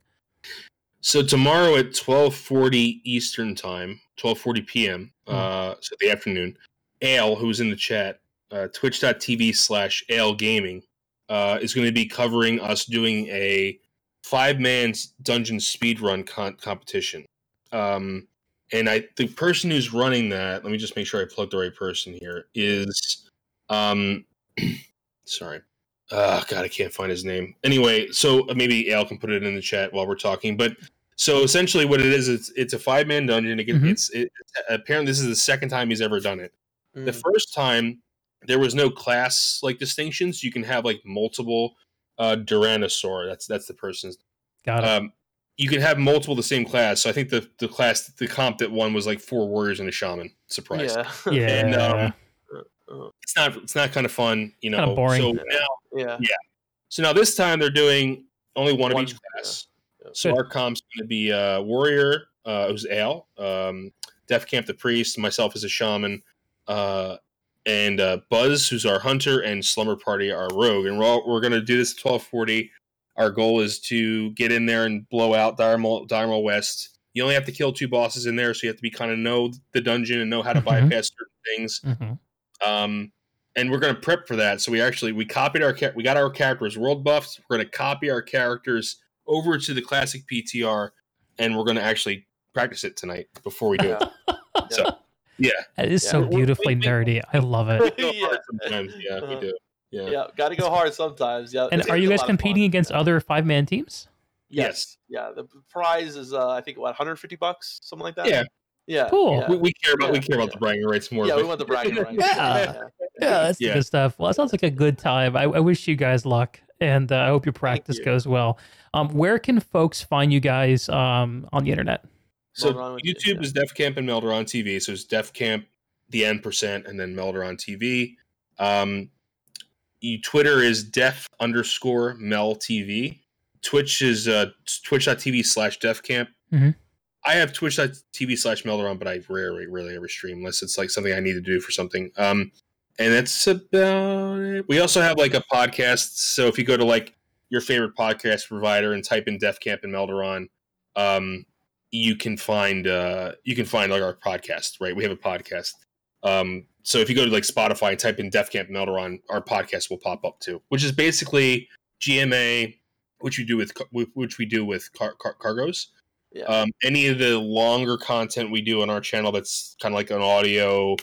So tomorrow at twelve forty Eastern time, twelve forty PM, uh, so the afternoon, Ale, who's in the chat, uh, twitch.tv slash Ale Gaming, uh, is going to be covering us doing a five man dungeon speedrun con- competition. Um, and I the person who's running that, let me just make sure I plug the right person here, is um sorry. Uh god, I can't find his name. Anyway, so uh, maybe Al can put it in the chat while we're talking. But so essentially, what it is, it's it's a five man dungeon. It, Mhm. It's it, apparently this is the second time he's ever done it. The Mm. first time there was no class like distinctions. You can have like multiple uh Duranosaur. That's that's the person's Got it. um, you can have multiple the same class. So I think the the class the comp that won was like four warriors and a shaman. Surprise! yeah. yeah. and, um, Uh, It's not it's not kind of fun, you know. Kinda boring. So now yeah. so now this time they're doing only one, One, of each class. yeah. So Good. our comp's going to be uh, warrior, uh, who's Ale, um, Def Camp the priest, myself as a shaman, uh, and uh, Buzz, who's our hunter, and Slumber Party, our rogue. And we're all, we're going to do this at twelve forty. Our goal is to get in there and blow out Diamond Diamond West. You only have to kill two bosses in there, so you have to be kind of know the dungeon and know how to Mhm. bypass certain things. Mhm. Um, and we're going to prep for that. So we actually we copied our we got our characters world buffs. We're going to copy our characters over to the classic PTR, and we're going to actually practice it tonight before we do it. Yeah. So yeah, It is Yeah. so We- we- beautifully we- nerdy. I love it. It's hard Yeah. sometimes. Yeah, we Uh-huh. do. Yeah. Yeah, got to go hard sometimes. Yeah. And are you guys lot of fun. competing against other five man teams? Yes. Yeah. The prize is, uh, I think, what 150 bucks, something like that. Yeah. Yeah. Cool. Yeah. We, we care about we Yeah, care about yeah. the bragging rights more. Yeah, but- we want the bragging rights. Yeah. Yeah, that's Yeah. good stuff. Well, it sounds like a good time. I, I wish you guys luck, and uh, I hope your practice you. goes well. Um, where can folks find you guys um, on the internet? So Melderon with you, YouTube yeah. is Def Camp and Melderon TV. So it's Def Camp, the N percent, and then Melderon TV. Um, you, Twitter is Def underscore Mel TV. Twitch is uh, twitch.tv slash Def Camp. Mhm. I have twitch.tv slash Melderon, but I rarely, rarely ever stream unless it's like something I need to do for something. Um, and that's about it. We also have like a podcast. So if you go to like your favorite podcast provider and type in Def Camp and Melderon, um, you can find uh you can find like our podcast right? We have a podcast. Um so if you go to like spotify and type in def camp melderon our podcast will pop up too which is basically gma which we do with which we do with car, car, Kargoz. Yeah. um any of the longer content we do on our channel that's kind of like an audio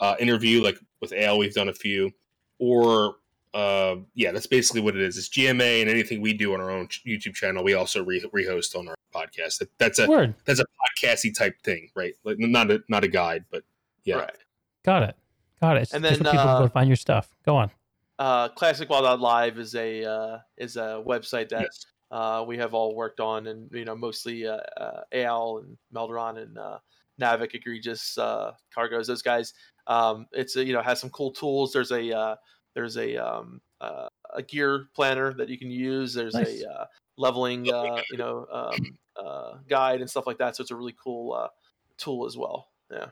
uh interview like with Ale, we've done a few or uh yeah that's basically what it is it's gma and anything we do on our own youtube channel we also re- rehost on our podcast that, that's a Word. that's a podcasty type thing, right? Like not a not a guide, but yeah. Right. Got it. Got it. And then, people uh, go find your stuff. Go on. Uh, Classic WoW Live is a uh, is a website that Yes. uh, we have all worked on, and you know mostly uh, uh, Al and Melderon and uh, Navic, Egregious, uh, Kargoz, those guys. Um, it's a, you know has some cool tools. There's a uh, there's a um, uh, a gear planner that you can use. There's Nice. a uh, leveling uh, you know um, uh, guide and stuff like that. So it's a really cool uh, tool as well. Yeah.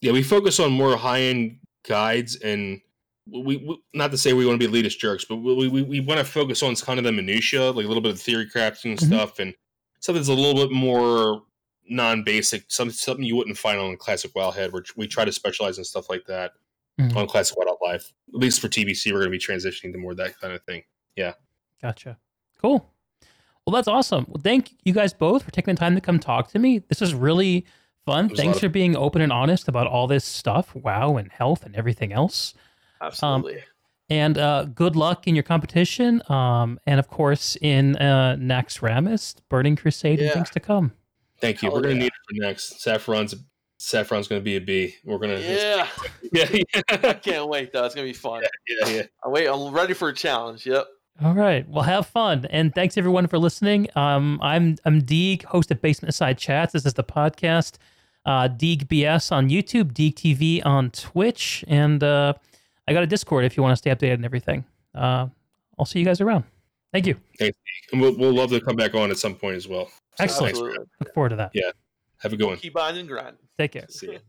Yeah, we focus on more high end guides, and we, we not to say we want to be elitist jerks, but we we, we want to focus on kind of the minutia, like a little bit of theory crafting and Mhm. stuff, and something that's a little bit more non basic, something something you wouldn't find on Classic Wowhead, which we try to specialize in stuff like that Mhm. on Classic WoW Live. At least for TBC, we're going to be transitioning to more of that kind of thing. Yeah. Gotcha. Cool. Well, that's awesome. Well, thank you guys both for taking the time to come talk to me. This was really fun. Was Thanks for of- being open and honest about all this stuff. Wow, and health and everything else. Absolutely. And uh, good luck in your competition. Um, and of course, in uh, Naxxramas, Burning Crusade, and things to come. Thank you. Hell we're going to need it for Naxx. Sapphiron's Sapphiron's going to be a B. We're going to yeah. yeah, I can't wait though. It's gonna be fun. yeah, yeah. I wait. I'm ready for a challenge. Yep. All right. Well, have fun, and thanks everyone for listening. Um, I'm I'm Deeg, host of Basement Side Chats. This is the podcast. Uh, Deeg BS on YouTube, Deeg TV on Twitch, and uh, I got a Discord if you want to stay updated and everything. Uh, I'll see you guys around. Thank you. And we'll, we'll love to come back on at some point as well. So Excellent. Absolutely. Look forward to that. Yeah. Have a good one. Keep on and grind. Take care. See you.